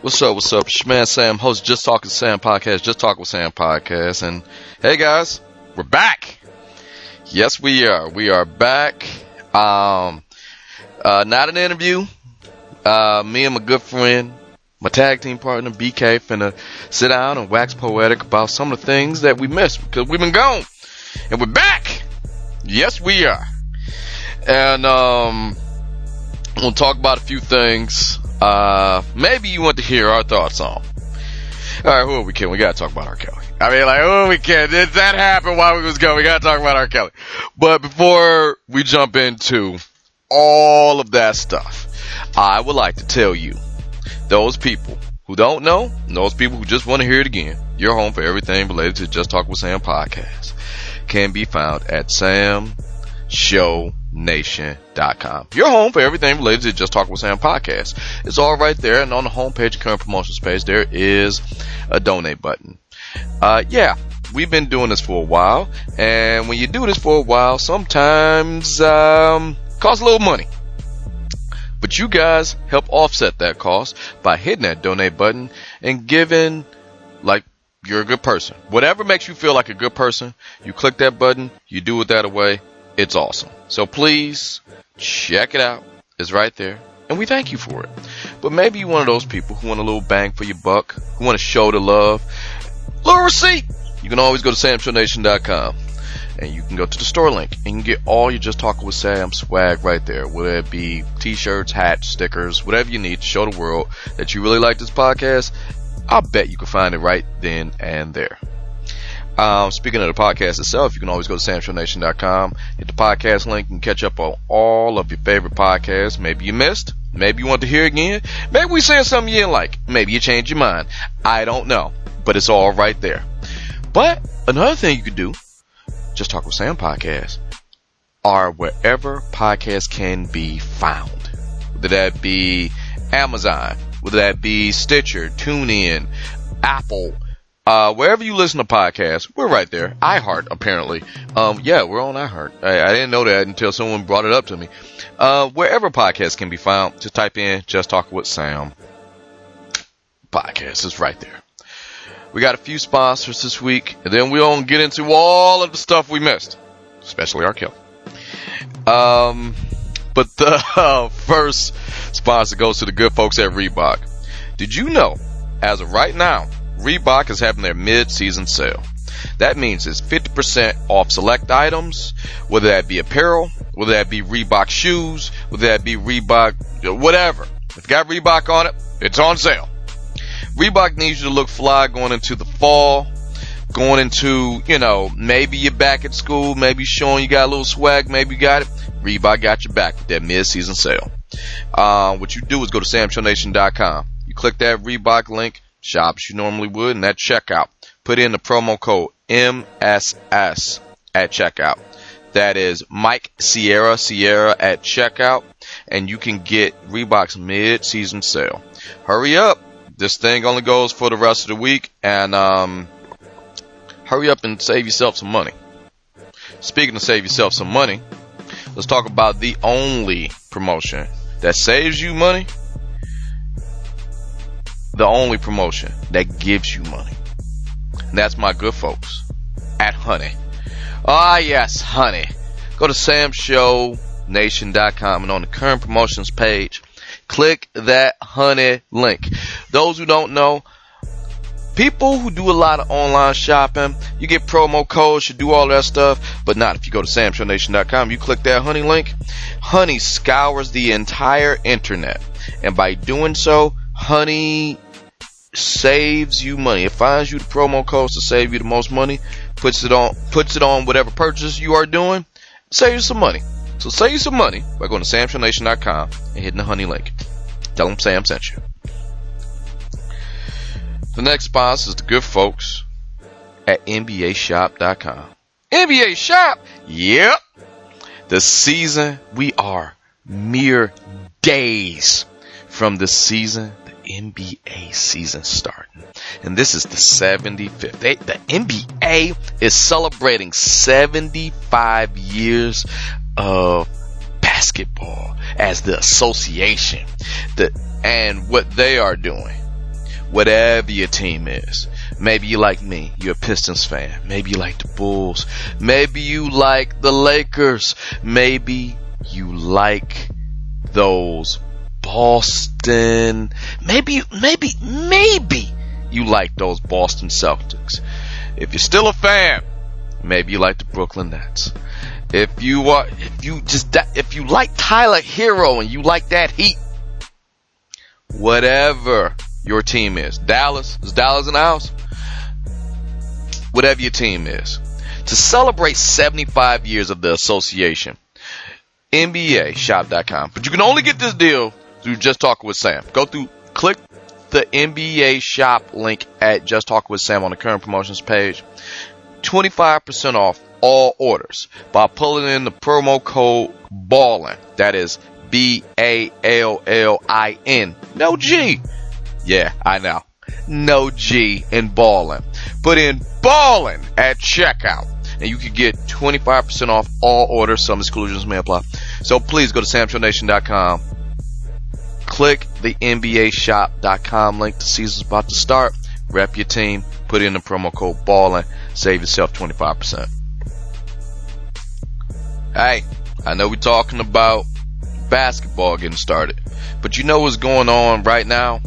What's up? What's up? It's man Sam, host Just Talking Sam podcast, Just Talk with Sam podcast. And hey guys, we're back. Yes, we are. We are back. Um, uh, not an interview. Uh, me and my good friend, my tag team partner BK, finna sit down and wax poetic about some of the things that we missed because we've been gone, and we're back. Yes, we are. And um, we'll talk about a few things. Uh, maybe you want to hear our thoughts on. All right, who are we kidding? We gotta talk about R. Kelly. I mean, like, who are we kidding? Did that happen while we was going? We gotta talk about R. Kelly. But before we jump into all of that stuff, I would like to tell you, those people who don't know, those people who just want to hear it again, your home for everything related to Just Talk with Sam podcast can be found at samshownation.com. Your home for everything related to Just Talk with Sam podcast. It's all right there, and on the homepage, current promotions page, there is a donate button. Uh, yeah, we've been doing this for a while, and when you do this for a while, sometimes um, costs a little money. But you guys help offset that cost by hitting that donate button and giving like you're a good person. Whatever makes you feel like a good person, you click that button, you do it that way. It's awesome. So please check it out. It's right there. And we thank you for it. But maybe you're one of those people who want a little bang for your buck, who want to show the love. Little receipt. You can always go to samshownation.com and you can go to the store link and you can get all your Just Talking with Sam swag right there. Whether it be t-shirts, hats, stickers, whatever you need to show the world that you really like this podcast, I'll bet you can find it right then and there. Um, speaking of the podcast itself, you can always go to samshownation.com, hit the podcast link, and catch up on all of your favorite podcasts. Maybe you missed, maybe you want to hear again, maybe we said something you didn't like, maybe you changed your mind. I don't know, but it's all right there. But another thing you could do just Talk with Sam podcast are wherever podcasts can be found. Whether that be Amazon, whether that be Stitcher, TuneIn, Apple, uh, wherever you listen to podcasts, we're right there. iHeart, apparently. Um, yeah, we're on iHeart. I, I, didn't know that until someone brought it up to me. Uh, wherever podcasts can be found, just type in Just Talk with Sam podcast. is right there. We got a few sponsors this week, and then we'll get into all of the stuff we missed, especially our kill. Um, but the uh, first sponsor goes to the good folks at Reebok. Did you know, as of right now, Reebok is having their mid-season sale. That means it's 50% off select items, whether that be apparel, whether that be Reebok shoes, whether that be Reebok, whatever. If you got Reebok on it, it's on sale. Reebok needs you to look fly going into the fall, going into, you know, maybe you're back at school, maybe showing you got a little swag, maybe you got it. Reebok got your back with that mid-season sale. Uh, what you do is go to samshownation.com. You click that Reebok link, shop as you normally would, and that checkout. Put in the promo code MSS at checkout. That is Mike Sierra Sierra at checkout, and you can get Reebok's mid-season sale. Hurry up this thing only goes for the rest of the week, and um, hurry up and save yourself some money. Speaking of save yourself some money, let's talk about the only promotion that saves you money. The only promotion that gives you money. That's my good folks at Honey. Ah, yes, Honey. Go to samshownation.com and on the current promotions page, click that honey link. Those who don't know, people who do a lot of online shopping, you get promo codes, you do all that stuff, but not if you go to samshownation.com. You click that honey link. Honey scours the entire internet. And by doing so, honey saves you money. It finds you the promo codes to save you the most money, puts it on puts it on whatever purchase you are doing, save you some money. So save you some money by going to samshownation.com and hitting the honey link. Tell them Sam sent you. The next sponsor is the good folks at NBAshop.com. NBA Shop? Yep. The season, we are mere days from the season, NBA season starting. And this is the 75th. the NBA is celebrating 75 years of basketball as the association. The, and what they are doing whatever your team is. Maybe you like me, you're a Pistons fan. Maybe you like the Bulls. Maybe you like the Lakers. Maybe you like those Boston. Maybe, maybe, maybe you like those Boston Celtics. If you're still a fan, maybe you like the Brooklyn Nets. If you are, if you just, if you like Tyler Herro and you like that Heat, whatever your team is, Dallas, is Dallas in the house? Whatever your team is. To celebrate 75 years of the association, NBAshop.com. But you can only get this deal through Just Talk with Sam. Go through, click the NBA shop link at Just Talk with Sam on the current promotions page. 25% off all orders by pulling in the promo code BALLIN. That is B A L L I N. No G. Yeah, I know. No G in ballin. Put in ballin at checkout and you can get 25% off all orders. Some exclusions may apply. So please go to samshownation.com. Click the NBAshop.com link. The season's about to start. Rep your team. Put in the promo code BALLIN. Save yourself 25%. Hey, I know we're talking about basketball getting started, but you know what's going on right now?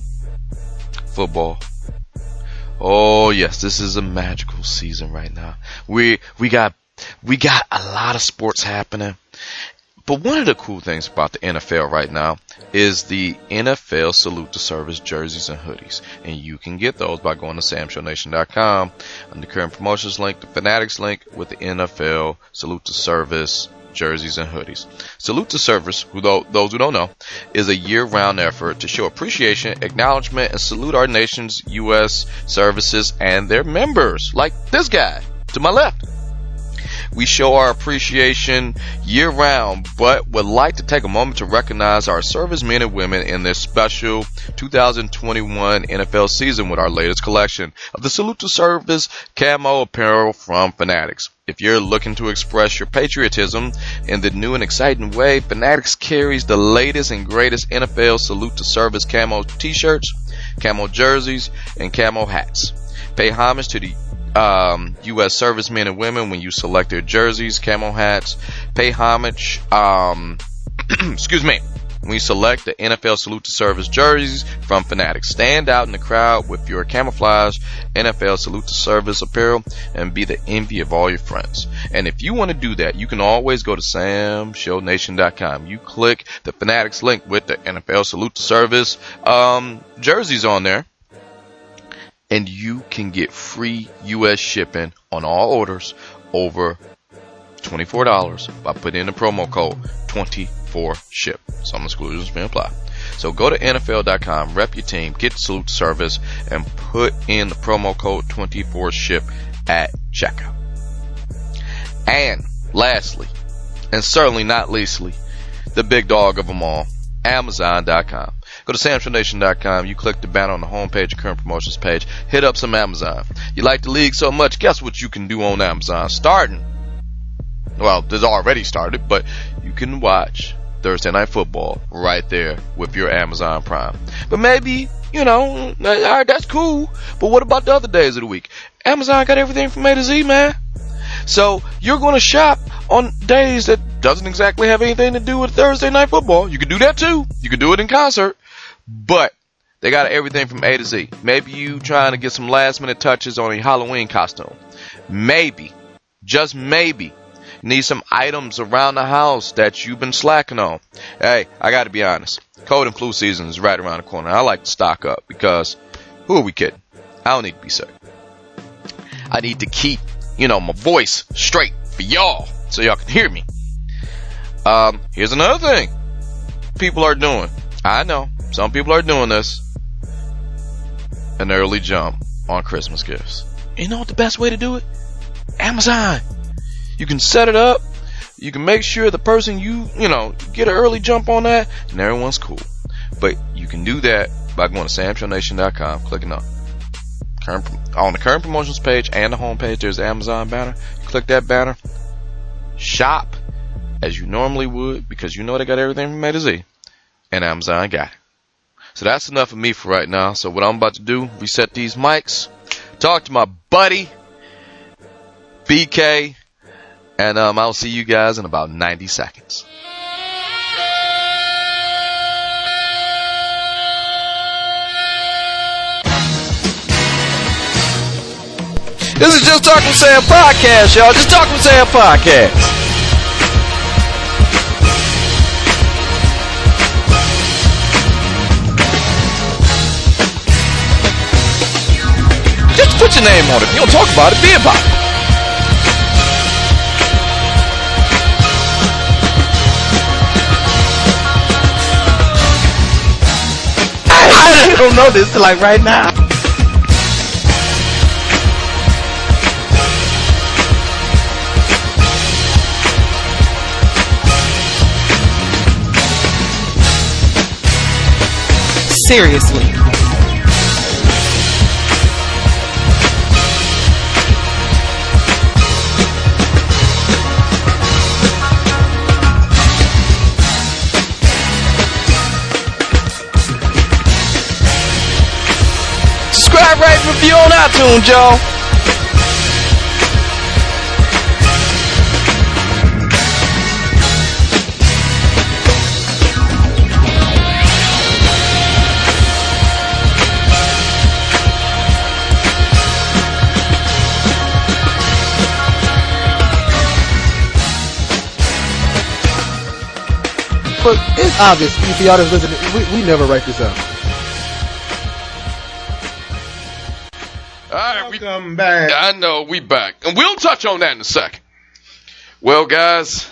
Football. Oh yes, this is a magical season right now. We we got we got a lot of sports happening. But one of the cool things about the NFL right now is the NFL Salute to Service jerseys and hoodies. And you can get those by going to samshownation.com on the current promotions link, the Fanatics link with the NFL Salute to Service jerseys, and hoodies. Salute to Service, who those who don't know, is a year-round effort to show appreciation, acknowledgement, and salute our nation's U.S. services and their members, like this guy to my left. We show our appreciation year round, but would like to take a moment to recognize our servicemen and women in this special 2021 NFL season with our latest collection of the Salute to Service camo apparel from Fanatics. If you're looking to express your patriotism in the new and exciting way, Fanatics carries the latest and greatest NFL Salute to Service camo t-shirts, camo jerseys, and camo hats. Pay homage to the um, U.S. servicemen and women when you select their jerseys, camo hats. Pay homage, um, excuse me, when you select the NFL Salute to Service jerseys from Fanatics. Stand out in the crowd with your camouflage NFL Salute to Service apparel and be the envy of all your friends. And if you want to do that, you can always go to samshownation.com. You click the Fanatics link with the NFL Salute to Service um, jerseys on there and you can get free U.S. shipping on all orders over $24 by putting in the promo code 24SHIP. Some exclusions may apply. So go to NFL.com, rep your team, get salute service, and put in the promo code 24SHIP at checkout. And lastly, and certainly not leastly, the big dog of them all, Amazon.com. Go to samshownation.com. You click the banner on the homepage, current promotions page. Hit up some Amazon. You like the league so much, guess what you can do on Amazon? Starting. Well, there's already started, but you can watch Thursday Night Football right there with your Amazon Prime. But maybe, you know, alright, that's cool. But what about the other days of the week? Amazon got everything from A to Z, man. So you're going to shop on days that doesn't exactly have anything to do with Thursday night football. You can do that too. You can do it in concert, but they got everything from A to Z. Maybe you trying to get some last minute touches on a Halloween costume. Maybe, just maybe, need some items around the house that you've been slacking on. Hey, I got to be honest. Cold and flu season is right around the corner. I like to stock up because who are we kidding? I don't need to be sick. I need to keep you know, my voice straight for y'all so y'all can hear me. Um, here's another thing people are doing. I know some people are doing this. An early jump on Christmas gifts. You know what the best way to do it? Amazon. You can set it up. You can make sure the person you, you know, get an early jump on that and everyone's cool. But you can do that by going to samshownation.com, clicking on current, on the current promotions page and the home page, there's the Amazon banner. click that banner, shop as you normally would because you know they got everything from A to Z, and Amazon got it. So that's enough of me for right now. So what I'm about to do, reset these mics, talk to my buddy, BK, and um, I'll see you guys in about 90 seconds. This is Just Talking Sam podcast, y'all. Just Talking Sam podcast. Put your name on it. If you don't talk about it, be about it. I don't know this till like right now. Seriously. Rate, review on iTunes, y'all. But it's obvious for y'all that's listening. We, we never write this out. Welcome back. I know we back, and we'll touch on that in a second. Well, guys,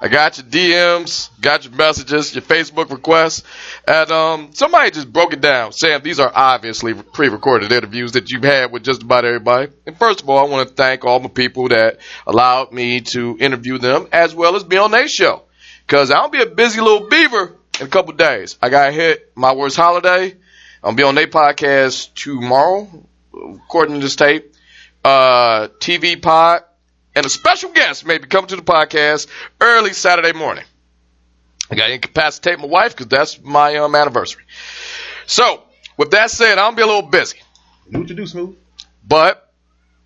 I got your DMs, got your messages, your Facebook requests, and um, somebody just broke it down. Sam, these are obviously pre-recorded interviews that you've had with just about everybody. And first of all, I want to thank all the people that allowed me to interview them as well as be on their show. Cause I'll be a busy little beaver in a couple days. I got hit my worst holiday. I'll be on their podcast tomorrow, according to this tape. Uh, TV pod and a special guest may be coming to the podcast early Saturday morning. I got to incapacitate my wife because that's my um, anniversary. So, with that said, I'll be a little busy. Knew what to do, Smooth. But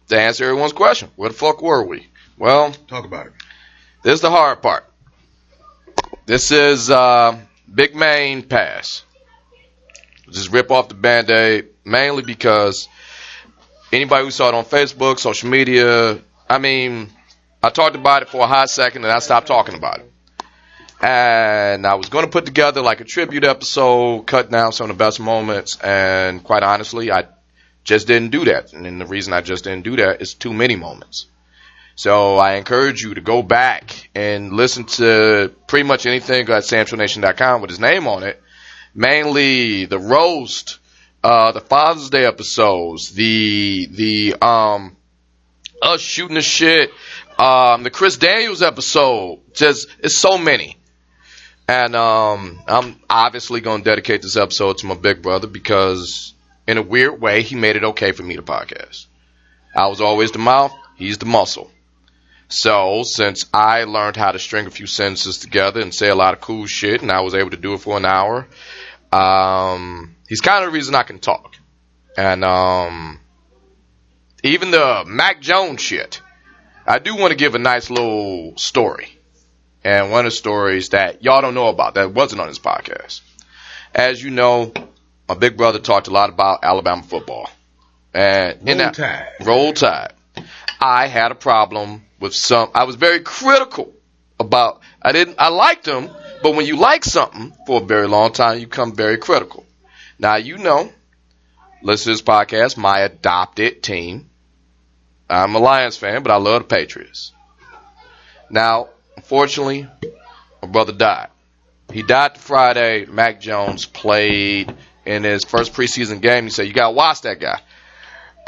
to answer everyone's question, where the fuck were we? Well, Talk about it. this is the hard part. This is uh, Big Main Pass. Just rip off the band aid, mainly because anybody who saw it on Facebook, social media, I mean, I talked about it for a hot second and I stopped talking about it. And I was going to put together like a tribute episode, cut down some of the best moments, and quite honestly, I just didn't do that. And the reason I just didn't do that is too many moments. So I encourage you to go back and listen to pretty much anything at samshownation.com with his name on it. Mainly the roast, uh, the Father's Day episodes, the, the, um, us shooting the shit, um, the Chris Daniels episode. Just, it's so many. And, um, I'm obviously going to dedicate this episode to my big brother because in a weird way, he made it okay for me to podcast. I was always the mouth. He's the muscle. So, since I learned how to string a few sentences together and say a lot of cool shit, and I was able to do it for an hour, um, he's kind of the reason I can talk. And um, even the Mac Jones shit, I do want to give a nice little story. And one of the stories that y'all don't know about that wasn't on this podcast. As you know, my big brother talked a lot about Alabama football. And in that, Tide. Roll Tide. I had a problem with some. I was very critical about. I didn't. I liked them, but when you like something for a very long time, you become very critical. Now you know. Listen to this podcast. My adopted team. I'm a Lions fan, but I love the Patriots. Now, unfortunately, my brother died. He died Friday. Mac Jones played in his first preseason game. He said, "You got to watch that guy."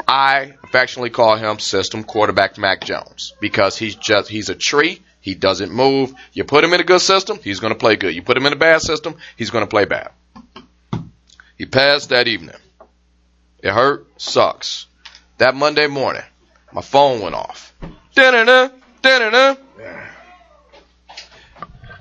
I affectionately call him system quarterback Mac Jones because he's just he's a tree. He doesn't move. You put him in a good system, he's going to play good. You put him in a bad system, he's going to play bad. He passed that evening. It hurt, sucks. That Monday morning, my phone went off. Da-da-da, da-da-da.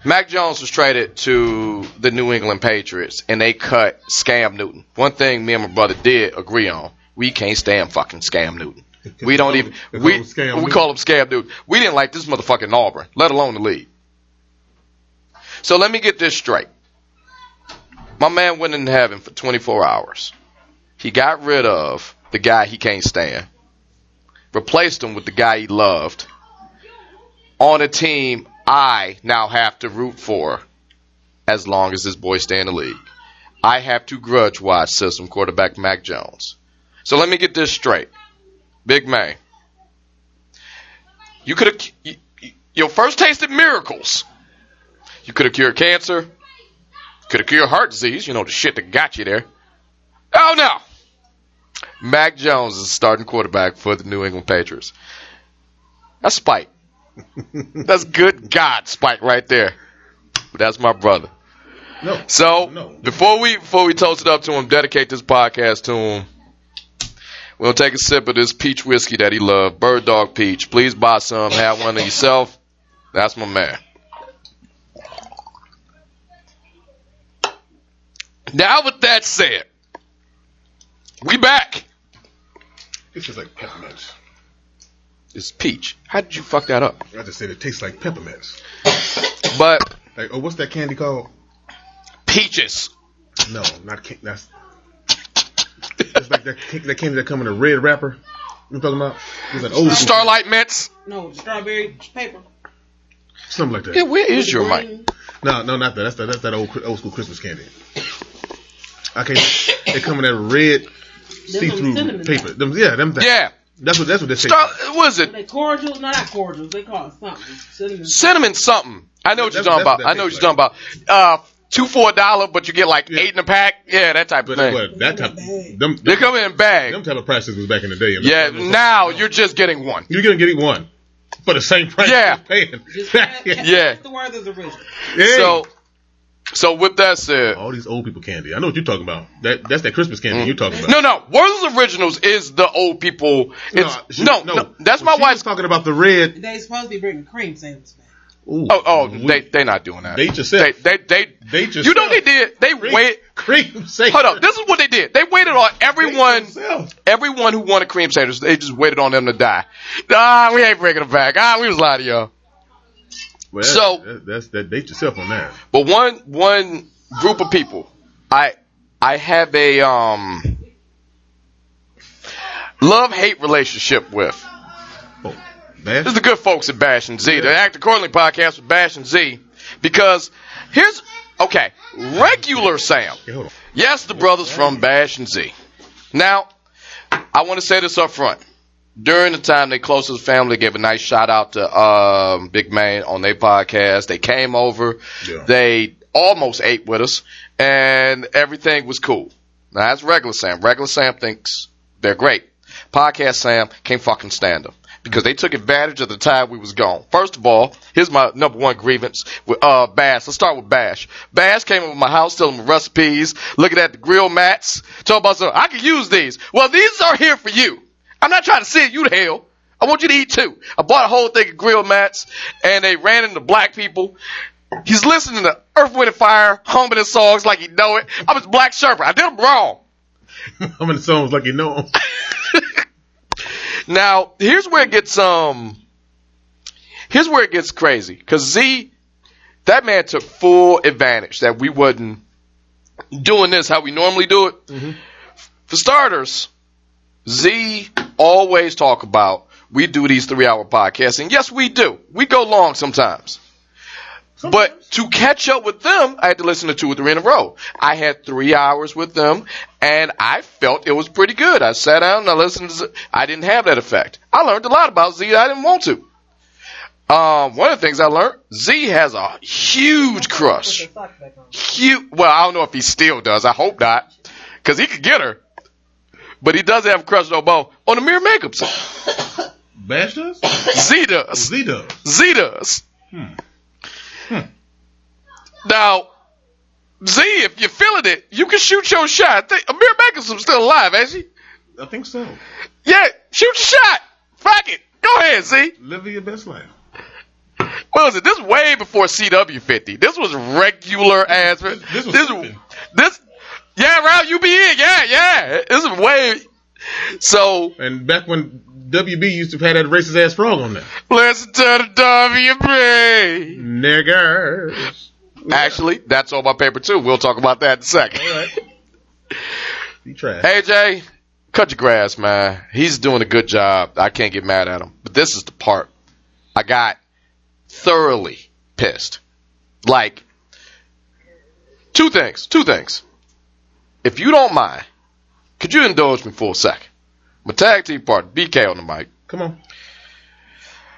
Mac Jones was traded to the New England Patriots, and they cut Scam Newton. One thing me and my brother did agree on: we can't stand fucking Scam Newton. We don't even we we call him Scam dude. We didn't like this motherfucking in Auburn, let alone the league. So let me get this straight. My man went in heaven for 24 hours. He got rid of the guy he can't stand, replaced him with the guy he loved on a team I now have to root for as long as this boy stay in the league. I have to grudge watch system quarterback Mac Jones. So let me get this straight. Big man. You could have your first tasted miracles. You could have cured cancer. Could have cured heart disease, you know, the shit that got you there. Oh no. Mac Jones is the starting quarterback for the New England Patriots. That's spite. That's good God spite right there. That's my brother. No. So No. before we before we toast it up to him, dedicate this podcast to him. We'll take a sip of this peach whiskey that he loved, Bird Dog Peach. Please buy some, have one of yourself. That's my man. Now with that said, we back. It's just like peppermints. It's peach. How did you fuck that up? I just said it tastes like peppermints. But Like, oh, what's that candy called? peaches. No, not can- that's. It's like that, ca- that candy that come in a red wrapper. You know what I'm talking about? It's like old Starlight mints. No, strawberry paper. something like that. Yeah, where is your mic? No, no, not that. That's that. That's that old old school Christmas candy. I can't. They come in that red see-through paper. Them, yeah, them. Things. Yeah. That's what. That's what they say. Star what is Are it? they cordial? No, not cordials. They call it something. Cinnamon. Cinnamon something. I know what you're talking about. I know what you're tastes talking about. Uh, two for a dollar, but you get like Yeah. eight in a pack. Yeah, that type of But, thing. but that type, them, They come in bag. them type of prices was back in the day. Yeah, now you're just getting one. you're gonna get one for the same price. Yeah. you're paying. Yeah. That's the word is original. Hey. So, so with that said, all these old people candy. I know what you're talking about. That that's that Christmas candy mm. you're talking about. no, no, Werther's Originals is the old people. It's she- no, no, that's When my wife's. talking about the red. They supposed to be bringing cream sandwiches back. Ooh, Oh, oh, we- they they not doing that. Date yourself. They they they. Date You know what they did? They cream, wait. cream sandwich. Hold up. This is what they did. They waited on everyone. Everyone who wanted cream sandwiches, they just waited on them to die. Ah, we ain't bringing them back. Ah, we was lying to y'all. Well, that's, So- that- that's that. Date yourself on that. But one one group of people, I I have a um love hate relationship with. Oh, This is the good folks at Bash and Z, the Act Accordingly podcast with Bash and Z, because here's okay, regular Sam. Okay, hold on. Yes, the brothers from Bash and Z. Now, I want to say this up front. During the time they close to the family, gave a nice shout out to um, Big Man on their podcast. They came over, Yeah. they almost ate with us, and everything was cool. Now that's regular Sam. Regular Sam thinks they're great. Podcast Sam can't fucking stand them because they took advantage of the time we was gone. First of all, here's my number one grievance with uh Bash. Let's start with Bash. Bash came over my house, telling me recipes, looking at the grill mats, talking about something. I can use these. Well, these are here for you. I'm not trying to send you to hell. I want you to eat too. I bought a whole thing of grill mats, and they ran into black people. He's listening to Earth, Wind, and Fire, humming his songs like he know it. I'm his black Sherpa. I did him wrong. Many songs like you know 'em? Now, here's where it gets um here's where it gets crazy. Cause Z that man took full advantage that we wasn't doing this how we normally do it. For starters, Z always talk about we do these three hour podcasts, and yes, we do. We go long sometimes. But to catch up with them, I had to listen to two or three in a row. I had three hours with them, and I felt it was pretty good. I sat down and I listened. To, Z- I didn't have that effect. I learned a lot about Z. I didn't want to. Um, one of the things I learned, Z has a huge crush. Put the socks back on. Huge. Well, I don't know if he still does. I hope not, because he could get her. But he does have a crush on Bo on the mirror makeup. Bash does? Z does. Z does. Z does. Now, Z, if you're feeling it, you can shoot your shot. Think Amir Makerson's still alive, ain't she? I think so. Yeah, shoot your shot. Fuck it. Go ahead, Z. Living your best life. what was it? This way before CW fifty. This was regular ass. This, this was this, this yeah, be UBE, yeah, yeah. This is way. So And back when WB used to have that racist ass frog on there. listen to the WB. Niggers. Actually, that's on my paper too. We'll talk about that in a second. All right. He trash. Hey Jay, cut your grass, man. He's doing a good job. I can't get mad at him. But this is the part I got thoroughly pissed. Like two things. Two things. If you don't mind, could you indulge me for a second? My tag team partner, BK on the mic. Come on.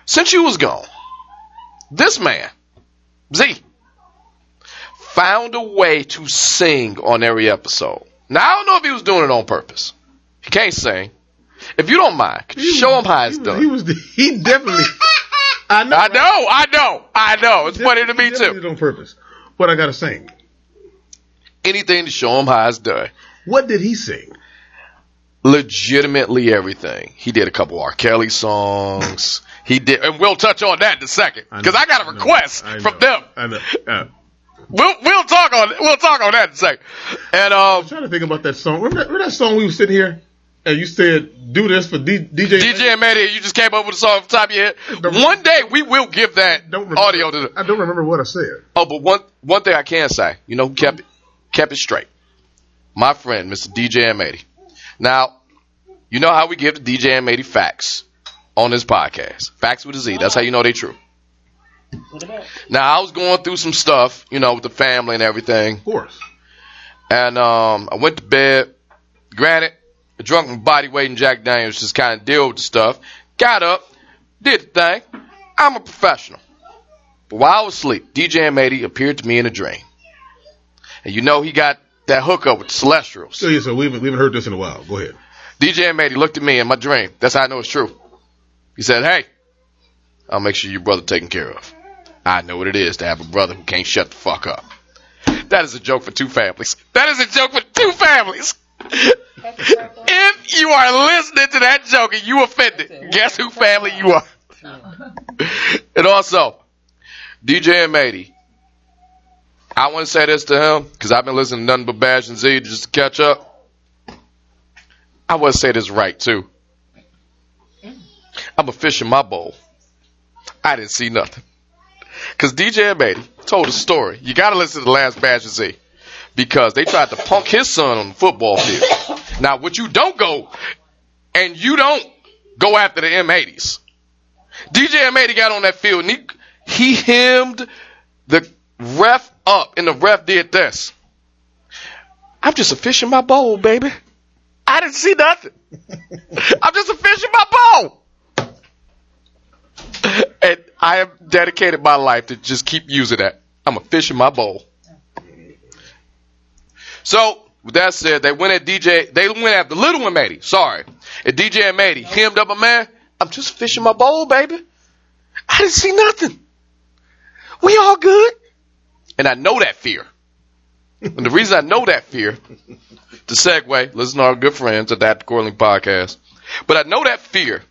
Since you was gone, this man, Z, found a way to sing on every episode. Now I don't know if he was doing it on purpose. He can't sing. If you don't mind, you show him how it's he was, done? He was. He definitely. I know. I know, I know, I know. It's funny to me too. did it on purpose. What I gotta sing? Anything to show him how it's done. What did he sing? Legitimately everything. He did a couple R. Kelly songs. He did, and we'll touch on that in a second because I, got a request I know, from them. I know. Uh, We'll we'll talk on we'll talk on that in a second. And um, I'm trying to think about that song. Remember that, remember that song we were sitting here and you said, "Do this for D- DJ." DJ and Manny, you just came up with a song off the top of your head. One day we will give that audio to the. I don't remember what I said. Oh, but one one thing I can say, you know who kept it kept it straight? My friend, Mr. DJ M80. Now, you know how we give the DJ M80 facts on this podcast. Facts with a Z. That's how you know they true. Now, I was going through some stuff, you know, with the family and everything. Of course. And um, I went to bed. Granted, a drunken body weight and Jack Daniels just kind of deal with the stuff. Got up, did the thing. I'm a professional. But while I was asleep, DJ M80 appeared to me in a dream. And you know he got that hookup with the Celestials. So yeah, so we haven't, we haven't heard this in a while. Go ahead. DJ M80 looked at me in my dream. That's how I know it's true. He said, Hey, I'll make sure your brother taken care of. I know what it is to have a brother who can't shut the fuck up. That is a joke for two families. That is a joke for two families. If you are listening to that joke and you offended, guess who family you are? and also, DJ M80. I want to say this to him because I've been listening to nothing but Bash and Z just to catch up. I want to say this right too. I'm a fish in my bowl. I didn't see nothing. Cause DJ M80 told a story. You gotta listen to the last Bash and Z. Because they tried to punk his son on the football field. Now what you don't go, and you don't go after the M80s. DJ M80 got on that field and he, he hemmed the ref up and the ref did this. I'm just a fish in my bowl, baby. I didn't see nothing. I'm just a fish in my bowl. And I have dedicated my life to just keep using that. I'm a fish in my bowl. So, with that said, they went at DJ, they went after Little M80, sorry. And DJ M80 hemmed up a man. I'm just fishing my bowl, baby. I didn't see nothing. We all good. And I know that fear. And the reason I know that fear, to segue, listen to our good friends at that Corley podcast. But I know that fear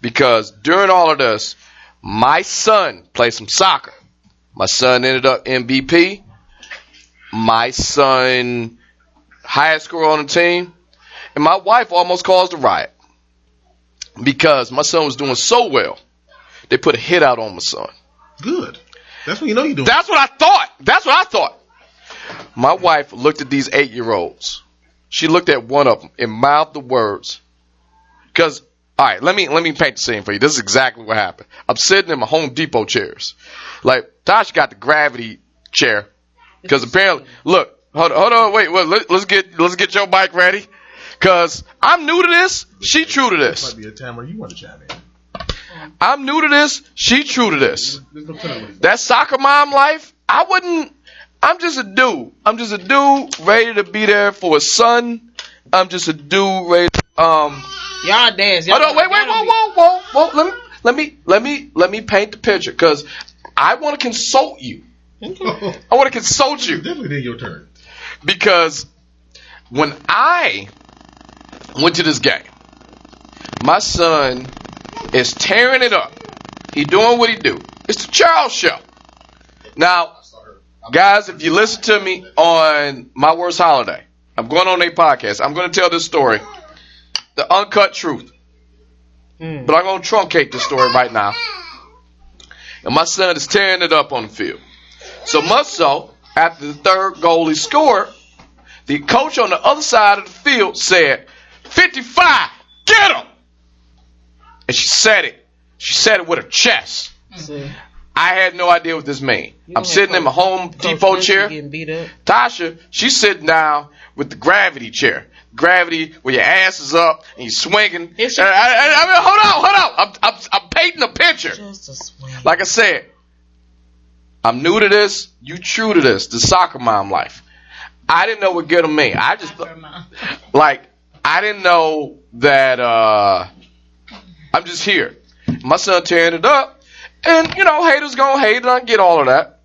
because during all of this, my son played some soccer. My son ended up MVP. My son, highest score on the team. And my wife almost caused a riot because my son was doing so well. They put a hit out on my son. Good. That's what you know you're doing. That's what I thought. That's what I thought. My wife looked at these eight year olds. She looked at one of them and mouthed the words. Cause, alright, let me, let me paint the scene for you. This is exactly what happened. I'm sitting in my Home Depot chairs. Like, Tosh got the gravity chair. Cause apparently, look, hold on, hold on, wait, wait let, let's get, let's get your bike ready. Cause I'm new to this. She true to this. Might be a time where you want to chime in. I'm new to this. She true to this. There's no telling what he's that soccer mom life, I wouldn't. I'm just a dude. I'm just a dude ready to be there for a son. I'm just a dude ready. To, um. Y'all dance. Y'all Hold on. Wait. Wait. gotta Whoa. Whoa. Whoa. Whoa. Let me. Let me. Let me. Let me paint the picture because I want to consult you. I I want to consult you Definitely your turn. because when I went to this game, my son is tearing it up. He doing what he do. It's the Charles Show. Now, guys, if you listen to me on my worst holiday, I'm going on a podcast. I'm going to tell this story, the uncut truth. Mm. But I'm going to truncate the story right now. And my son is tearing it up on the field. So much so, after the third goal he scored, the coach on the other side of the field said, 55, get him! And she said it. She said it with her chest. See, I had no idea what this meant. I'm sitting have in my Home Coach Depot chair. Tasha, she's sitting down with the gravity chair. Gravity where your ass is up and you're swinging. Is she- I, I, I mean, hold on, hold on. I'm, I'm, I'm painting a picture. Just a swing. Like I said, I'm new to this. You true to this. The soccer mom life. I didn't know what get 'em mean. I just like I didn't know that. uh I'm just here. My son tearing it up, and you know haters gonna hate, and I get all of that.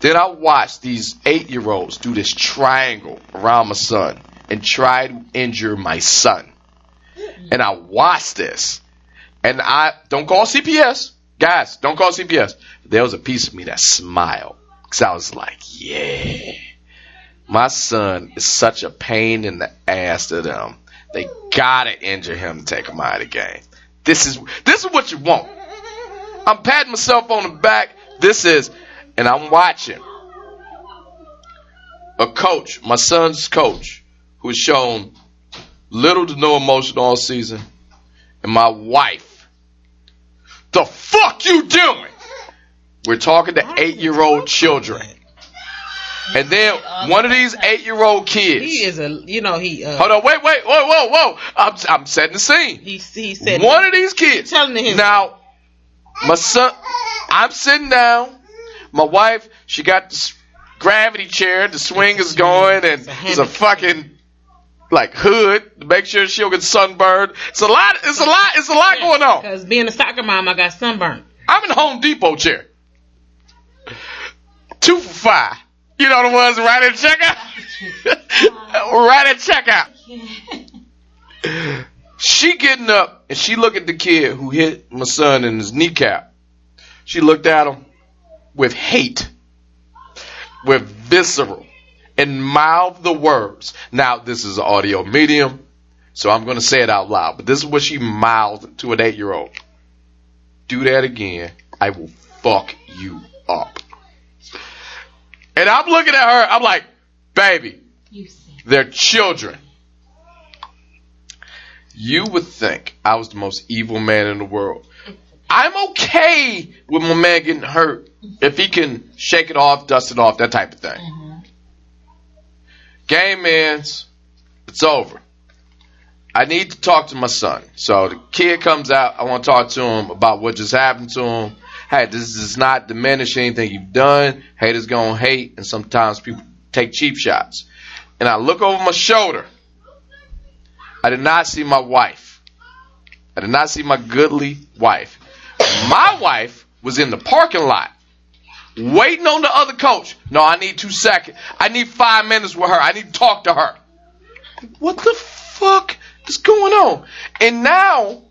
Then I watched these eight year olds do this triangle around my son and try to injure my son. And I watched this, and I don't call CPS, guys. Don't call CPS. There was a piece of me that smiled because I was like, yeah. My son is such a pain in the ass to them. They gotta injure him to take him out of the game. This is this is what you want. I'm patting myself on the back. This is, and I'm watching a coach, my son's coach, who has shown little to no emotion all season, and my wife. The fuck you doing? We're talking to eight year old children. And then one of these eight year old kids. He is a, you know, he, uh, Hold on, wait, wait, whoa, whoa, whoa. I'm, I'm setting the scene. he, he said, One of these kids. telling him. Now, my son, I'm sitting down. My wife, she got the s- gravity chair. The swing is going, and It's a fucking like hood to make sure she don't get sunburned. It's a lot. It's a lot. It's a lot going on. Because being a soccer mom, I got sunburned. I'm in the Home Depot chair. Two for five. You know the ones right at checkout? right at checkout. She getting up and she look at the kid who hit my son in his kneecap. She looked at him with hate, with visceral, and mouth the words. Now this is an audio medium, so I'm going to say it out loud. But this is what she mouthed to an eight-year-old. Do that again, I will fuck you up. And I'm looking at her. I'm like, baby, they're children. You would think I was the most evil man in the world. I'm okay with my man getting hurt if he can shake it off, dust it off, that type of thing. Mm-hmm. Game ends. It's over. I need to talk to my son. So the kid comes out. I want to talk to him about what just happened to him. Hey, this does not diminish anything you've done. Haters gonna hate, and sometimes people take cheap shots. And I look over my shoulder. I did not see my wife. I did not see my goodly wife. My wife was in the parking lot waiting on the other coach. No, I need two seconds. I need five minutes with her. I need to talk to her. What the fuck is going on? And now,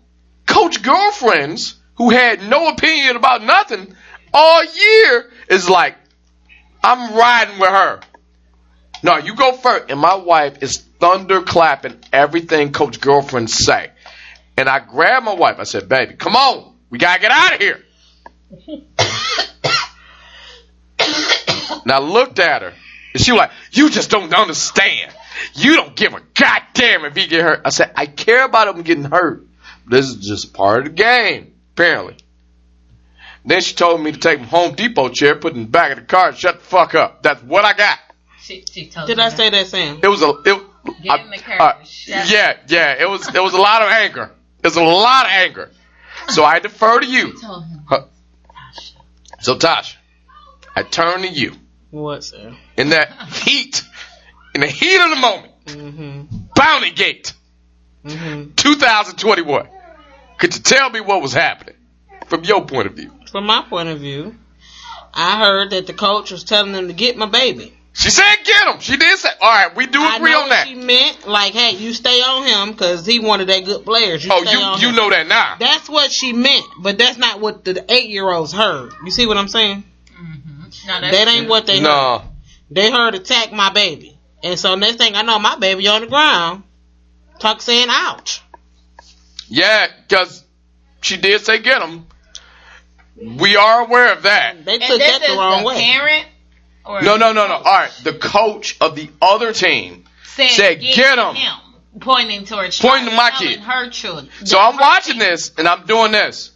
coach girlfriends who had no opinion about nothing all year is like, I'm riding with her. No, you go first. And my wife is thunder clapping everything coach girlfriends say. And I grabbed my wife. I said, baby, come on. We gotta get out of here. and I looked at her. And she was like, you just don't understand. You don't give a goddamn if he get hurt. I said, I care about him getting hurt. This is just part of the game, apparently. Then she told me to take my Home Depot chair, put it in the back of the car, and shut the fuck up. That's what I got. She, she told Did I that. say that, Sam? It was a it. Get in the car. uh, Shut yeah, yeah. It was it was a lot of anger. It was a lot of anger. So I defer to you. She told him. Huh. So Tosh, I turn to you What, sir? in that heat, in the heat of the moment. Mm-hmm. Bounty Gate, Mm-hmm. 2021. Could you tell me what was happening from your point of view? From my point of view, I heard that the coach was telling them to get my baby. She said get him. She did say, all right, we do agree on that. She meant. Like, hey, you stay on him because he one of their good players. You Oh, you you him. know that now. That's what she meant, but that's not what the eight year olds heard. You see what I'm saying? No, That ain't what they heard. They heard attack my baby. And so next thing I know, my baby on the ground, talk saying ouch. Yeah, because she did say get him. We are aware of that. They And took this that the is wrong the way. parent. Or No, no, no, no. All right. The coach of the other team said, said, "Get him." pointing towards Pointing to my kid. her children. So I'm watching this and I'm doing this.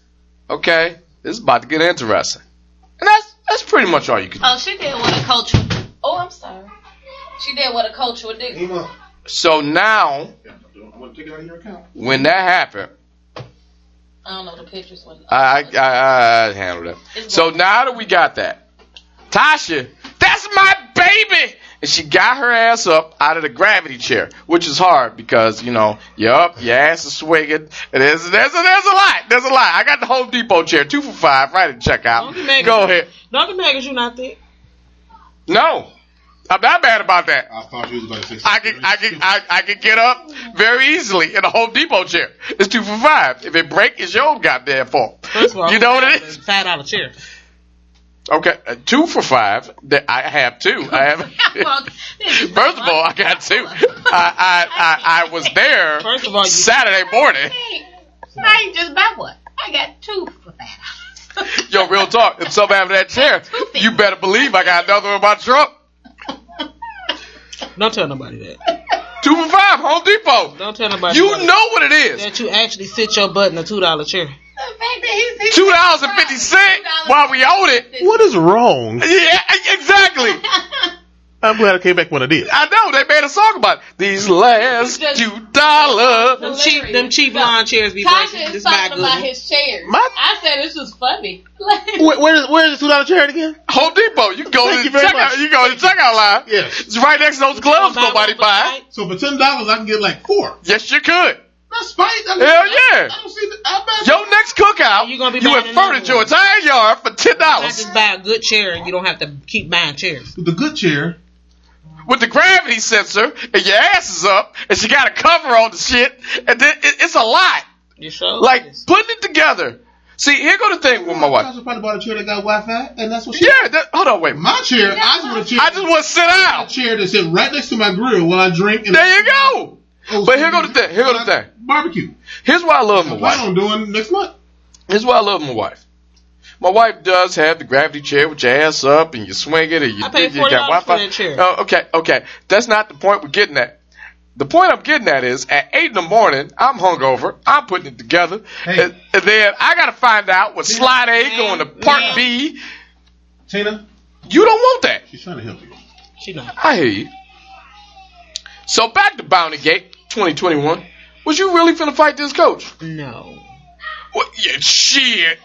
Okay, this is about to get interesting. And that's that's pretty much all you can do. Oh, she did what a coach. Would, oh, I'm sorry. She did what a coach would do. So now, Yeah, I'm gonna take it out of your account. when that happened, I don't know the pictures. When I I, I, I handled it. So now that we got that, Tasha, that's my baby, and she got her ass up out of the gravity chair, which is hard because you know you're up, your ass is swinging, there's there's a, there's a lot, there's a lot. I got the Home Depot chair, two for five, right at checkout. Don't Go ahead. Don't be mad 'cause you not thick. No, I'm not mad about that. I thought you was about to say I can I can I, I can get up very easily in a Home Depot chair. It's two for five. If it break, it's your own goddamn fault. First of all, you know what it is? Five dollar chair. Okay, uh, two for five. That I have two. I have. First of all, I got two. I I I, I was there First of all, Saturday morning. I ain't just buy one. I got two for that. Yo, real talk. If something happened to that chair, you better believe I got another one in my truck. Don't tell nobody that. Two for five, Home Depot. Don't tell nobody You that. know what it is. that you actually sit your butt in a two dollar chair. The fact that he's Two dollars and fifty cent while we own it. What is wrong? Yeah, exactly. I'm glad I came back when I did. I know they made a song about it. these last two dollars. Them cheap, them cheap lawn chairs be Tasha is This talking about one. his chairs. My- I said this was funny. Where, where's where's the two dollar chair again? Home Depot. You go Thank to the very checkout. You go to the checkout line. Yes. It's right next to those gloves nobody buy. So for ten dollars, I can get like four. Yes, you could. That's fine. I Hell yeah. I don't see. The, I. Your next cookout, you're gonna be you buying have furniture your entire yard for ten Why not dollars just buy a good chair and you don't have to keep buying chairs. With the good chair. with the gravity sensor, and your ass is up, and she got a cover on the shit, and then it, it's a lot. You sure? Like is. putting it together. See, here go the thing with my wife. Tasha probably bought a chair that got Wi-Fi, and that's what she. Yeah, that, hold on, wait. My chair. I just want a chair. I just want to sit a chair that sit right next to my grill while I drink. And There you go. Oh, But here go the thing. Here go the thing. Barbecue. Here's why I love my Plan wife. on doing next month. Here's why I love my wife. My wife does have the gravity chair with your ass up and you swing it and you, I paid you got $40 for that chair. Oh, okay, okay. That's not the point we're getting at. The point I'm getting at is at eight in the morning, I'm hungover. I'm putting it together, Hey. and, and then I got to find out what slide A going to part Man. B. Tina, You don't want that. she's trying to help you. She not. I hear you. So back to Bounty Gate 2021. Was you really finna fight this coach? No. What? Yeah, shit.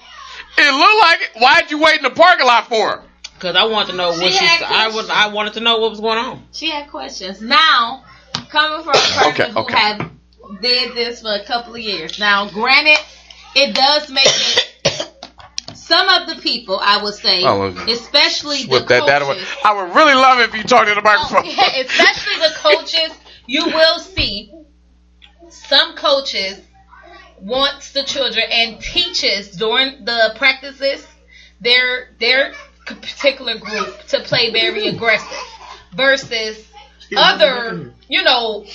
It looked like it. Why'd you wait in the parking lot for her? Because I wanted to know what She she. I was. I wanted to know what was going on. She had questions. Now, coming from a person Okay, who okay. have did this for a couple of years. Now, granted, it does make it. Some of the people, I would say, Oh, especially the Whip that, that away. I would really love it if you talked to the microphone. Oh, yeah, especially the coaches, you will see some coaches wants the children and teaches during the practices their their particular group to play very aggressive versus other you know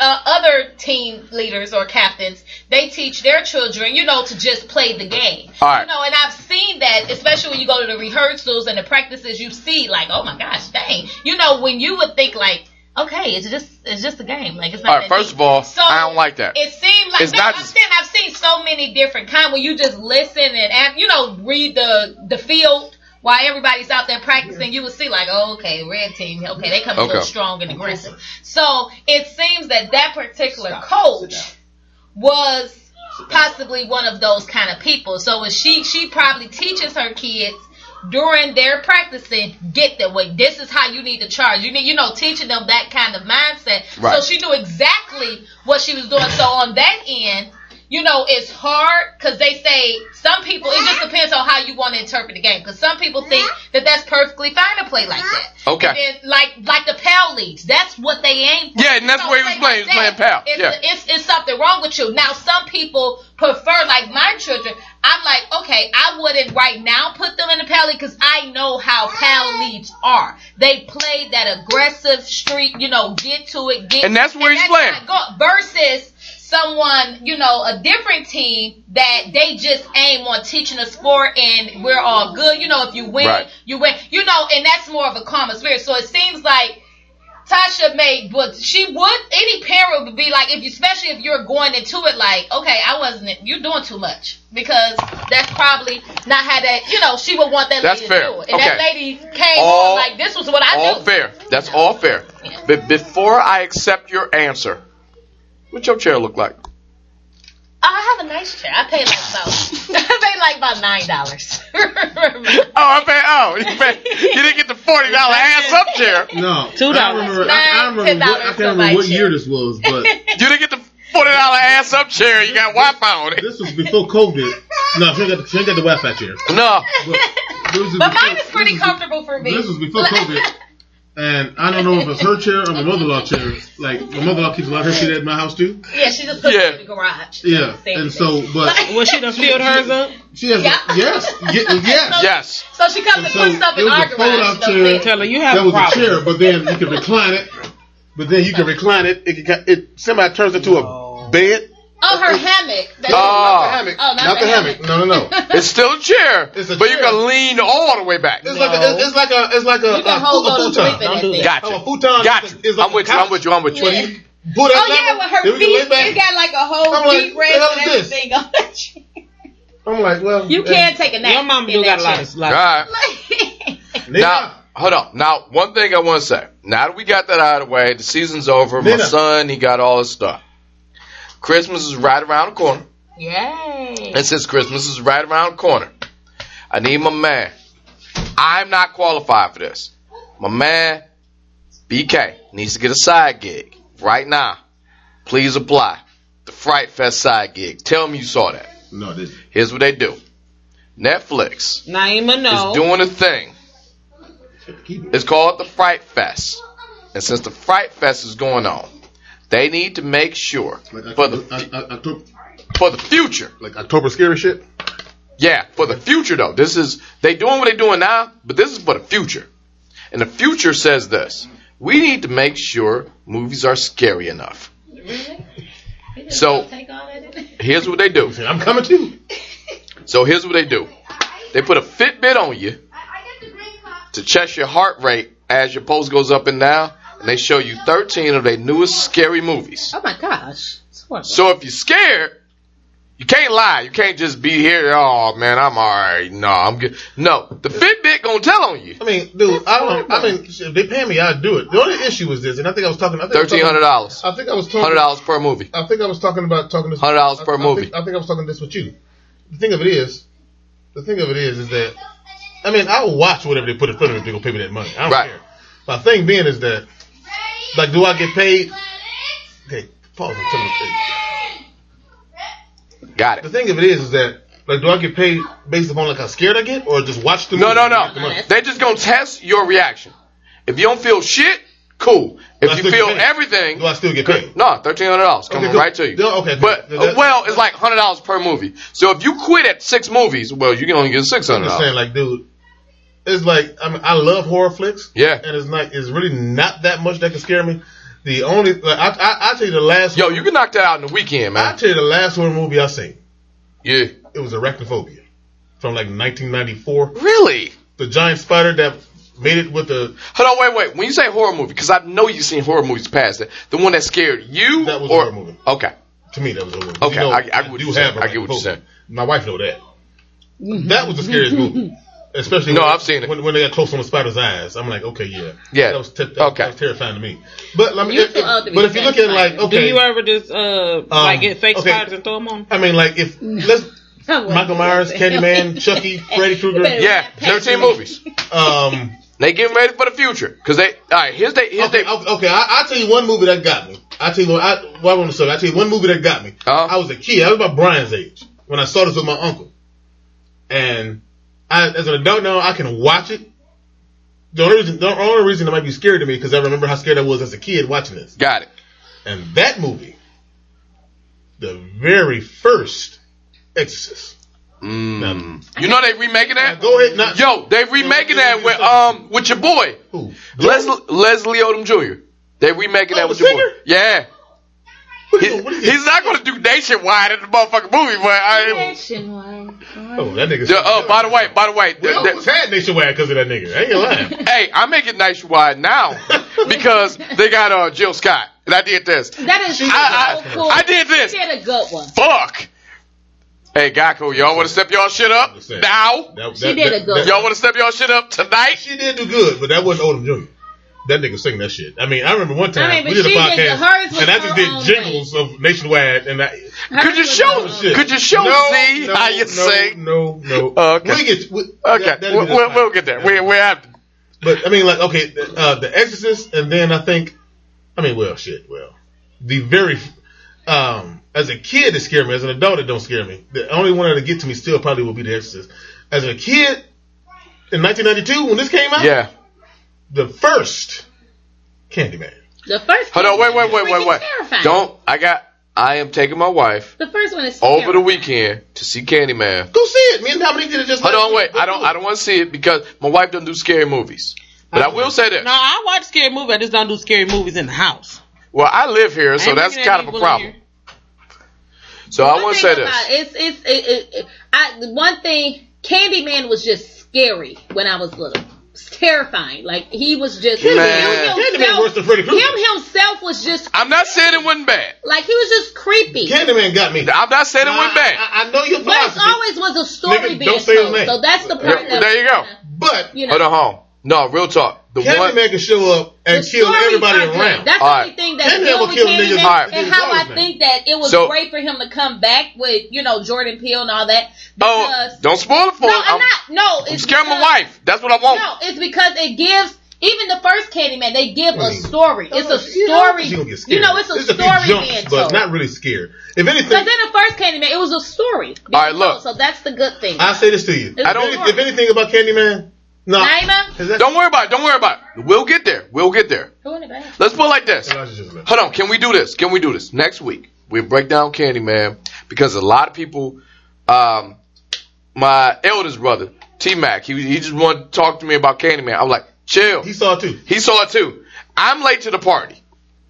uh, other team leaders or captains. They teach their children you know to just play the game. All right. you know and i've seen that especially when you go to the rehearsals and the practices you see like oh my gosh dang. You know when you would think like okay it's just it's just a game like it's not All right, first deep. of all, So, I don't like that. it seems like It's no, not I'm just- saying I've seen so many different kind where you just listen and, and you know read the the field while everybody's out there practicing. You would see like, oh, okay, red team, okay, they come a little strong and aggressive. So it seems that that particular coach was possibly one of those kind of people. So if she she probably teaches her kids during their practicing, get that way this is how you need to charge. You need you know teaching them that kind of mindset. Right. So she knew exactly what she was doing. So on that end, you know, it's hard because they say some people. It just depends on how you want to interpret the game. Because some people think that that's perfectly fine to play like that. Uh-huh. Okay. And then, like like the PAL leagues, that's what they aim for. Yeah, and that's what he was playing. He was like playing PAL. It's, Yeah. it's it's something wrong with you. Now, some people prefer like my children. I'm like, okay, I wouldn't right now put them in the PAL league because I know how PAL leagues are. They play that aggressive streak, you know, get to it, get And that's where he's playing. go- versus someone, you know, a different team that they just aim on teaching a sport and we're all good. You know, if you win, Right. you win. You know, and that's more of a calmer spirit. So it seems like Tasha made, but she would. Any parent would be like, if you, especially if you're going into it like, okay, I wasn't. You're doing too much because that's probably not how that. You know, she would want that That's lady fair. to do it, and that lady came All- on like, this was what I all do. fair. That's all fair. But before I accept your answer, what your chair look like? Uh, I have a nice chair. I paid like about. I paid like about nine dollars. Oh, I pay. Oh, you, pay, you didn't get the forty dollar ass up chair. No, two dollars. remember. I, I, remember. What, I can't remember what year this was, but You didn't get the forty dollar ass up chair. You got Wi-Fi on it. this was before COVID. No, she ain't got the, she ain't got the Wi-Fi chair. No. But, but before- mine is pretty this was- comfortable for me. This was before COVID. And I don't know if it's her chair or my mother-in-law chair. Like my mother-in-law keeps a lot of her shit at my house too. Yeah, she just put Yeah. it in the garage. Yeah, and so, but Well, she done filled hers up. she has Yeah. yes, ye- yes. Yes. So she comes and So, puts stuff it in was our a garage. fold-out chair. fit. Tell her you have That a was a problem. chair, but then you can recline it. But then you can recline it. It can, it semi turns into a bed. Oh, her hammock. That's Oh. Not the hammock. Oh, not not the the hammock. No, no, no. It's still a chair, It's a but you chair. can lean all the way back. It's like a, it's, it's like a, it's like a, You can a, hold a on to futon. sleep in that do thing. Gotcha. Oh, a futon Got is- is like I'm with you. I'm couch. with you. I'm with you. Yeah. Pull that Oh lever, yeah, with her we can lay feet, back. it got like a whole I'm like, deep the rest hell and is this? everything on that chair. I'm like, well, You eh, can take a nap. Your mama in do got a that lot of chair. like, All right. nigga, Now, hold on. Now, one thing I want to say. Now that we got that out of the way, the season's over. My Nina. son, he got all his stuff. Christmas is right around the corner. Yay. And since Christmas is right around the corner, I need my man. I'm not qualified for this. My man, BK, needs to get a side gig right now. Please apply. The Fright Fest side gig. Tell me you saw that. No, this. Here's what they do. Netflix Naima no. is doing a thing. It's called the Fright Fest. And since the Fright Fest is going on, they need to make sure Like, for October, the I, I, October, for the future. like October scary shit. Yeah, for the future though. This is they doing what they doing now, but this is for the future. And the future says this: we need to make sure movies are scary enough. So Take all that in. here's what they do. I'm coming too. So here's what they do. They put a Fitbit on you to check your heart rate as your pulse goes up and down, and they show you 13 of their newest scary movies. Oh my gosh. So if you're scared, you can't lie. You can't just be here. Oh man, I'm alright. No, I'm good. No, the Fitbit gonna tell on you. I mean, dude, I don't. I mean, if they pay me, I'd do it. The only issue was this, and I think I was talking. I think I was Thirteen hundred talking- dollars. I think I was talking. Hundred dollars per movie. I think I was talking about talking this. $100 per I- I movie. think- I think I was talking this with you. The thing of it is, the thing of it is, is that I mean, I will watch whatever they put in front of me if they gonna pay me that money. I don't Right. care. My thing being is that, like, do I get paid? Okay, pause. and tell me. Got it. The thing of it is, is that like, do I get paid based upon like how scared I get, or just watch the No, movie no, and get the no. money? They just gonna test your reaction. If you don't feel shit, cool. If you feel everything, Do I still get paid? no, thirteen hundred dollars coming Okay, cool. right to you. Yeah, okay, but. That- well, it's like hundred dollars per movie. So if you quit at six movies, well, you can only get six hundred. I'm just saying, like, dude, it's like I mean, I love horror flicks. Yeah. and it's like it's really not that much that can scare me. The only like, I, I I tell you the last Yo, you can knock that out in the weekend, man. I tell you the last horror movie I seen. Yeah. It was Arachnophobia from like 1994. Really? The giant spider that made it with the Hold on, wait, wait. When you say horror movie, because I know you've seen horror movies past that, the one that scared you, That was a horror movie. okay, to me that was a horror movie. Okay, You know, I- I what do have. I get what you're saying. My wife know that. That was the scariest movie. Especially No, when, I've seen it. when, when they got close on the spider's eyes. I'm like, okay, yeah, Yeah. that was, te- that, Okay. that was terrifying to me. But I mean, You if- too if- old to be but if you look at like, okay, Do you ever just uh like get fake okay. spiders and throw them on? I mean, like if let's Michael Myers, Candyman, Chucky, Freddy Krueger. yeah, thirteen movies. Um, They getting ready for the future because they. All right, here's they. Here's okay, they. okay, okay. I, I'll tell you one movie that got me. I tell you what, I, well, I want to say, I tell you one movie that got me. Uh-huh. I was a kid. I was about Brian's age when I saw this with my uncle, and I, as an adult now, I can watch it. The only reason, the only reason it might be scary to me because I remember how scared I was as a kid watching this. Got it. And that movie, the very first Exorcist. Mm. You know they remaking that? go ahead, not Yo, they remaking that with um with your boy who? Leslie Leslie Odom Jr. They remaking Oh, that with your boy. Yeah. What He- is, what is this? he's not gonna do nationwide in the motherfucking movie, but I. Nationwide. Oh, that nigga. The- Oh, by the way, by the way, we the- the- almost had nationwide because of that nigga. I ain't gonna hey, I make it nationwide now because they got uh Jill Scott, and I did this. That is so I, I, cool. I did this. She had a good one. Fuck. Hey, Gakko, y'all want to step y'all shit up now? That- She did that- a good that- Y'all want to step y'all shit up tonight? She did do good, but that wasn't Odom Jr. That nigga sing that shit. I mean, I remember one time I mean, we did a she did- podcast, and I just did own jingles of Nationwide, and I Could you show? shit. Could you show no, Z no, how you no, sing? No, no. Oh, okay. we get, we, okay, that, we'll, just we'll, we'll get there. We we have. But I mean, like, okay, the, uh, The Exorcist, and then I think, I mean, well, shit, well, the very, um, as a kid, it scared me. As an adult, it don't scare me. The only one that'll get to me still probably will be The Exorcist. As a kid, in 1992, when this came out, Yeah. The first Candyman. The first. Hold on. Wait. Wait. Wait. Wait. Wait. terrifying. Don't. I got. I am taking my wife The first one is over the weekend to see Candyman. Go see it. Me and Dominique did it just. Hold on. Wait. I don't. I don't want to see it because my wife doesn't do scary movies. But I will say this. No, I watch scary movies. I just don't do scary movies in the house. Well, I live here, so that's kind of a problem. here. So I One want to say this. It's it's it, it, it, I one thing. Candyman was just scary when I was little. It's terrifying. Like he was just him himself. worse than Freddy Krueger. Him himself was just I'm not saying it wasn't bad. like he was just creepy. Candyman got me. I'm not saying it I, wasn't bad. I, I know your But it's philosophy, always was a story Nigga, being don't say his told. name. So that's the part that There you go. but you know. Hold on, hold on. No, real talk. The one. Candyman can show up and kill everybody around. That's All the right. only thing that's Candyman good will with kill Candyman, niggas All right. and how I His think that it was So- great for him to come back with, you know, Jordan Peele and all that. Oh, don't spoil it for no, him. I'm, not. No, I'm it's scaring my wife. That's what I want. No, it's because it gives. Even the first Candyman, they give a story. It's a You know, story. she gonna get. You know, it's a There's few story jumps, being but told. not really scared. If anything, Because in the first Candyman, it was a story. All right, look. told, So that's the good thing. I'll say this to you. It's I don't- If, if anything about Candyman, no. Naima? That- Don't worry about it. Don't worry about it. We'll get there. We'll get there. Who in the back? Let's put it like this. Elijah just left. Hold on. Can we do this? Can we do this next week? We break down Candyman because a lot of people. Um, my eldest brother T Mac, he he just wanted to talk to me about Candyman. I'm like, chill. He saw it too. He saw it too. I'm late to the party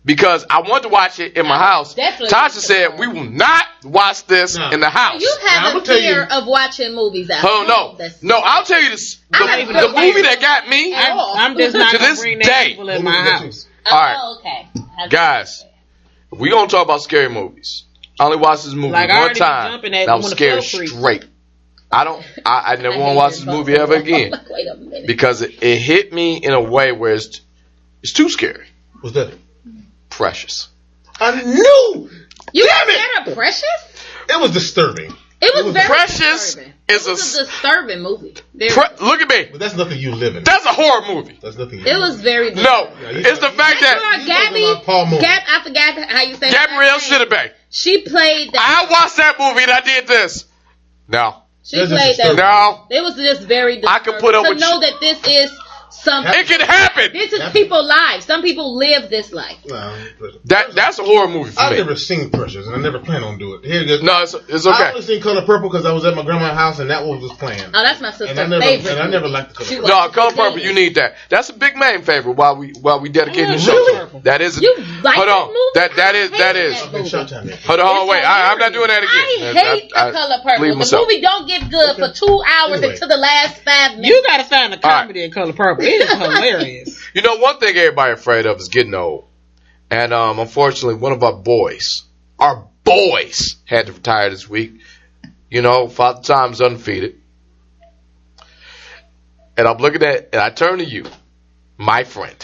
because I want to watch it in my house. Definitely Tasha late to the said we will not watch this No. in the house. You have I'ma a fear you- of watching movies at Oh no, That's- no! I'll tell you this. The, the movie that got me, I'm. I'm just not To this day. in my movie house. Oh, All right. okay. I- guys. If we gonna talk about scary movies, I only watched this movie Like, one already time. at and I was one of the scared straight. I don't. I, I never want to watch this this movie ever again Wait a minute. because it, it hit me in a way where it's it's too scary. What's that? Precious. I knew You Damn got it! scared of Precious? it was disturbing, It was, It was very Precious disturbing. is it was a- a disturbing movie. Pre- look at me. but that's nothing you live in. That's a horror movie. That's nothing. You it live was in. very No. Yeah, you it's the fact that why You Gabby, Paul Gab, I forgot how you say Gabrielle last She played that. I watched that movie and I did this. No, she That's played that. no, It was just very I disturbing could put up to with know you. that this is something. it can happen. This is people's lives. Some people live this life. No, That that's a horror movie for I've me. never seen Precious, and I never plan on doing it. Here you. No, it's, it's okay. I okay. only seen Color Purple because I was at my grandma's house and that one was playing. Oh, that's my sister's And I never, favorite. and I never liked the Color Purple. No, color purple. You need that. That's a big man favorite. While we while we dedicate the Oh, show. really? to. That is. You like hold on. movie? That that I is that hated is. that Okay, movie. shut time. Hold on. Wait. I, I'm not doing that I again. hate I, I, the color purple. The myself. movie don't get good for two hours Anyway. until the last five minutes. You gotta find the All right. comedy in Color Purple. It is hilarious. You know, one thing everybody afraid of is getting old. And um, unfortunately, one of our boys, our boys, had to retire this week. You know, Father Time's undefeated. And I'm looking at, and I turn to you, my friend.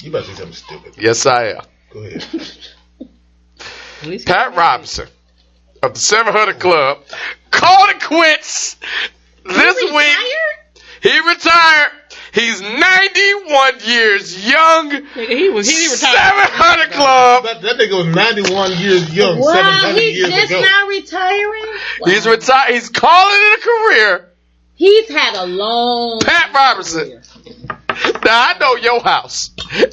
You about to say something stupid. Yes, I am. Go ahead. Pat Robinson of the 700 Club called it quits this You week. retired? He retired. He's 91 years young. He was he retired. 700 Club. That, that nigga was 91 years young, Wow, 700 he's years just ago. now retiring. Wow. He's retired. He's calling it a career. He's had a long. Pat Robertson. Now I know your house,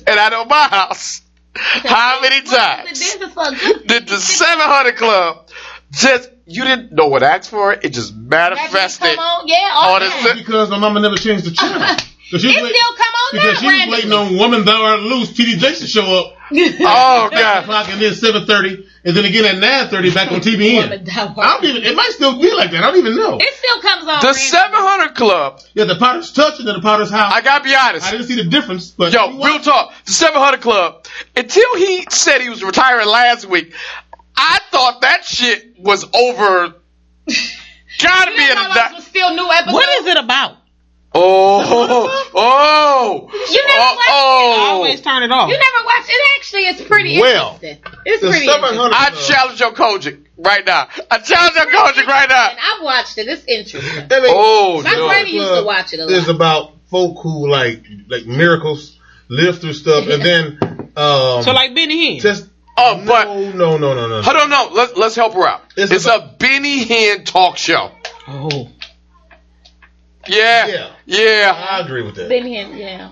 and I know my house. How many times This is for good. did the 700 Club just you didn't know what asked for it? It just manifested. Come on, yeah, all on the his time. lip. Because my mama never changed the channel. 'Cause she was It wait- still come on because now, she was randomly. waiting on Woman Thou Art Loose, TD Jakes to show up. Oh god. o'clock and then 7.30, and then again at 9.30 back on Woman TBN. Thou Art I don't even, it might still be like that. I don't even know. It still comes on. The 700 Club. Yeah, the Potter's Touch and then the Potter's House. I gotta be honest. I didn't see the difference, but Yo, real talk. The 700 Club. Until he said he was retiring last week, I thought that shit was over. Gotta be You in a. those was still new episodes. What is it about? Oh, oh, You never oh, watched I oh. always turn it off. You never watched it. Actually, it's pretty Well, interesting. It's pretty interesting. I challenge your Kojic right now. I challenge your Kojic right now. And I've watched it. It's interesting. I mean, Oh, My no. granny used to watch it a is lot. about folk who like like miracles, live through stuff, and then um, so like Benny Hinn. just Oh, but no, no, no, no, no. hold on, no. Let's let's help her out. It's It's, about- a Benny Hinn talk show. Oh. Yeah, Yeah. yeah. I agree with that. Been here, yeah.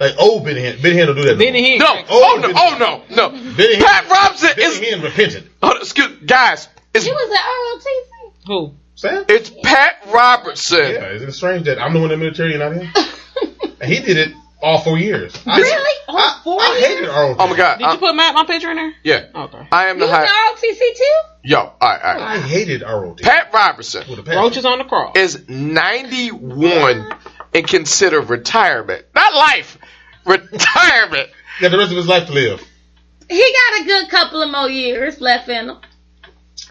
Like old Benny Hinn, Benny Hinn will do that. Benny Hinn. No, crack- oh no, oh no, no. Benny Hinn, Pat Robinson Benny is. Hinn repented. Hold on, excuse, guys. It's He was at ROTC. Who? Sam? it's Pat Robertson. Yeah, isn't it strange that I'm the one in the military and not him? and he did it all four years. I, Really? All I, four I years? hated ROT. Oh my God. Did I- you put my, my picture in there? yeah. Okay. I am You the was high. at ROTC too? Yo, all right, all right. I hated ROT. Pat Robertson With a. Roaches on the cross. is 91 and consider retirement, not life, retirement. Got the rest of his life to live. He got a good couple of more years left in him.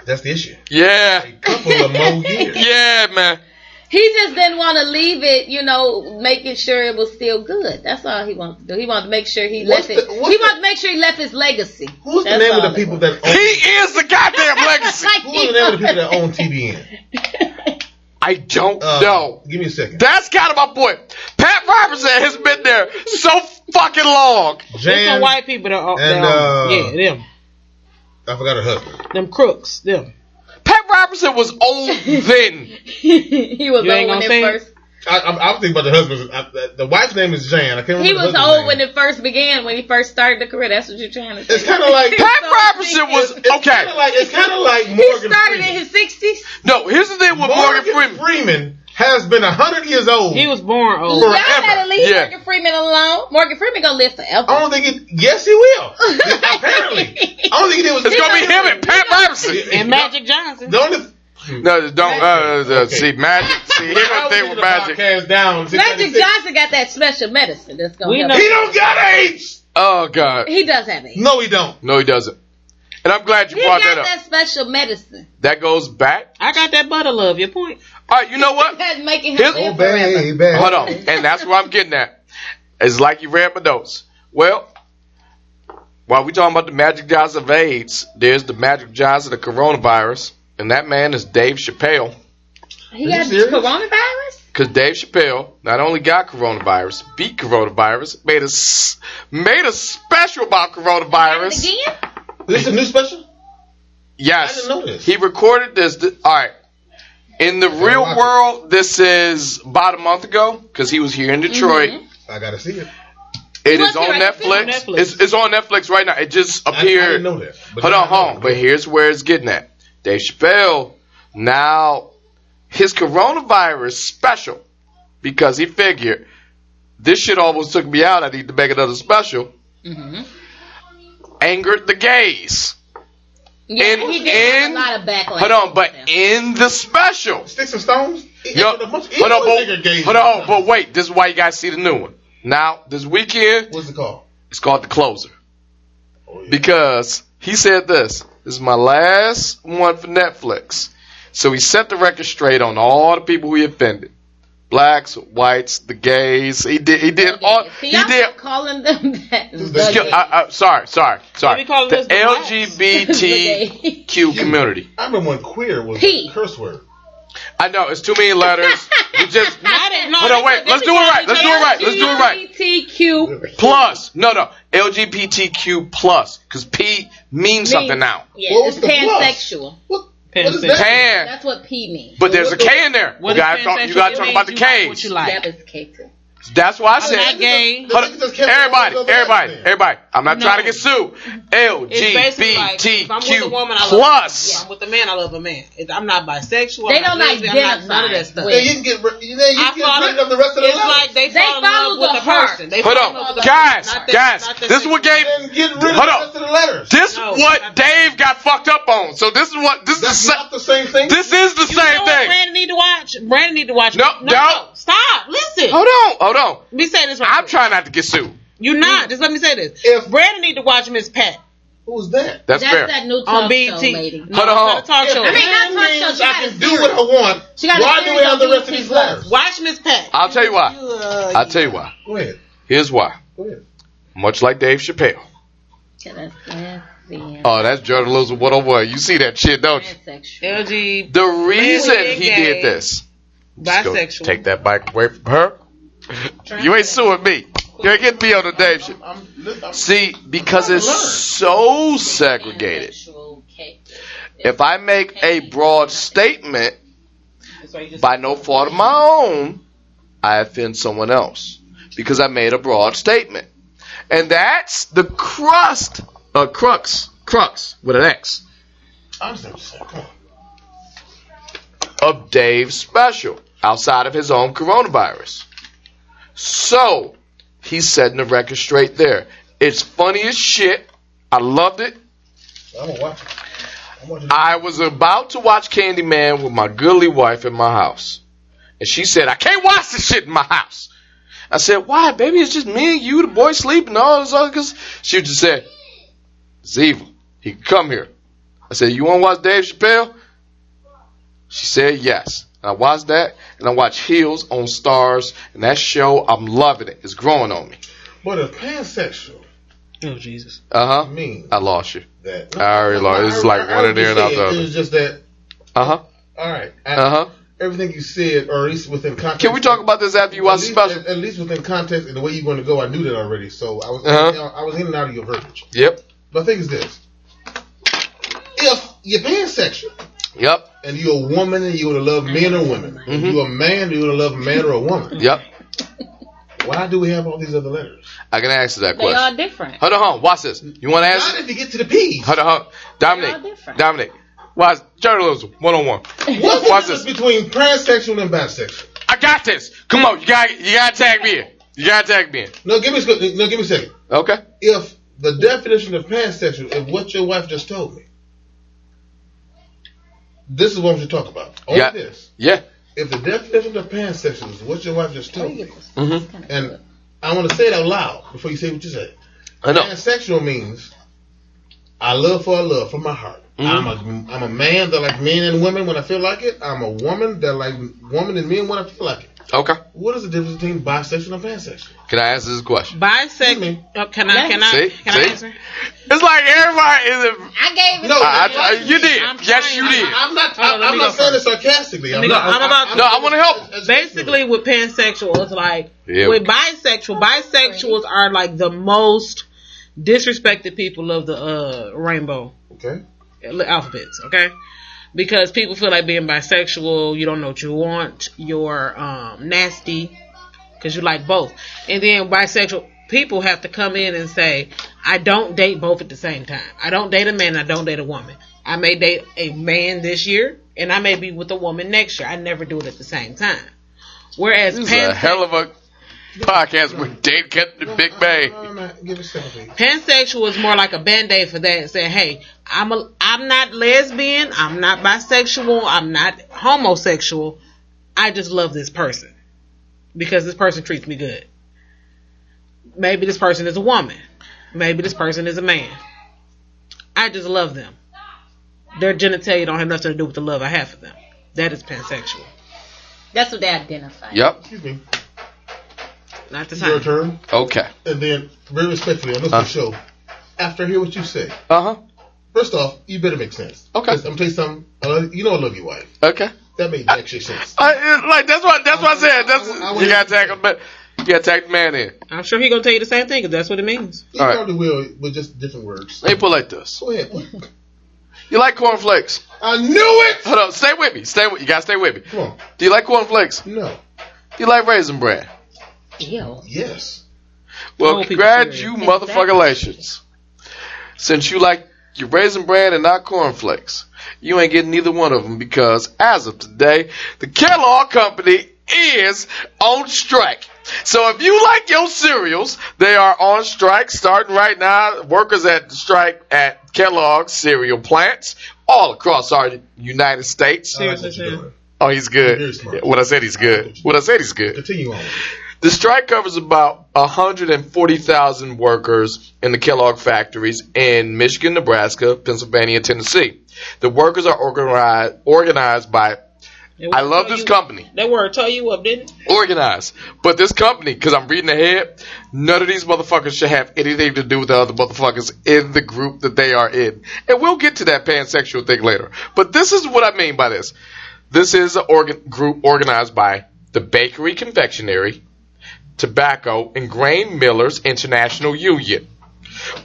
That's the issue. Yeah, A couple of more years. yeah, man. He just didn't want to leave it, you know, making sure it was still good. That's all he wanted to do. He wanted to make sure he What's left it. the- he what's wanted to make sure he left his legacy. Who's the name of the people was. that own? He is the goddamn legacy. Like, Who's the name of the people that own TBN? I don't Uh, know. Give me a second. That's kind of my point. Pat Robertson has been there so fucking long. There's some white people that are, and, that are uh, yeah, them. I forgot her husband. Them crooks, them. Pat Robertson was old then. he was You old when it say first. I, I, I was thinking about the husband. I, the, the wife's name is Jan. I can't remember. He was old name. when it first began, when he first started the career. That's what you're trying to say. It's kind of like Pat Robertson was It's kind okay. of like it's kind of like he Morgan started Freeman. in his 60s. No, here's the thing with Morgan Freeman. Freeman has been a hundred years old. He was born old. Y'all Forever. better leave Yeah. Morgan Freeman alone. Morgan Freeman gonna live forever. I don't think it. Yes, he will. Apparently, I don't think it was. It's gonna be him and Pat Robertson. And Magic Johnson. The only. No, don't. Uh, uh, Okay. See, magic. See, here's I the was with magic. podcast down. Magic Johnson got that special medicine that's gonna We help. know- He don't got AIDS. Oh God, He does have it. No, he don't. no, he doesn't. And I'm glad you He brought got that up. that special medicine That goes back. I got that butter love. Your point. All right, you know what? that's making him Here's- live Oh, forever. Hold on, and that's where I'm getting at. It's like you read my notes. Well, while we talking about the Magic Johnson of AIDS, there's the Magic Johnson of the coronavirus, and that man is Dave Chappelle. He Are got you coronavirus. Because Dave Chappelle not only got coronavirus, beat coronavirus, made a s- made a special about coronavirus. Again? This is a new special. Yes, I didn't know this. he recorded this. th- all right, in the real world, this is about a month ago because he was here in Detroit. Mhm. I gotta see it. It What's is on it Netflix. on Netflix. It's, it's on Netflix right now. It just I, I appeared. didn't know that. But Hold now on, I know. hold on. But here's where it's getting at. Dave Chappelle now his coronavirus special because he figured this shit almost took me out. I need to make another special. Mhm. Angered the gays. Yeah, In- he did have in- a lot of backlash. Hold on, but against in the special, Sticks and stones. He Yo, acted a bunch- hold on, but, nigger gays. hold on, but wait. This is why you guys see the new one. Now this weekend, What's it called? it's called the closer. Oh, yeah. because he said this. This is my last one for Netflix. So he set the record straight on all the people he offended. Blacks, whites, the gays. He did. He did all. See, He y'all did. calling them that. Who's The that? Excuse- gays. I, I, sorry, sorry, sorry. Maybe call The this the blacks. LGBTQ community. I remember when queer was P. a curse word. I know it's too many letters. We just Not in wait, no. Hold on, wait. Let's do it right. Let's do it right. Let's do it right. LGBTQ. Plus, no, no, LGBTQ plus, because P means something now. Yeah, What was it's the plus? pansexual. What, Pan- what is that? Pan, That's what P means. but there's a K in there. What you is gotta talk. You gotta talk about the you like what you like. That is K too. That's why I I'm said. not gay. Hold niggas on. just Everybody, everybody, everybody. I'm not No. trying to get sued. It's basically like, I'm with a LGBTQ woman, I love plus. Yeah, I'm with a man, I love a man. I'm not bisexual. They I'm don't lesbian, I'm not none of that stuff. with- Then you can get, ri- you I can get follow- rid of the rest of the It's letters. like they, They fall in follow love with the the heart. person. They Hold fall in love on, with the guys, person, not the- guys. not the This is what sexual- gave. Get rid Hold of on. the rest of the letters. This No, what. Dave got fucked up on. So this is what this That's is. The, not the same thing. this is the You know same what thing. Brandon need to watch? Brandon need to watch. No, no, no. stop. Listen. Hold on, hold on. Let me say this right I'm quick. trying not to get sued. You're not. Just let me say this. If- Brandon need to watch Miss Pat Who's that? That's, That's fair. that new on talk show lady. No, Hold on, hold on. it's not a talk show. I mean, not That talk show. means She I can do what I want. She got Why do we have on the rest of these Plus. letters? Watch Miss Pat. I'll tell you why. Uh, I'll tell you why. Go ahead. Here's why. Go ahead. Much like Dave Chappelle. Yeah, that's lesbian. Oh, that's journalism 101. You see that shit, don't you? Pansexual. LG The reason he did this. Bisexual. Take that bike away from her. You ain't suing me. You ain't getting me on the Dave shit. See, because it's so segregated. If I make a broad statement That's why you just- by no fault of my own, I offend someone else because I made a broad statement. And that's the crust, uh, crux, crux with an X I understand what you're saying. Come on. of Dave's special outside of his own coronavirus. So, he's setting the record straight there. It's funny as shit. I loved it. I'm watch it. I'm watching I was about to watch Candyman with my goodly wife in my house. And she said, I can't watch this shit in my house. I said, why, baby? It's just me and you, the boy sleeping, all this other she just said, it's evil. He can come here. I said, you want to watch Dave Chappelle? She said yes. And I watch that, and I watch Heels on Starz, and that show, I'm loving it. It's growing on me. But a pansexual Oh Jesus. Uh huh. means I lost you. that. I already lost. It's like one in there and out the It other. was just that. Uh huh. All right. Uh huh. Everything you said, or at least within context. Can we talk about this after you watch the at least, special? At, at least within context and the way you're going to go, I knew that already. So I was, Uh-huh. I was in and out of your verbiage. Yep. But the thing is this: if you're pansexual Yep. And you're a woman and you would love men or women, if Mhm. you're a man, you would love a man or a woman. Yep. Why do we have all these other letters? I can answer that They all question. different. Hold on, hold on. Watch this. You want to Not answer? if you get to the P? Hold on, hold on. They're Dominic. Dominic. Watch journalism one on one. What's the difference this. between pansexual and bisexual? I got this. Come on, you got you got to tag me in. You got to tag me in. No, give me a sec- no, give me a second. Okay. If the definition of pansexual is what your wife just told me, this is what we should talk about. Only Yeah. this. Yeah. If the definition of pansexual is what your wife just told you me, get this? Mhm. And. I want to say it out loud before you say what you say. I know. Pansexual means I love for a love from my heart. Mhm. I'm a I'm a man that like men and women when I feel like it. I'm a woman that like woman and men when I feel like it. Okay. What is the difference between bisexual and pansexual? Can I answer this question? Bisexual. Oh, can I? Can I? See? Can I See? answer? It's like everybody is. A, I gave it. No, to I, you. I, you did. I'm yes, trying. you did. I'm not. Hold on, I'm not saying it first. sarcastically. Let I'm not. go. I'm about- No, I wanna help. as- as- Basically, with pansexual, it's like Yeah. with bisexual. Bisexuals are like the most disrespected people of the uh, rainbow Okay. alphabets. Okay, because people feel like being bisexual, you don't know what you want. You're um, nasty because you like both, and then bisexual people have to come in and say, "I don't date both at the same time. I don't date a man. I don't date a woman. I may date a man this year, and I may be with a woman next year. I never do it at the same time." Whereas This is a hell of a podcast with Dave kept the Big Bay. Pansexual is more like a band-aid for that, saying, "Hey, I'm a, I'm not lesbian, I'm not bisexual, I'm not homosexual. I just love this person because this person treats me good. Maybe this person is a woman, maybe this person is a man. I just love them. Their genitalia don't have nothing to do with the love I have for them. That is pansexual, That's what they identify. Yep. Excuse me. not the Your turn. Okay. And then, very respectfully, on this Huh. show, after I hear what you say, Uh huh. first off, you better make sense. Okay. I'm gonna tell you something. I love, you know I love your wife. Okay. That made jack shit sense. I, it- like that's what that's what I said. That's I- I- I- you gotta tag him, but you gotta tag the man in. I'm sure he gonna tell you the same thing because that's what it means. He All right. probably will, with just different words. Let me put it like this. Go ahead. You like cornflakes? I knew it. Hold on, stay with me. Stay with you. Gotta stay with me. Come on. Do you like cornflakes? No. Do you like raisin bran? Ew. Yes. Well, Old people congrats, cereal. you motherfuckerations. Since you like your raisin bran and not cornflakes, you ain't getting neither one of them because as of today, the Kellogg Company is on strike. So if you like your cereals, they are on strike starting right now. Workers at strike at Kellogg cereal plants all across our United States. Oh, I like what you're doing. Oh, he's good. What I said, he's good. What I said, he's good. Continue on. The strike covers about 140,000 workers in the Kellogg factories in Michigan, Nebraska, Pennsylvania, and Tennessee. The workers are organized, organized by, I love this you- company, That word tell you up, didn't it? organized. But this company, because I'm reading ahead, none of these motherfuckers should have anything to do with the other motherfuckers in the group that they are in. And we'll get to that pansexual thing later. But this is what I mean by this. This is a organ, group organized by the Bakery Confectionery, Tobacco and Grain Millers International Union,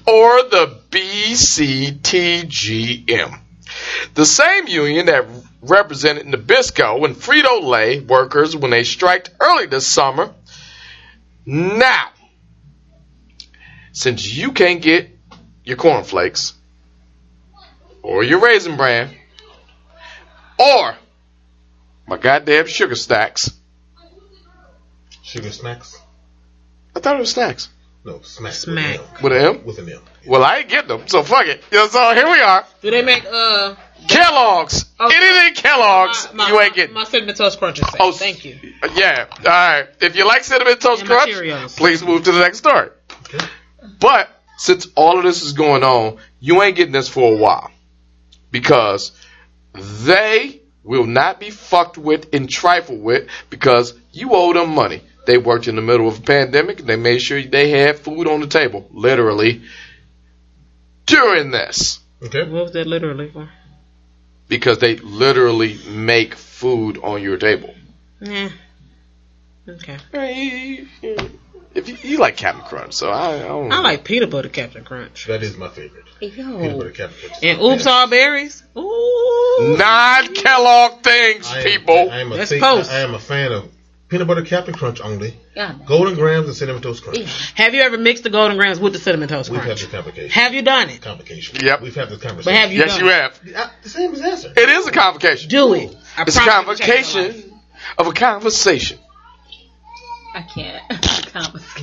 or the BCTGM. The same union that represented Nabisco and Frito Lay workers when they striked early this summer. Now, since you can't get your cornflakes, or your raisin bran, or my goddamn sugar stacks, Sugar snacks? I thought it was snacks. No, smack. Smack. With an M? With an M. Well, I ain't getting them, so fuck it. Yeah, so here we are. Do they make uh Kellogg's. Oh, Anything Kellogg's, my, my, you ain't getting. my cinnamon toast crunches? Oh, thank you. Yeah. All right. If you like cinnamon toast And crunch, Cheerios. please move to the next story. Okay. But since all of this is going on, you ain't getting this for a while because they will not be fucked with and trifled with because you owe them money. They worked in the middle of a pandemic. and They made sure they had food on the table, literally, during this Okay. What was that literally for? because they literally make food on your table. Yeah. Okay. Hey, If you, you like Captain Crunch, so I, I don't. I like peanut butter Captain Crunch. That is my favorite. Peanut butter Captain Crunch. And oops all berries. Ooh. non Kellogg things, I am, people. I am, a Let's thing- post. I am a fan of peanut butter Captain Crunch only. Yeah. Golden Grahams and cinnamon toast crunch. Have you ever mixed the golden Grahams with the cinnamon toast crunch? We've had crunch? this conversation. Have you done it? Complication. Yep. We've had this But conversation. have you yes, done you it? have. Yeah, uh, the same as answer. It is a convocation. Do it. I It's a promise you change your life. convocation of a conversation. I can't.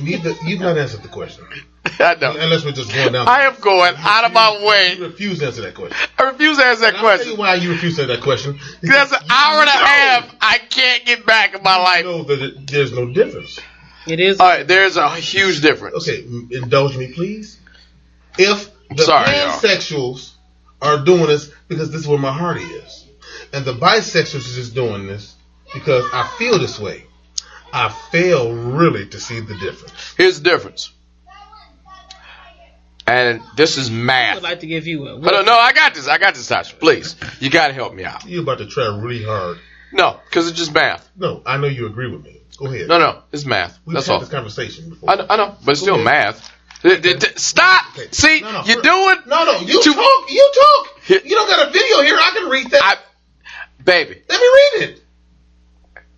You've, you've not answered the question. I know. Unless we're just going down. I am going out of my way. You refuse to answer that question. I refuse to answer that And I'll tell you question. why you refuse to answer that question. Because that's an hour and a half I can't get back in my you life. know that it, there's no difference. It is. All right, there's a huge difference. Okay, indulge me, please. If the Sorry, y'all. pansexuals are doing this because this is where my heart is, and the bisexuals is just doing this because I feel this way, I fail really to see the difference. Here's the difference. And this is math. I'd like to give you a. Hold on, no, I got this. I got this, Tasha. Please. You gotta help me out. You're about to try really hard. No, because it's just math. No, I know you agree with me. Go ahead. No, no, it's math. We've That's had all. this conversation before. I know, I know, but it's Go still ahead. math. Stop! Okay. See, No, no, you're for- doing. No, no, you Too- talk. You talk. You don't got a video here. I can read that. I, baby, Let me read it.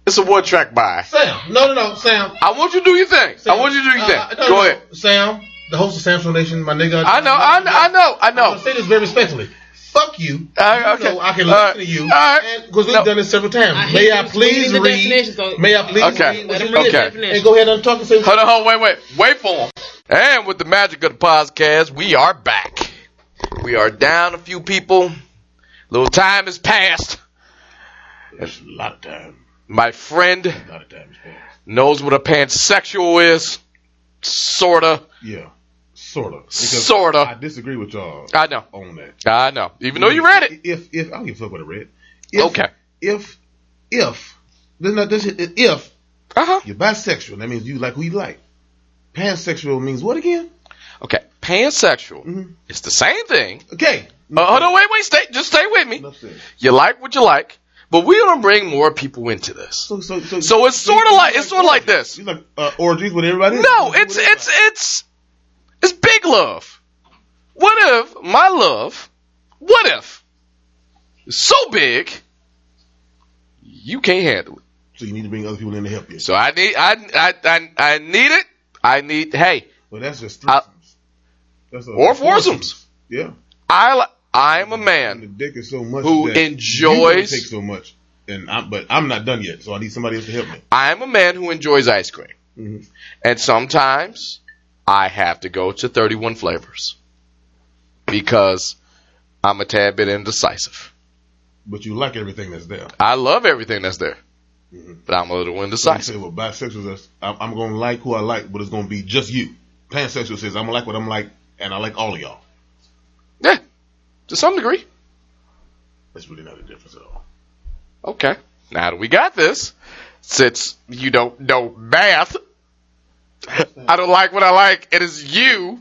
It's a one track buy. Sam. No, no, no, Sam. I want you to do your thing. I want you to do your thing. uh, no, Go no, ahead. Sam, the host of Sam Show Nation, my nigga. I know, I know, I know, I I'm say this very respectfully. Fuck you. Uh, You okay. know I can listen right. to you. All right. Because we've No. done this several times. I May I you please read? so- May I please Okay. read? what Let you read read? Okay. And go ahead and talk and say. Hold on, hold on, wait, wait. Wait for him. And with the magic of the podcast, we are back. We are down a few people. Little time has passed. That's a lot of time. My friend A lot of time has passed. knows what a pansexual is. Sorta. Yeah, sort of. Sorta. I disagree with y'all I know. on that. I know. Even though you read it. If if I don't give a fuck what I read. If, Okay. If if this not this if Uh huh. you're bisexual, that means you like who you like. Pansexual means what again? Okay. Pansexual. Mhm. It's the same thing. Okay. Uh, hold on, wait, wait, stay, just stay with me. You like what you like, but we're gonna bring more people into this. So, so, so, So it's sorta like- it's sorta like this. You like uh, orgies with everybody? No, it's it's it's it's big love. What if my love? What if it's so big you can't handle it? So you need to bring other people in to help you. So I need I I I, I need it. I need hey Well, that's just I- That's a, or foursomes. Yeah. I I'm a man. so much Who enjoys- take so much, and I'm, but I'm not done yet, so I need somebody else to help me. I'm a man who enjoys ice cream, Mhm. and sometimes I have to go to 31 flavors because I'm a tad bit indecisive. But you like everything that's there. I love everything that's there, Mhm. but I'm a little indecisive. say, well, bisexuals, I'm, I'm going to like who I like, but it's going to be just you. Pansexual says, I'm going to like what I'm like, and I like all of y'all. Yeah, to some degree. That's really not a difference at all. Okay, now that we got this, since you don't know math, I don't like what I like. It is you.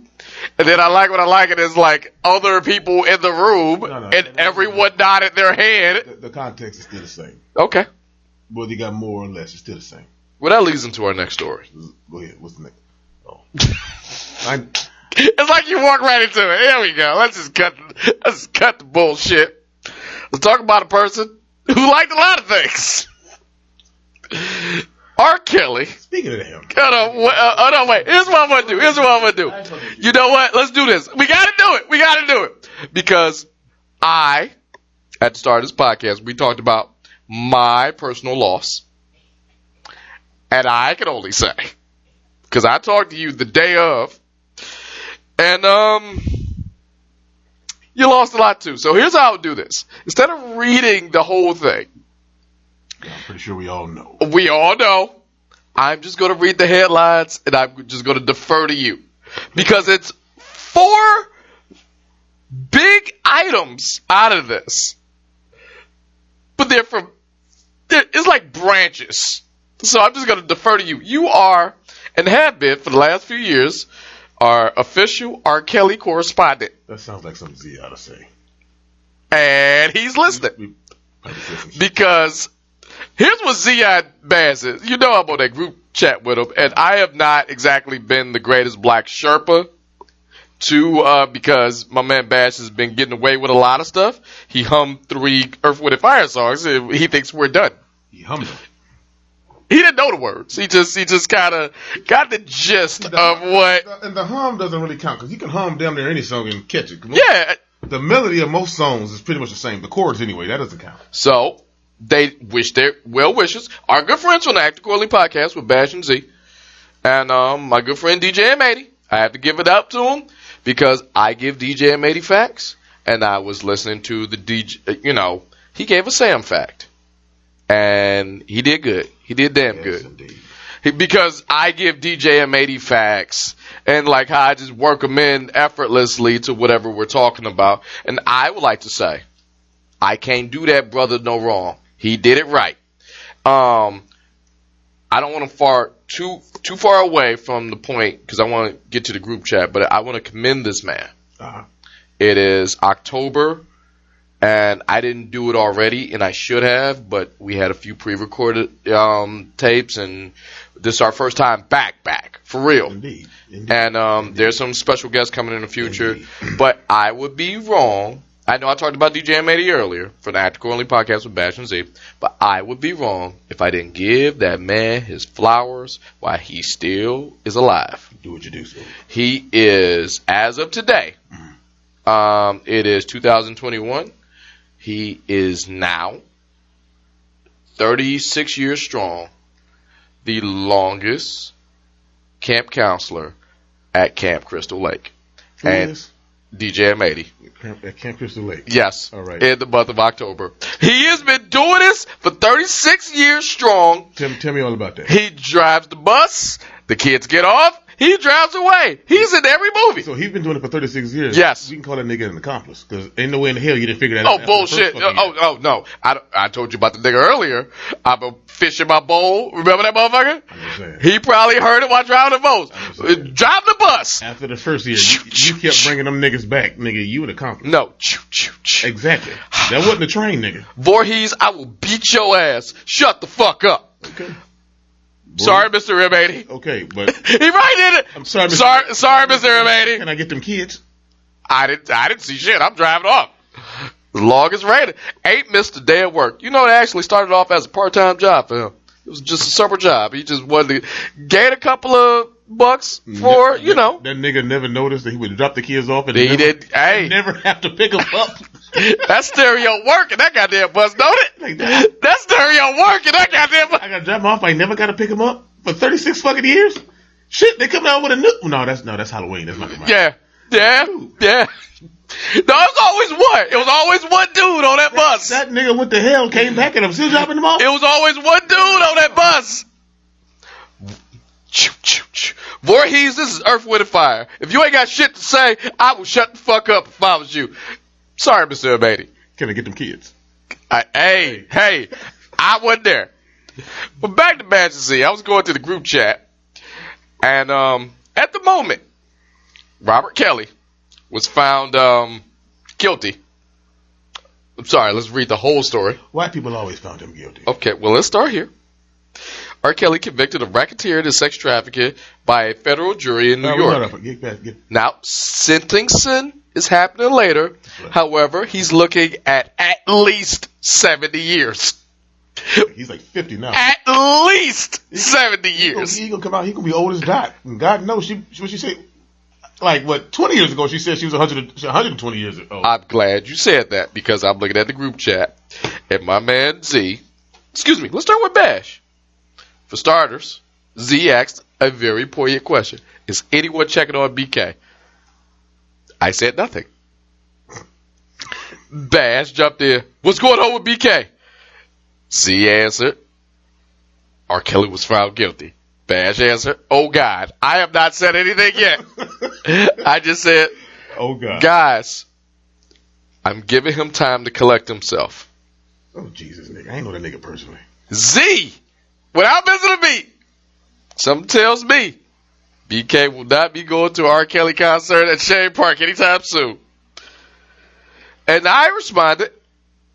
And then I like what I like. It is like other people in the room, No, no, and no, everyone nodded their head. The, the context is still the same. Okay. Whether you got more or less, it's still the same. Well, that leads into our next story. Go ahead. What's the next? Oh. I, It's like you walk right into it. Here we go. Let's just cut. Let's cut the bullshit. Let's talk about a person who liked a lot of things. R. Kelly. speaking of him, Hold on, wait, uh, hold on, wait. Here's what I'm gonna do. Here's what I'm gonna do. You know what? Let's do this. We gotta do it. We gotta do it because I, at the start of this podcast, we talked about my personal loss, and I can only say because I talked to you the day of, and um, you lost a lot too. So here's how I'll do this. Instead of reading the whole thing, I'm pretty sure we all know. we all know. I'm just going to read the headlines and I'm just going to defer to you because it's four big items out of this, but they're from. They're, it's like branches. So I'm just going to defer to you. You are and have been for the last few years our official R. Kelly correspondent, That sounds like something Z ought to say. and he's listening. We- probably said some shit. because here's what Zion Bass is. You know I'm on that group chat with him, and I have not exactly been the greatest black Sherpa to uh, because my man Bash has been getting away with a lot of stuff. He hummed three Earth, Wind, and Fire songs. and He thinks we're done. He hummed them. He didn't know the words. He just he just kind of got the gist of what. The- and the hum doesn't really count because you can hum damn near any song and catch it. Yeah. The melody of most songs is pretty much the same. The chords anyway, that doesn't count. So they wish their well wishes. Our good friends on the Actor Quarterly podcast with Bash and Z, and um, my good friend DJ M80. I have to give it up to him because I give DJ M80 facts, and I was listening to the DJ. You know, he gave a Sam fact, and he did good. He did damn Yes, good. indeed. He- because I give DJ M80 facts and like how I just work them in effortlessly to whatever we're talking about. And I would like to say, I can't do that brother no wrong. He did it right. Um, I don't want to far too too far away from the point because I want to get to the group chat, but I want to commend this man. Uh-huh. It is October, and I didn't do it already, and I should have, but we had a few pre-recorded um, tapes, and this is our first time back, back for real. Indeed. Indeed. And um, there's some special guests coming in the future, but I would be wrong. I know I talked about DJ M80 earlier for the Actor Only podcast with Bash and Z, but I would be wrong if I didn't give that man his flowers while he still is alive. do what you do, so. He is, as of today, um, it is 2021. He is now 36 years strong, the longest camp counselor at Camp Crystal Lake. Who And is? DJ M80. At Camp Crystal Lake. Yes. All right. In the month of October. He has been doing this for 36 years strong. Tell, tell me all about that. He drives the bus. The kids get off. He drives away. He's in every movie. So he's been doing it for 36 years. Yes. We can call that nigga an accomplice because ain't no way in the hell you didn't figure that Oh out. Oh, bullshit! Oh oh no! I, I told you about the nigga earlier. I'm a fish in my bowl. Remember that motherfucker? He probably heard it while driving the boat. I'm just saying. Drive the bus. After the first year, you, you kept bringing them niggas back, nigga. You an accomplice. No. Exactly. That wasn't the train nigga. Voorhees, I will beat your ass. Shut the fuck up. Okay. Sorry, Mr. M80. Okay, but He right in it. I'm sorry, Mr. Sorry, sorry, Mr. M80. can I get them kids? I didn't, I didn't see shit. I'm driving off. As long as raining. Ain't missed a day of work. You know, it actually started off as a part-time job for him. It was just a summer job. He just wanted to gain a couple of bucks mm-hmm. for, That- you know. That nigga never noticed that he would drop the kids off and He never, did, hey, never have to pick them up. that stereo working. That goddamn bus, don't it? Like that. That stereo working. That goddamn bus. I gotta drop them off. I never gotta pick them up for 36 fucking years. Shit, they come out with a new. No, that's no, that's Halloween. That's not right. Yeah. Yeah. Yeah. No, it was always one. It was always one dude on that bus. That nigga went to hell, came back, and I'm still dropping them off. It was always one dude on that bus. Choo, choo, choo. Voorhees, this is Earth, Wind, and Fire. If you ain't got shit to say, I will shut the fuck up if I was you. Sorry, Mr. M80. Can I get them kids? I, hey, hey, I wasn't there. But back to Magic I was going to the group chat, and um, at the moment, Robert Kelly was found um, guilty. I'm sorry, let's read the whole story. White people always found him guilty. Okay, well, let's start here. R. Kelly convicted of racketeering and sex trafficking by a federal jury in New Uh, York. Get get, Now, sentencing is happening later. However, he's looking at at least 70 years. he's like 50 now. At least 70 He gonna, years. he gonna come out. He gonna be old as Doc. And God knows she. What she said? Like what? 20 years ago, she said she was 100, 120 years old. I'm glad you said that because I'm looking at the group chat and my man Z, excuse me, let's start with Bash. For starters, Z asked a very poignant question. Is anyone checking on BK? I said nothing. Bash jumped in. What's going on with BK? Z answered. R. Kelly was found guilty. Bash answered. Oh God, I have not said anything yet. I just said, oh God. guys, I'm giving him time to collect himself. Oh Jesus, nigga. I ain't know that nigga personally. Z, without missing a beat, something tells me BK will not be going to R. Kelly concert at Chene Park anytime soon. And I responded,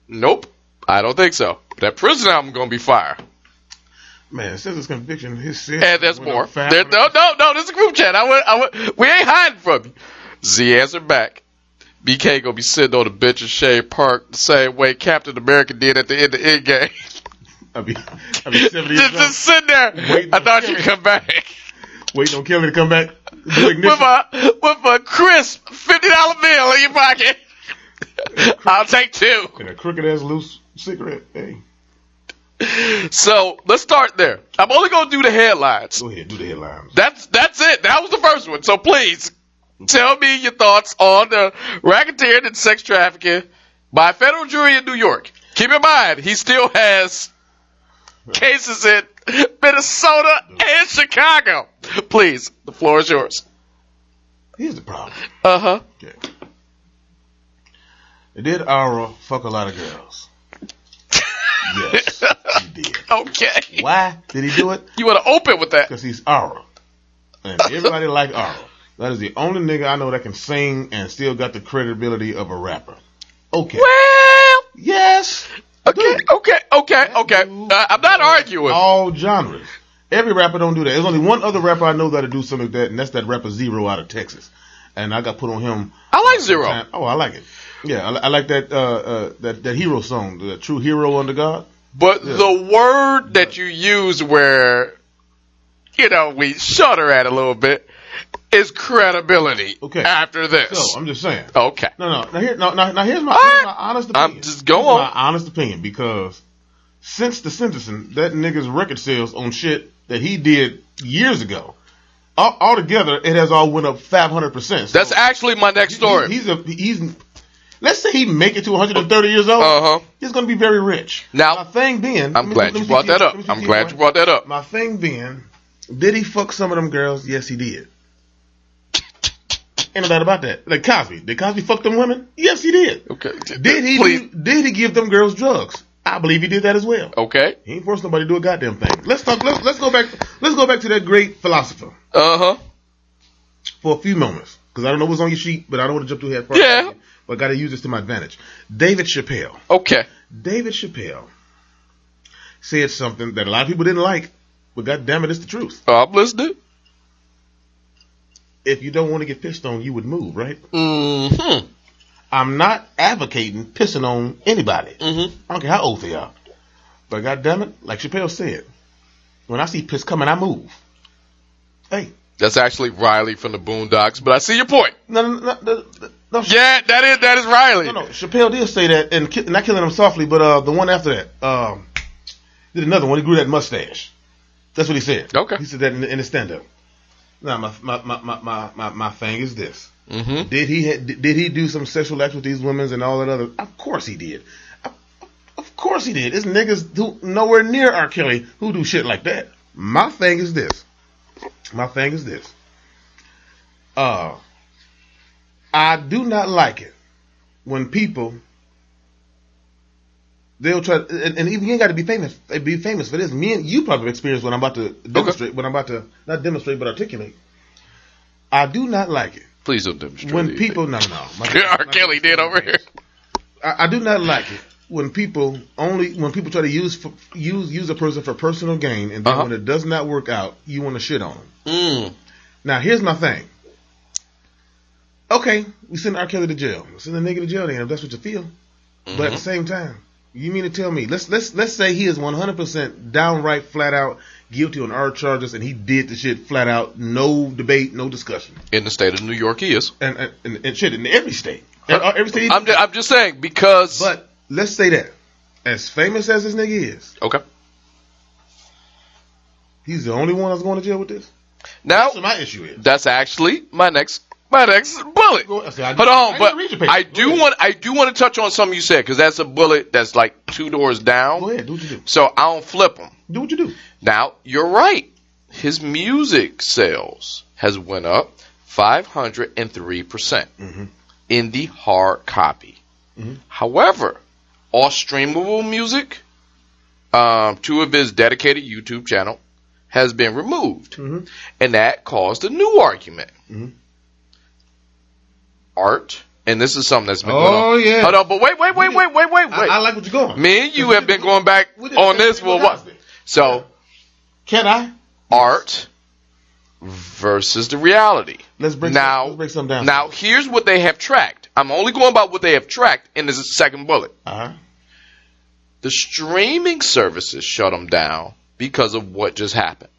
nope, I don't think so. That prison album gonna be fire. Man, since his conviction, his sin. And there's more. There, no, no, no, this is a group chat. I went, I went, we ain't hiding from you. Z answered back. BK gonna be sitting on the bench at Chene Park the same way Captain America did at the end of Endgame. I be, I be 70 years just, old. just sitting there. Waiting I thought you'd come back Waiting on Kelly to come back. With a with a crisp fifty dollar bill in your pocket. I'll take two. and a crooked ass loose cigarette. Hey, So let's start there. I'm only gonna do the headlines. go ahead, do the headlines. That's that's it. That was the first one. So please tell me your thoughts on the racketeering and sex trafficking by a federal jury in New York. Keep in mind, he still has cases in Minnesota and Chicago. Please, the floor is yours. Here's the problem. Uh huh. Okay. Did Aura fuck a lot of girls? yes, he did. Okay. Why did he do it? You want to open with that? Because he's Aura. And everybody like Aura. That is the only nigga I know that can sing and still got the credibility of a rapper. Okay. Well, Yes. Okay, okay, okay, okay. Uh, I'm not arguing. All genres. Every rapper don't do that. There's only one other rapper I know that'll do something like that, and that's that rapper Z-Ro out of Texas. And I got put on him. I like Z-Ro. Oh, I like it. Yeah, I, I like that uh, uh, that that hero song, the True Hero Under God. But the word that you use where, you know, we shudder at a little bit is credibility. Okay. After this. So I'm just saying. okay. No, no. Now here, no, now, now here's my, here's my honest I'm opinion. just go on. My honest opinion because since the sentencing, that nigga's record sales on shit that he did years ago, all, altogether it has all went up 500 percent. That's actually my next story. He's a he's. Let's say he make it to 130 years old. Uh huh. He's going to be very rich. Now- my thing being, I'm glad me you brought that up. I'm glad you brought that up. My thing being, did he fuck some of them girls? Yes, he did. Ain't no doubt about that. Like Cosby, did Cosby fuck them women? Yes, he did. Okay. Did he? Please. did he give them girls drugs? I believe he did that as well. Okay. He ain't forced nobody to do a goddamn thing. Let's talk. Let's, let's go back. Let's go back to that great philosopher Uh huh. for a few moments because I don't know what's on your sheet, but I don't want to jump too head first. Yeah. but I got to use this to my advantage. David Chappelle. Okay. David Chappelle said something that a lot of people didn't like, but God damn it, it's the truth. I'm listening. If you don't want to get pissed on, you would move, right? Mm-hmm. I'm not advocating pissing on anybody. Mm-hmm. I don't care how old they are. But God damn it, like Chappelle said, when I see piss coming, I move. Hey, That's actually Riley from the Boondocks, but I see your point. no, no, no, no, no, no, Yeah, that is that is Riley. no, no. Chappelle did say that, and ki- not killing him softly, but uh, the one after that, um, did another one. He grew that mustache. That's what he said. Okay. He said that in, in the stand-up. Now, my my, my, my, my, my thing is this. Mm-hmm. Did he ha- did he do some sexual acts with these women and all that other? Of course he did. Of- Of course he did. It's niggas who nowhere near R. Kelly who do shit like that. My thing is this. My thing is this. Uh, I do not like it when people they'll try, and, and even you ain't got to be famous. They be famous for this. Me and you probably experienced what I'm about to demonstrate. What I'm about to not demonstrate, but articulate. I do not like it Please don't demonstrate. when anything. people no no my- R. Kelly did over here. I, I do not like it when people only when people try to use for, use use a person for personal gain and then Uh-huh. when it does not work out you want to shit on them. Mm. Now here's my thing. Okay, we send R. Kelly to jail. We Send the nigga to jail then if that's what you feel. But Mm-hmm. at the same time, you mean to tell me let's let's let's say he is 100 percent downright flat out guilty on our charges and he did the shit flat out, no debate, no discussion, In the state of New York, he is. and and, and, and shit in every state, every uh, state. I'm just, I'm just saying because. But let's say that, as famous as this nigga is, okay. he's the only one that's going to jail with this. Now That's what my issue is. that's actually my next my next bullet. Go- see, I- Hold on, but read your paper. I do ahead. want I do want to touch on something you said because that's a bullet that's like two doors down. Go ahead, do what you do. So I don't flip them. Do what you do. Now you're right. His music sales has went up 503 percent Mhm. in the hard copy. Mhm. However, all streamable music, um, two of his dedicated YouTube channel, has been removed, Mhm. and that caused a new argument. Mhm. Art, and this is something that's been Oh, going on. Oh yeah. Hold on, but wait, wait, wait, wait, wait, wait, wait. I like what you're going. Me and you have been going back on this for a while. So, Can I? art versus the reality. Let's break now, some, let's break some down. now here's what they have tracked. I'm only going by what they have tracked in this second bullet. uh-huh. The streaming services shut them down because of what just happened.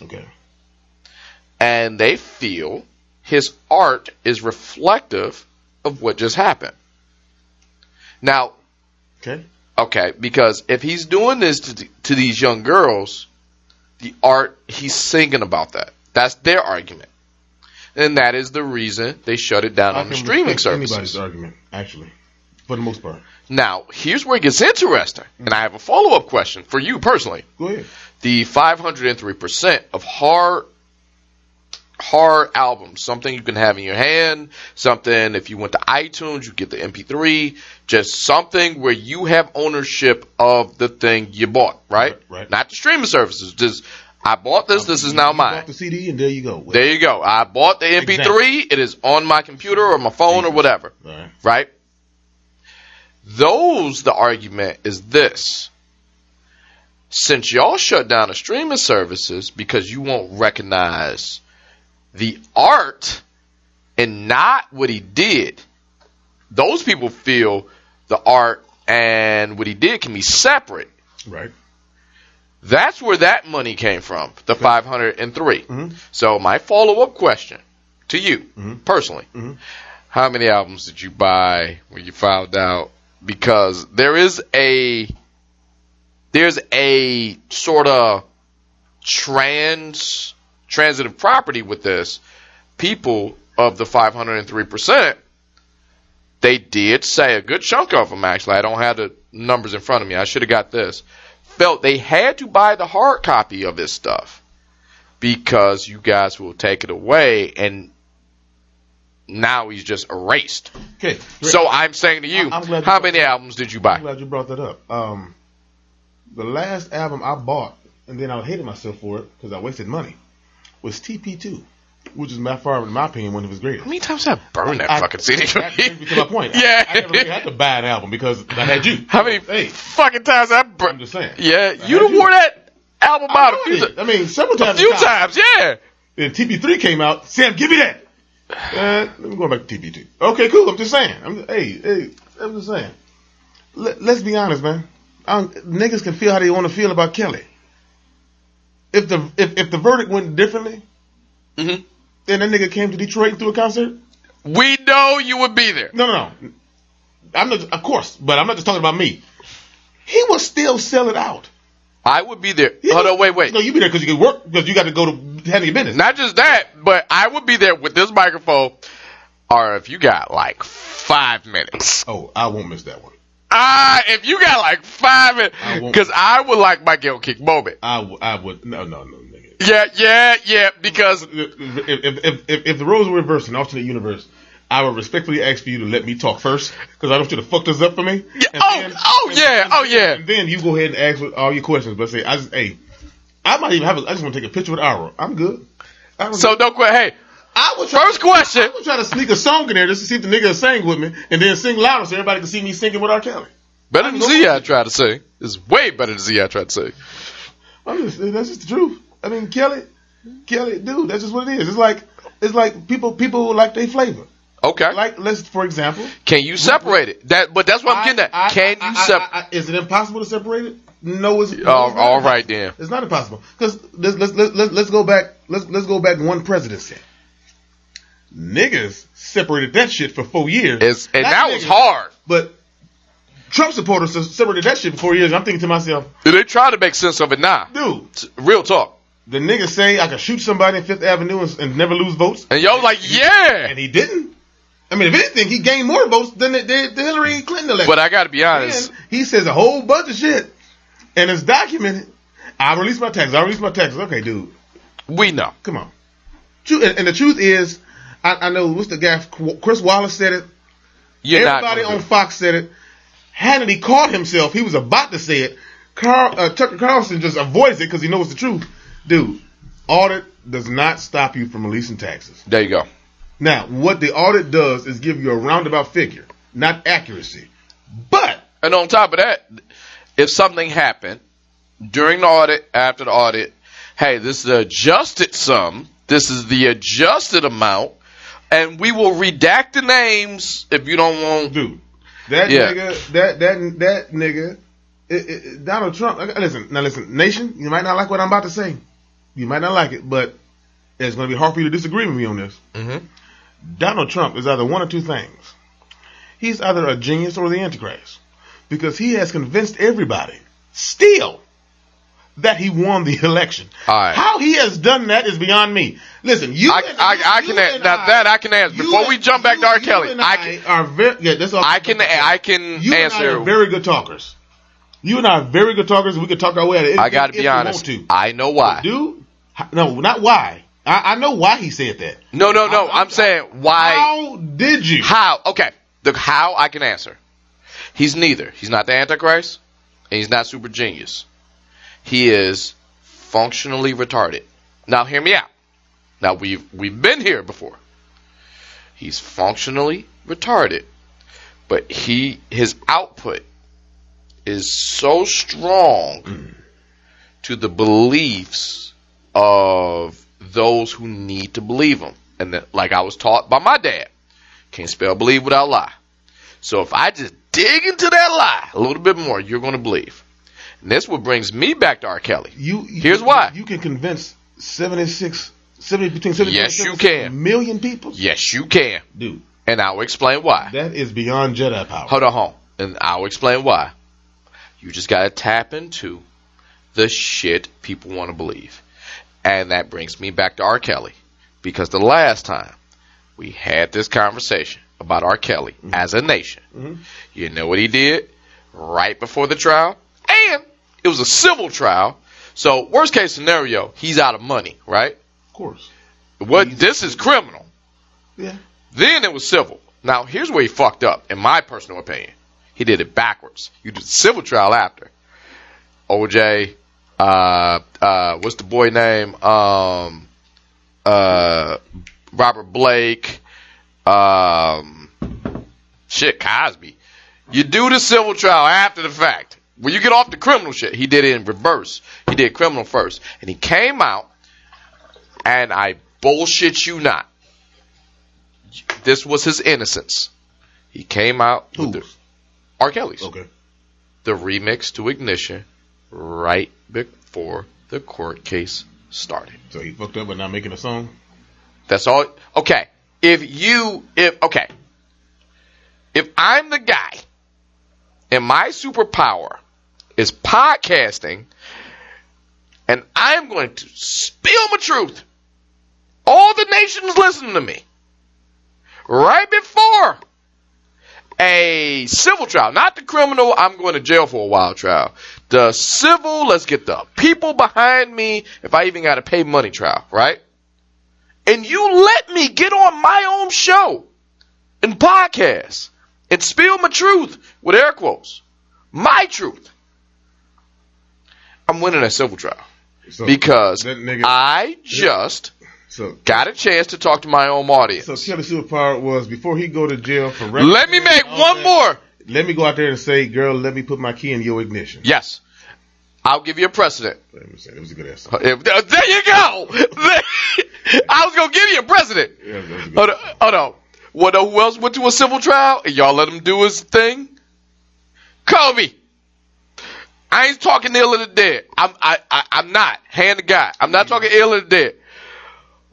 Okay. And they feel his art is reflective of what just happened. Now, Okay. okay, because if he's doing this to, to these young girls, the art, he's singing about that. That's their argument. And that is the reason they shut it down I on the streaming respect anybody's argument, actually, for the most part. Now, here's where it gets interesting. And I have a follow up question for you personally. Go ahead. the 503% of hard hard album, something you can have in your hand something if you went to itunes you get the mp3 just something where you have ownership of the thing you bought right Right, right. not the streaming services just i bought this this is now mine bought the CD, and there you go. there you go i bought the mp3 Exactly. it is on my computer or my phone or whatever right. right? Those, the argument is this. Since y'all shut down the streaming services because you won't recognize the art and not what he did, those people feel the art and what he did can be separate. Right. That's where that money came from, the 503. Mhm. So my follow-up question to you Mhm. personally, Mhm. how many albums did you buy when you found out? Because there is a there's a sort of trans transitive property with this. People of the 503%, they did say a good chunk of them actually. I don't have the numbers in front of me. I should have got this. Felt they had to buy the hard copy of this stuff because you guys will take it away and now he's just erased. Okay. So I'm saying to you, I- I'm glad you how many albums did you buy? I'm glad you brought that up. Um, the last album I bought, and then I hated myself for it because I wasted money, was TP2. which is by far, in my opinion, one of his greatest. How many times have I burned that I- fucking CD? That brings me to my point. yeah. I, I never really had to buy an album because I had you. How many Hey, fucking times I I'm burned? just saying. Yeah, you done wore that album out a few, did. I mean, several times. a few times. Yeah. Then TP3 came out. Sam, give me that. Uh, let me go back to TP2. Okay, cool. I'm just saying. I'm, hey, hey, I'm just saying. Let, let's be honest, man. i niggas can feel how they want to feel about Kelly. If the if, if the verdict went differently, hmm then that nigga came to Detroit and threw a concert. We know you would be there. No, no, no. I'm not. Of course, but I'm not just talking about me. He would still sell it out. I would be there. He Hold would- on, wait, wait. No, you be there because you can work because you got to go to handle your business. Not just that, but I would be there with this microphone, or if you got like five minutes. oh, I won't miss that one. Ah, if you got like five minutes, I because I would like my Gayle King moment. I, w- I would. No, no, no, nigga. Yeah, yeah, yeah, because if, if, if, if, if the roles were reversed in alternate universe, I would respectfully ask for you to let me talk first because I don't want you to fuck this up for me. Yeah, And oh, oh, yeah, oh, yeah. And then you go ahead and ask all your questions, but say I just hey, I might even have. A, I just want to take a picture with Ira. I'm good. I so don't quit. Hey, I would try, first question. I would try to sneak a song in there just to see if the nigga will sing with me, and then sing louder so everybody can see me singing with R. Kelly. Better than Z I tried to say. It's way better than Z I tried to say. I'm just, that's just the truth. I mean, Kelly, Kelly, dude, that's just what it is. It's like it's like people people like their flavor. Okay. Like let's for example, Can you separate it? That, but that's what I'm getting at. I- I- Can I- you separate? I- I- Is it impossible to separate it? No, it's, no, it's not all right then. It's not impossible because let's let's let's let's let's go back. Let's let's go back one presidency. Niggas separated that shit for four years. It's, and Not that was hard. But Trump supporters separated that shit for four years. I'm thinking to myself, They try to make sense of it now. dude, Real talk. the niggas say I can shoot somebody in Fifth Avenue and, and never lose votes, And yo like, yeah. and he didn't. I mean, if anything, he gained more votes than the, Hillary Clinton election. But I gotta be honest. And he says a whole bunch of shit, and it's documented. I release my taxes. I release my taxes. Okay, dude, We know. come on. And the truth is, I, I know what's the guy? Chris Wallace said it. You're Everybody on. Fox said it. Hannity caught himself. He was about to say it. Carl, uh, Tucker Carlson just avoids it because he knows the truth. Dude, audit does not stop you from releasing taxes. There you go. Now, what the audit does is give you a roundabout figure, not accuracy. But And on top of that, if something happened during the audit, after the audit, hey, this is the adjusted sum, this is the adjusted amount, and we will redact the names if you don't want. dude, that Yeah. nigga, that that that nigga, it, it, Donald Trump. Listen, now listen, nation, you might not like what I'm about to say. You might not like it, but it's going to be hard for you to disagree with me on this. Mhm. Donald Trump is either one or two things. He's either a genius or the Antichrist, because he has convinced everybody still that he won the election. Right. How he has done that is beyond me. Listen, you. I, and- I, I you can answer now I- that I can answer. you Before we jump back to R. Kelly, I can are very yeah. That's all. I can I can You and I answer. are very good talkers. You and I are very good talkers. We can talk our way out of it. I got to be honest. To. I know why. Dude, h- no, not why. I, I know why he said that. No, no, no. I- I'm saying why. How did you? How? Okay. The how I can answer. He's neither. He's not the Antichrist, and he's not super genius. He is functionally retarded. Now hear me out. Now we've we've been here before. He's functionally retarded, but he his output is so strong to the beliefs of those who need to believe him. And that, like I was taught by my dad, can't spell believe without lie. So if I just dig into that lie a little bit more, you're going to believe. And that's what brings me back to R. Kelly. You, you- Here's why. You can convince 76, 70, between 70 Yes, and you 76 can. million people. Yes, you can. Dude, And I'll explain why. that is beyond Jedi power. Hold on, hold on. And I'll explain why. You just got to tap into the shit people want to believe. And that brings me back to R. Kelly. Because the last time we had this conversation about R. Kelly mm-hmm. as a nation, mm-hmm. you know what he did right before the trial? And it was a civil trial. So, worst case scenario, he's out of money, right? Of course. What this is criminal. Yeah. Then it was civil. Now, here's where he fucked up, in my personal opinion. He did it backwards. You did the civil trial after. OJ, uh, uh, what's the boy name? Um, uh, Robert Blake, um, shit, Cosby. You do the civil trial after the fact. When you get off the criminal shit, he did it in reverse. He did criminal first. And he came out, and I bullshit you not. This was his innocence. He came out with the, R. Kelly's Okay. the remix to Ignition right before the court case started. So he fucked up by not making a song. That's all. Okay. If you, if, okay. If I'm the guy and my superpower is podcasting and I'm going to spill my truth, all the nation's listening to me right before a civil trial, not the criminal, I'm going to jail for a while trial. The civil, let's get the people behind me, if I even got to pay money trial, right? And you let me get on my own show and podcast and spill my truth with air quotes. My truth. I'm winning that civil trial So, because nigga- I just so got a chance to talk to my own audience. so Kelly superpower was before he go to jail for rec- Let me make oh, one that, more. Let me go out there and say, girl, let me put my key in your ignition. Yes. I'll give you a precedent. Let me say, it was a good ass song. Uh, there you go. I was gonna give you a precedent. Yeah, that was a good Hold on. Hold on. What? Uh, who else went to a civil trial and y'all let him do his thing? Kobe. I ain't talking ill of the dead. I'm. I, I. I'm not. Hand to God. I'm not talking ill of the dead.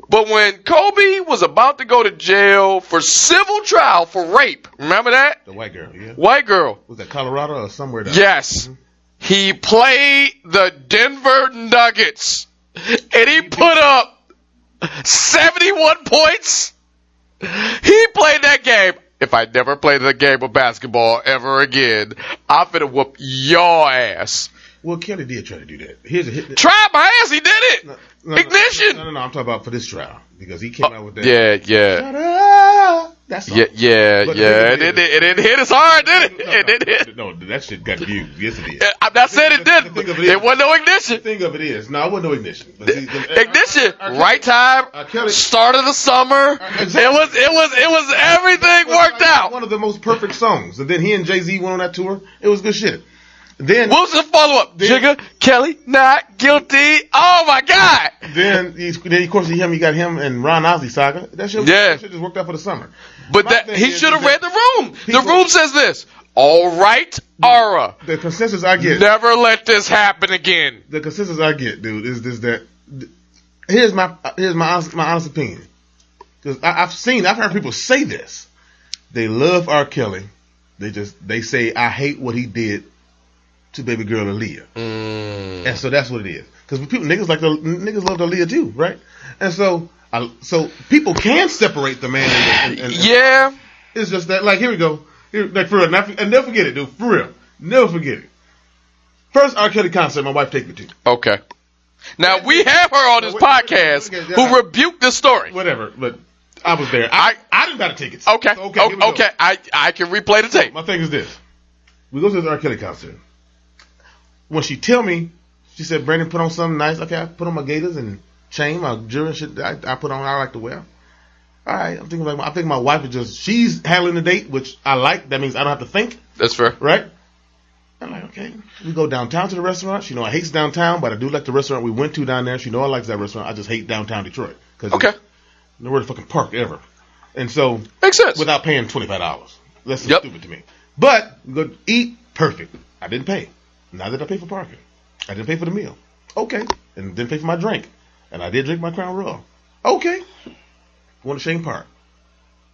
But when Kobe was about to go to jail for civil trial for rape, remember that The white girl, yeah. white girl? Was that Colorado or somewhere down Yes. Mm-hmm. He played the Denver Nuggets and he put up 71 points. He played that game. If I never played the game of basketball ever again, I'm finna whoop your ass. Well, Kelly did try to do that. Here's a hit. Try my ass, he did it. No, no, Ignition. No, no, no. I'm talking about for this trial because he came uh, out with that. Yeah, yeah. Ta-da! Yeah, yeah, But yeah. it It, is. it, it didn't hit as hard, did it? No, It didn't hit. no, that shit got views. Yes, it did. I'm not saying it The- the didn't. thing but of it It wasn't no The ignition. thing of it is, no, it wasn't no ignition. But see, the- uh, Ignition, R. Kelly- right time. Kelly- start of the summer. exactly. It was, it was, it was everything worked out. One of the most perfect songs. And then he and Jay Z went on that tour. It was good shit. Then, What was the follow up? Jigga, Kelly, not guilty. Oh my God. then, he, then of course, he, him, you got him and Ron Isley saga. That shit, Yeah. that shit just worked out for the summer. But My that he should have read the room. The room says this. All right, Aura. The consensus I get, Never let this happen again. the consensus I get, dude, is this that. Here's my here's my honest, my honest opinion. Because I've seen, I've heard people say this. They love R. Kelly. They just they say I hate what he did to baby girl Aaliyah, Mm. and so that's what it is. Because people niggas like the niggas love Aaliyah too, right? And so I, so people can separate the man. And, and, and, Yeah. it's just that, like, here we go. Here, like, for real. Not, and never forget it, dude. For real. Never forget it. First R. Kelly concert my wife take me to. Okay. Now we have her on this Wait, podcast wait, wait, who rebuked this story. Whatever. But I was there. I, I, didn't buy the tickets. Okay. So, Okay. go. Okay. I I can replay the tape. My thing is this. We go to this R. Kelly concert. When she tell me, she said, Brandon, put on something nice. Okay, I put on my gaiters and chain, my jewelry and shit that I, I put on I like to wear. All right, I'm thinking like I think my wife is just she's handling the date, which I like. That means I don't have to think. That's fair. right? I'm like, okay. We go downtown to the restaurant. She know I hate downtown, but I do like the restaurant we went to down there. She know I like that restaurant. I just hate downtown Detroit because Okay. nowhere to fucking park ever. And so Makes sense. without paying twenty five dollars, that's Yep. stupid to me. But we go eat perfect. I didn't pay. Neither did I pay for parking. I didn't pay for the meal. Okay, and didn't pay for my drink. And I did drink my Crown Royal. Okay. Going to Chene Park.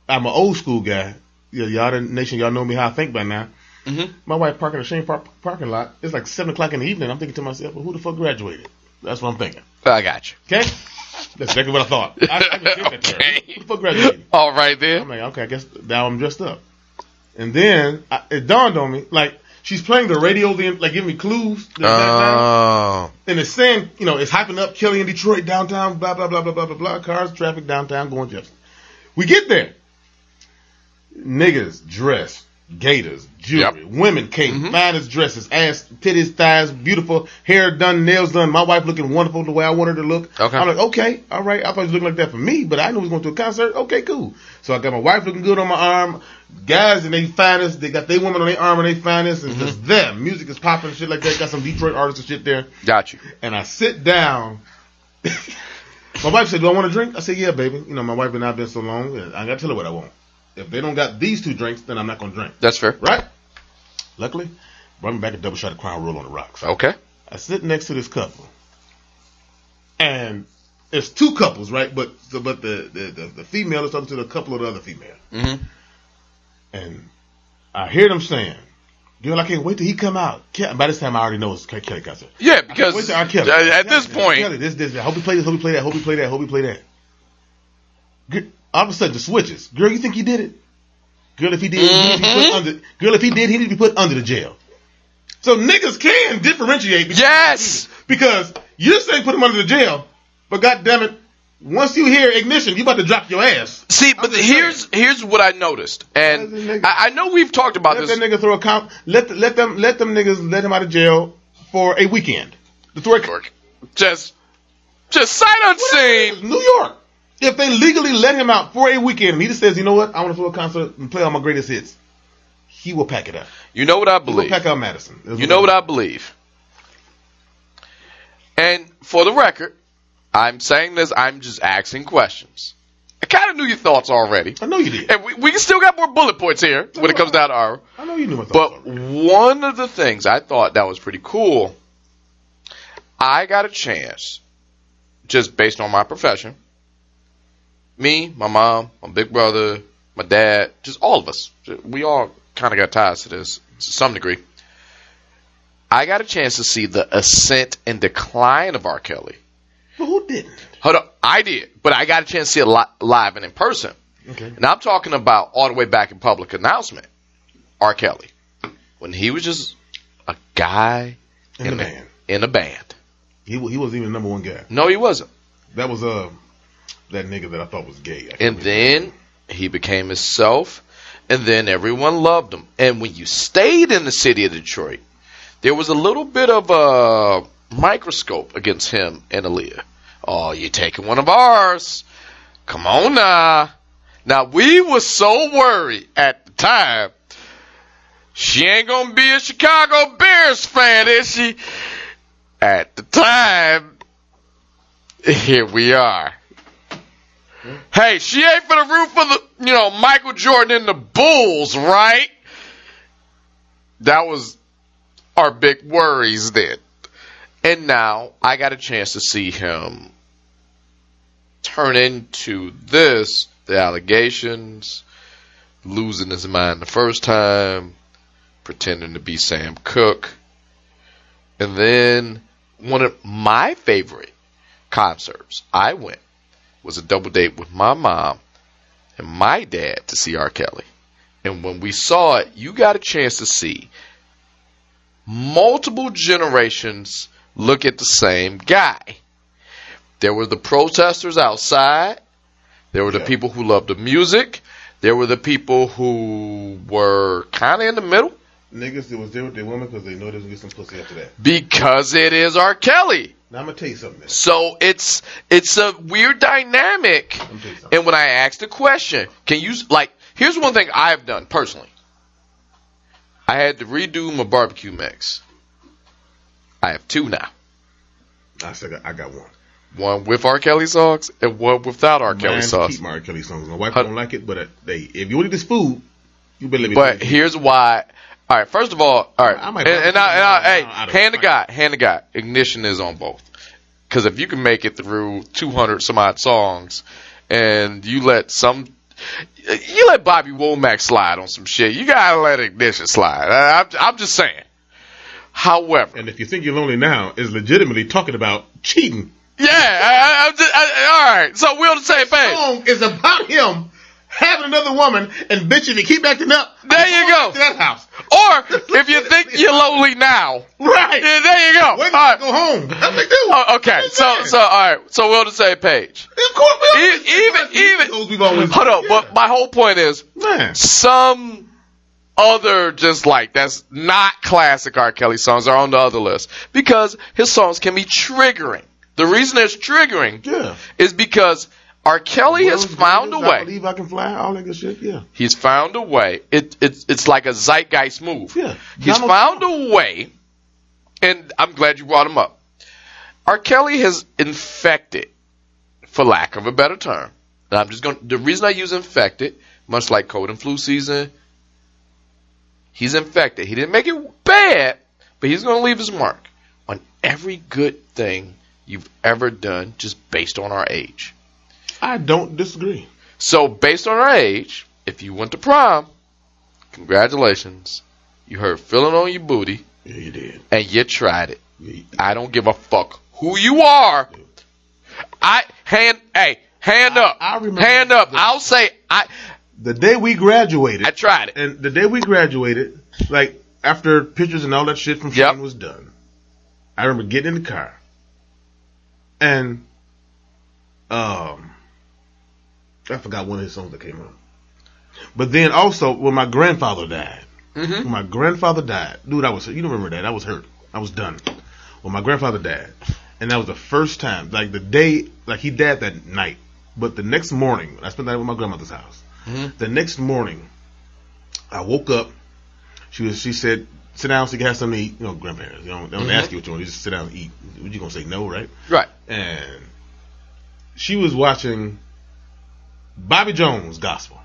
I'm an old school guy. Yeah, y'all the nation, y'all know me how I think by now. Mhm. My wife parking at the Chene Park parking lot. It's like seven o'clock in the evening. I'm thinking to myself, well, who the fuck graduated? That's what I'm thinking. I got you. Okay, that's exactly what I thought. I, I that. Okay. Who the fuck graduated? All right then. I'm like, okay, I guess now I'm dressed up. And then I, it dawned on me, like she's playing the radio, then like giving me clues. the exact time. Oh. and it's saying, you know, it's hyping up Kelly in Detroit downtown, blah blah blah blah blah blah blah. Cars, traffic downtown, going Jefferson. We get there, niggas dressed gators, jewelry. Yep. Women came, Mhm. finest dresses, ass, titties, thighs, beautiful, hair done, nails done. My wife looking wonderful the way I want her to look. Okay. I'm like, okay, all right. I thought you was looking like that for me, but I knew we was going to a concert. Okay, cool. So I got my wife looking good on my arm. Guys and they finest, they got their women on their arm and they finest. It's Mm-hmm. just them. Music is popping and shit like that. Got some Detroit artists and shit there. Got you. And I sit down. my wife said, "Do I want a drink?" I said, "Yeah, baby. You know, my wife and I've been so long, I got to tell her what I want. If they don't got these two drinks, then I'm not gonna drink. That's fair. Right? Luckily, brought me back a double shot of Crown Royal on the rocks. Okay. I sit next to this couple, and it's two couples, right? But so, but the, the the the female is talking to the couple of the other female, Mm-hmm. And I hear them saying, "Girl, I can't wait till he come out." By this time, I already know it's Ke- Kelly concert. Yeah, Wait because till R. Kelly. at this Kelly, point, Kelly, this, this, I hope he play this, hope he play that, hope he play that, hope he play that. G- All of a sudden, the switches. Girl, you think he did it? Girl, if he did, he need to be Mm-hmm. put under. Girl, if he did, he need to be put under the jail. So niggas can differentiate. Yes! Because you're saying put him under the jail, but God damn it, once you hear ignition, you about to drop your ass. see, but just here's here's what I noticed, and nigga. I, I know we've talked about Let this. Let that nigga throw a count. Let the, let them let them niggas let him out of jail for a weekend. The throw a Just, just sight unseen. New York. If they legally let him out for a weekend and he just says, you know what, I want to throw a concert and play all my greatest hits, he will pack it up. You know what I believe. pack out Madison. You know what I believe. And for the record, I'm saying this. I'm just asking questions. I kind of knew your thoughts already, I know you did. and we, we still got more bullet points here when it comes down to our. I know you knew my thoughts. But one of the things I thought that was pretty cool, I got a chance, just based on my profession, me, my mom, my big brother, my dad, just all of us, we all kind of got ties to this to some degree. I got a chance to see the ascent and decline of R. Kelly. Didn't? Hold up, I did, but I got a chance to see it li- live and in person. Okay. And I'm talking about all the way back in public announcement. R. Kelly. When he was just a guy In the band. in a band. He, he wasn't even the number one guy. No, he wasn't. That was uh that nigga that I thought was gay. And then he became himself, and then everyone loved him. And when you stayed in the city of Detroit, there was a little bit of a microscope against him and Aaliyah. Oh, you taking one of ours? Come on now. Now we were so worried at the time. She ain't gonna be a Chicago Bears fan, is she? At the time, here we are. Hey, she ain't for the root for the, you know, Michael Jordan and the Bulls, right? That was our big worries then. And now I got a chance to see him turn into this, the allegations, losing his mind the first time, pretending to be Sam Cooke. And then one of my favorite concerts I went was a double date with my mom and my dad to see R. Kelly. And when we saw it, you got a chance to see multiple generations look at the same guy. There were the protesters outside. There were the Yeah. people who loved the music. There were the people who were kind of in the middle niggas that was there with their women because they know they're gonna get some pussy after that. because it is R. Kelly. Now I'm gonna tell you something. Man. So it's it's a weird dynamic. Let me tell you. And when I asked the question, can you like? Here's one thing I've done personally. I had to redo my barbecue mix. I have two now. I said I got one. One with R. Kelly songs and one without R. Kelly songs. Keep my R. Kelly songs. My wife don't like it, but uh, they if you want to eat this food, you better let me. But here's why. All right, first of all, all right, I and, might and, I, and I, I- I- hey, hand to God, hand to God, ignition is on both. Because if you can make it through 200 some odd songs, and you let some, you let Bobby Womack slide on some shit, you gotta let ignition slide. I, I'm, I'm just saying. However, And if you think you're lonely now, is legitimately talking about cheating. Yeah, I, I, I'm just, I, all right. So we're on the same page. Song is about him having another woman, and bitch, if you keep acting up, There you go. that house. Or if you think you're lonely now, Right. yeah, there you go. When All right. go home. Like. Oh, okay, so so all right, so we're on the same page. Of course, even even always hold on, yeah. but my whole point is man. some other just like that's not classic R. Kelly songs are on the other list because his songs can be triggering. The reason it's triggering Yeah. is because R. Kelly has found a Greatest, I way. believe I can fly. All that good shit. Yeah. He's found a way. It, it's it's like a zeitgeist move. Yeah. He's Donald found a way, and I'm glad you brought him up. R. Kelly has infected, for lack of a better term. And I'm just going. The reason I use infected, much like cold and flu season, he's infected. He didn't make it bad, but he's going to leave his mark on every good thing you've ever done, just based on our age. I don't disagree. So, based on our age, if you went to prom, congratulations. You heard feeling on your booty Yeah, you did. and you tried it. Yeah, I don't give a fuck who you are. I hand hey, hand I- up. I remember hand up. the- I'll say I The day we graduated, I tried it. and the day we graduated, like after pictures and all that shit from Yep. Was done, I remember getting in the car, and um, I forgot one of his songs that came out. But then also when my grandfather died, Mhm. when my grandfather died, dude, I was you don't remember that? I was hurt. I was done. When my grandfather died, and that was the first time, like the day, like he died that night, but the next morning, I spent the night with my grandmother's house. Mhm. The next morning, I woke up. She was. She said, "Sit down so you can have something to eat." You know, grandparents. They don't, they don't Mhm. ask you what you want. You just sit down and eat. What you gonna say? No, right? Right. And she was watching Bobby Jones gospel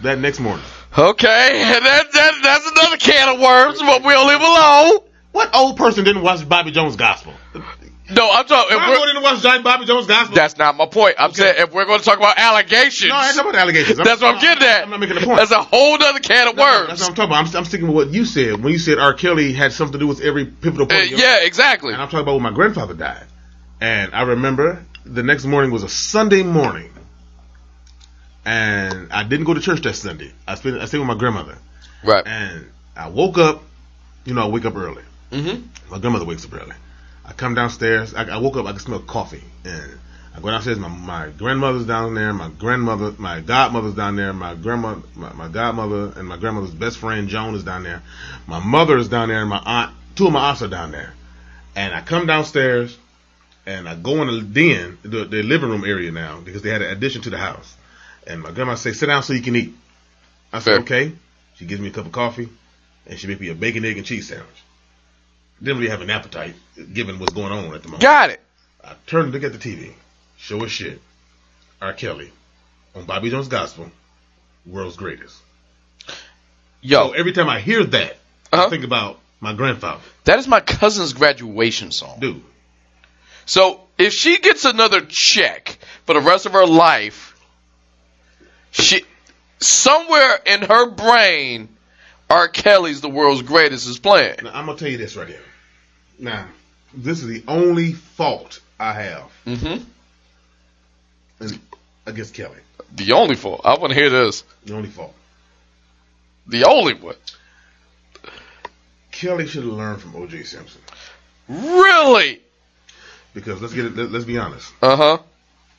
that next morning. Okay, that, that that's another can of worms, but we'll leave alone. What old person didn't watch Bobby Jones gospel? No, I'm talking. if I we're- didn't watch John Bobby Jones gospel. That's not my point. I'm saying if we're going to talk about allegations, no, I ain't talking about allegations. that's what I'm getting at. I'm not making a point. That's a whole other can of No, no, worms. That's what I'm talking about. I'm, I'm sticking with what you said when you said R. Kelly had something to do with every pivotal Uh, point. your yeah, exactly. And I'm talking about when my grandfather died. And I remember the next morning was a Sunday morning. And I didn't go to church that Sunday. I spent I stayed with my grandmother. Right. And I woke up, you know, I wake up early. Mm-hmm. My grandmother wakes up early. I come downstairs. I, I woke up. I could smell coffee, and I go downstairs. My, my grandmother's down there. My grandmother, my godmother's down there. My grandma, my, my godmother, and my grandmother's best friend Joan is down there. My mother is down there, and my aunt. Two of my aunts are down there. And I come downstairs, and I go in the den, the, the living room area now, because they had an addition to the house. And my grandma say, "Sit down so you can eat." I said, "Okay." She gives me a cup of coffee, and she make me a bacon, egg, and cheese sandwich. Didn't really have an appetite, given what's going on at the moment. Got it. I turned to look at the TV. Show us shit. R. Kelly on Bobby Jones Gospel, world's greatest. Yo, So every time I hear that, Uh-huh. I think about my grandfather. that is my cousin's graduation song. Dude, So if she gets another check for the rest of her life, she somewhere in her brain, R. Kelly's the world's greatest is playing. now I'm gonna tell you this right here. Now, this is the only fault I have Mm-hmm. in, against Kelly. The only fault. I want to hear this. The only fault. The only one. Kelly should have learned from O.J. Simpson Really? because let's get it. Let, let's be honest. Uh huh.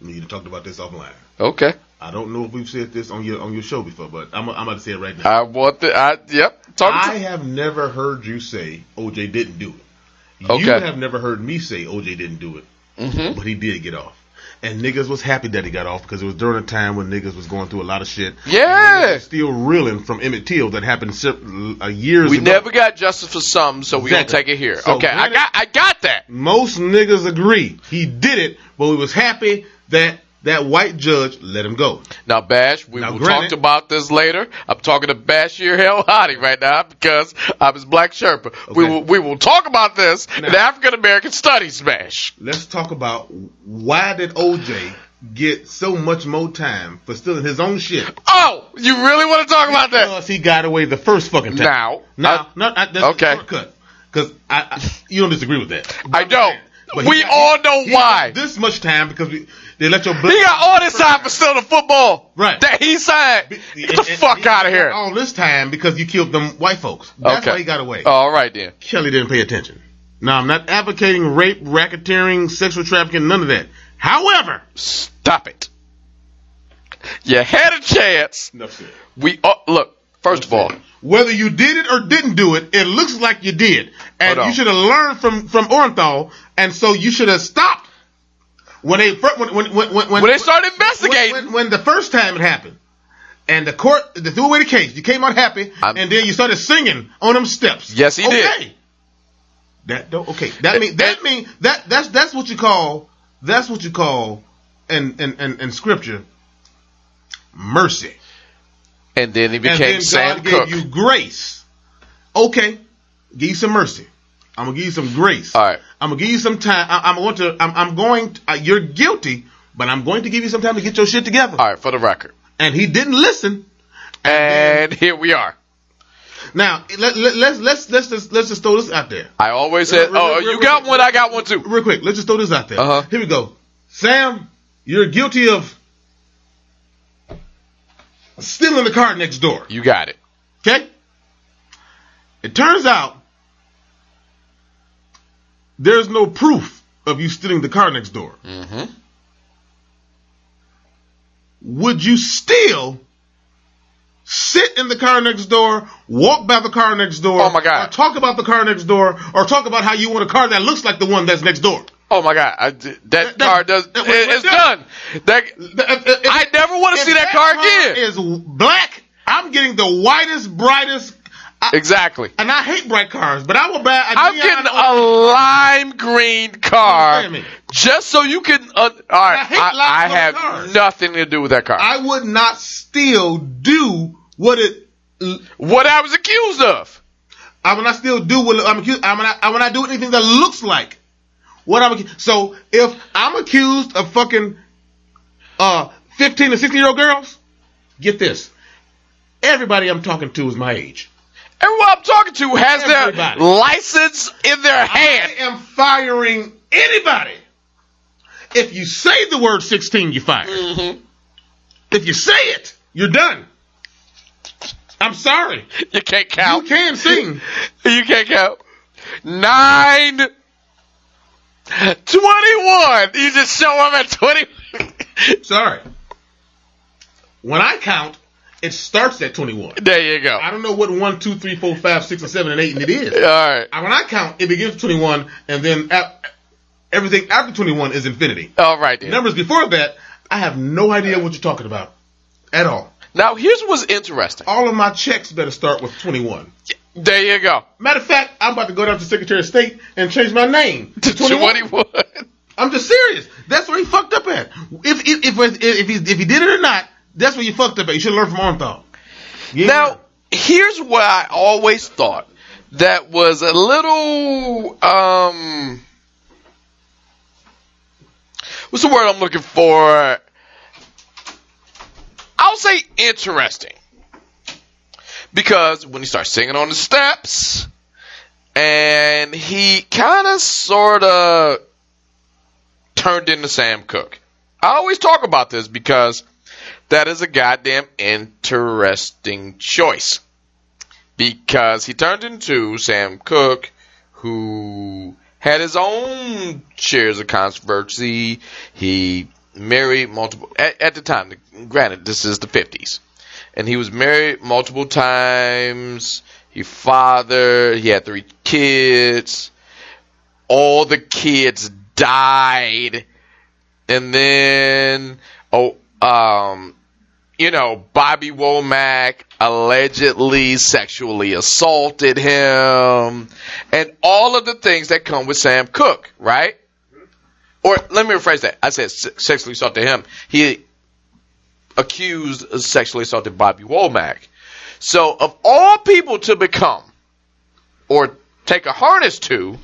We need to talk about this offline. Okay. I don't know if we've said this on your on your show before, but I'm, I'm about to say it right now. I want the. I yep. Talk I to. have never heard you say OJ didn't do it. You have never heard me say OJ didn't do it, Mm-hmm. but he did get off. And niggas was happy that he got off because it was during a time when niggas was going through a lot of shit. Yeah. Still reeling from Emmett Till that happened uh, years We ago. never got justice for some, so we gonna take it here. So okay, I got. I got that. Most niggas agree he did it, but we was happy that that white judge let him go. Now, Bash, we Now, will granted- talk about this later. I'm talking to Bashir El Hadi right now because I'm his black Sherpa. We will we will talk about this in African American Studies, Bash. Let's talk about why did OJ get so much more time for stealing his own shit? Oh, you really want to talk about that? Because he got away the first fucking time. Now, Now, uh, no, I, that's okay. a shortcut. Because I, I, you don't disagree with that. I don't. But We got- all know he why. got This much time because we, they let your blood. He got all this time for stealing the football. Right. That he signed. Get the and fuck out of here. All this time because you killed them white folks. That's Okay. why he got away. All right then. Kelly didn't pay attention. Now, I'm not advocating rape, racketeering, sexual trafficking, none of that. However, Stop it. You had a chance. said. We uh, look. First of all, Whether you did it or didn't do it, it looks like you did, and you should have learned from from Orenthal, and so you should have stopped when they when when when when, When they started investigating. when, when, the first time it happened, and the court they threw away the case. You came out happy, I'm- and then you started singing on them steps. Yes, he okay. did. That don't okay. That mean that mean that that's that's what you call that's what you call in in in, in scripture mercy. And then he And became then Sam God Cook. gave you grace. Okay, give you some mercy. I'm gonna give you some grace. All right. I'm gonna give you some time. I, I'm going to. I'm, I'm going. To, uh, you're guilty, but I'm going to give you some time to get your shit together. All right, for the record. And he didn't listen. And here we are. Now let, let, let's let's let's just let's just throw this out there. I always said, Real- "Oh, real- you real- got one, I got one too." Real quick, let's just throw this out there. Uh-huh. Here we go. Sam, you're guilty of stealing the car next door. You got it. Okay? It turns out there's no proof of you stealing the car next door. Mm-hmm. Would you still sit in the car next door, walk by the car next door, Oh, my God. or talk about the car next door, or talk about how you want a car that looks like the one that's next door? Oh my God, I, that, That- car does. That, it, it's done. That I never want to see that car again. Is black. I'm getting the whitest, brightest. I, Exactly. and I hate bright cars, but I will buy. a I'm getting a lime green car just so you can. Uh, all right, I hate I, I have cars. nothing to do with that car. I would not still do what it. what I was accused of. I would not still do what I'm accused. I would not, I would not do anything that looks like what I'm. So if I'm accused of fucking uh 15 to 16 year old girls, get this. Everybody I'm talking to is my age. Everyone I'm talking to has Everybody. their license in their hand. I am firing anybody. If you say the word 16, you fire. Mm-hmm. If you say it, you're done. I'm sorry. You can't count. You can sing. You can't count. Nine. 21. You just show up at 20. Sorry. When I count, it starts at 21. there you go. I don't know what 1, 2, 3, 4, 5, 6, and 7, and 8 and it is. All right. When I count, it begins at 21, and then ap- everything after 21 is infinity. All right. Then. Numbers before that, I have no idea what you're talking about. At all. Now, here's what's interesting. All of my checks better start with 21. There you go. Matter of fact, I'm about to go down to Secretary of State and change my name to 21. 21. I'm just serious. That's where he fucked up at. If if if if, if, he, if he did it or not, that's where you fucked up at. You should learn from Orenthal. Yeah. Now, here's what I always thought that was a little, um, what's the word I'm looking for? I'll say interesting. Because when he starts singing on the steps, and he kind of sort of turned into Sam Cooke. I always talk about this because that is a goddamn interesting choice. Because he turned into Sam Cooke, who had his own shares of controversy. He married multiple, at, at the time, granted, this is the 50s. And he was married multiple times. He fathered, he had three kids. All the kids died. And then, oh, um, you know, Bobby Womack allegedly sexually assaulted him, and all of the things that come with Sam Cooke, right? Or let me rephrase that. I said sexually assaulted him. He accused of sexually assaulted Bobby Womack. So, of all people to become or take a harness to,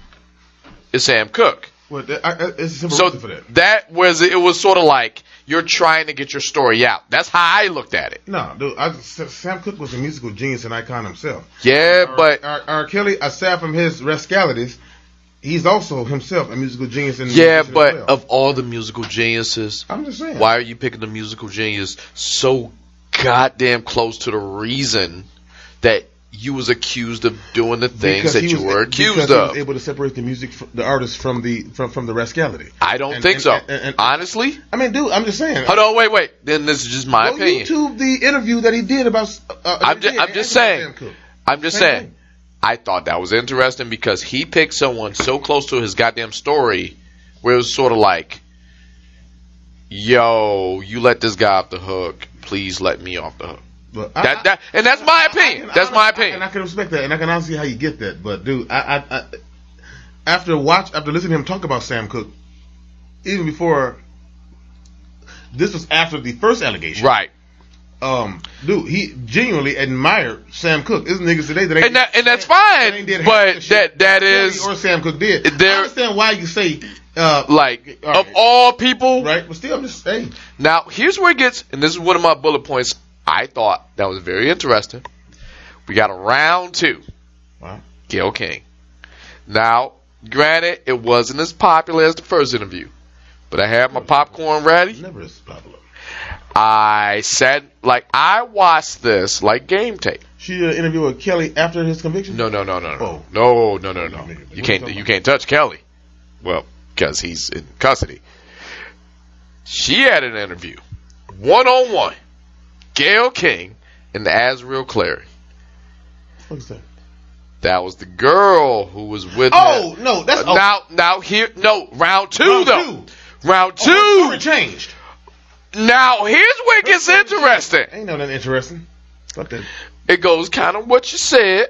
is Sam Cooke. Well, that- I, I, So for that. that was it was sort of like you're trying to get your story out. That's how I looked at it. No, dude, I, Sam Cooke was a musical genius and icon himself. Yeah, but R, R. Kelly, aside from his rascalities, he's also himself a musical genius. And yeah, but well. of all the musical geniuses, I'm just saying. why are you picking the musical genius so goddamn close to the reason that you was accused of doing the things Because that you was- were accused of? able to separate the music, fr- the artist from the from, from the rascality. I don't And- think and- so. and- Honestly, I mean, dude, I'm just saying. hold on, wait, wait. Then this is just my Go opinion. YouTube the interview that he did about. Uh, I'm he ju- did I'm just saying. I'm just Same saying. thing. I thought that was interesting because he picked someone so close to his goddamn story where it was sort of like, yo, you let this guy off the hook. Please let me off the hook. But I- That, that, and that's my opinion. can- That's my opinion. and I can respect that, and I can honestly see how you get that. But dude, I, I, I after watch after listening to him talk about Sam Cooke, even before this was after the first allegation, Right. Um, dude, he genuinely admired Sam Cooke. There's niggas today that ain't And that- and that's that fine, ain't but that- that Kelly or Sam Cooke did. there- I understand why you say uh, Like, all of all people, right, but still, I'm just saying. Now, here's where it gets, and this is one of my bullet points. I thought that was very interesting. We got a round two. Wow. Gayle King. Now, granted, it wasn't as popular as the first interview, but I had my popcorn ready. Never as popular. I said, like, I watched this like game tape. She uh, did an interview with Kelly after his conviction. No, no, no, no, no, Oh. no, no, no, no. You you can't, you can't touch Kelly. Well, because he's in custody. She had an interview, one on one, Gayle King and Azriel Clary. What's that? That was the girl who was with. Oh no, that's Uh, oh, now, now here, no round two round though. two. Round Oh, two. story changed. now here's where it gets interesting. Ain't no nothing interesting. Fuck that. It goes kind of what you said,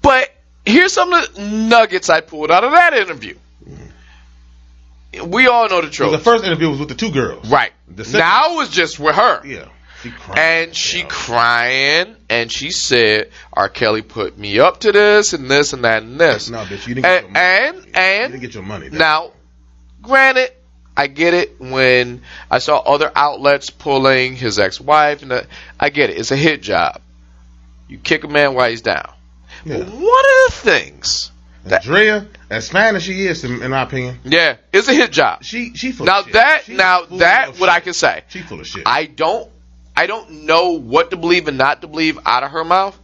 but here's some of the nuggets I pulled out of that interview. We all know the truth, the first interview was with the two girls. right? The second- Now it was just with her. Yeah. She cried. And she Yeah. crying, and she said, "R. Kelly put me up to this, and this, and that, and this." No, bitch, you didn't get your and money. and, you and didn't get your money. Now, granted, I get it when I saw other outlets pulling his ex-wife, and the, I get it. It's a hit job. You kick a man while he's down. yeah. But one of the things, that- Drea, as fine as she is, in, in my opinion, yeah, it's a hit job. she she full Now of shit. that, She now that, what shit. I can say, She full of shit. I don't, I don't know what to believe and not to believe out of her mouth.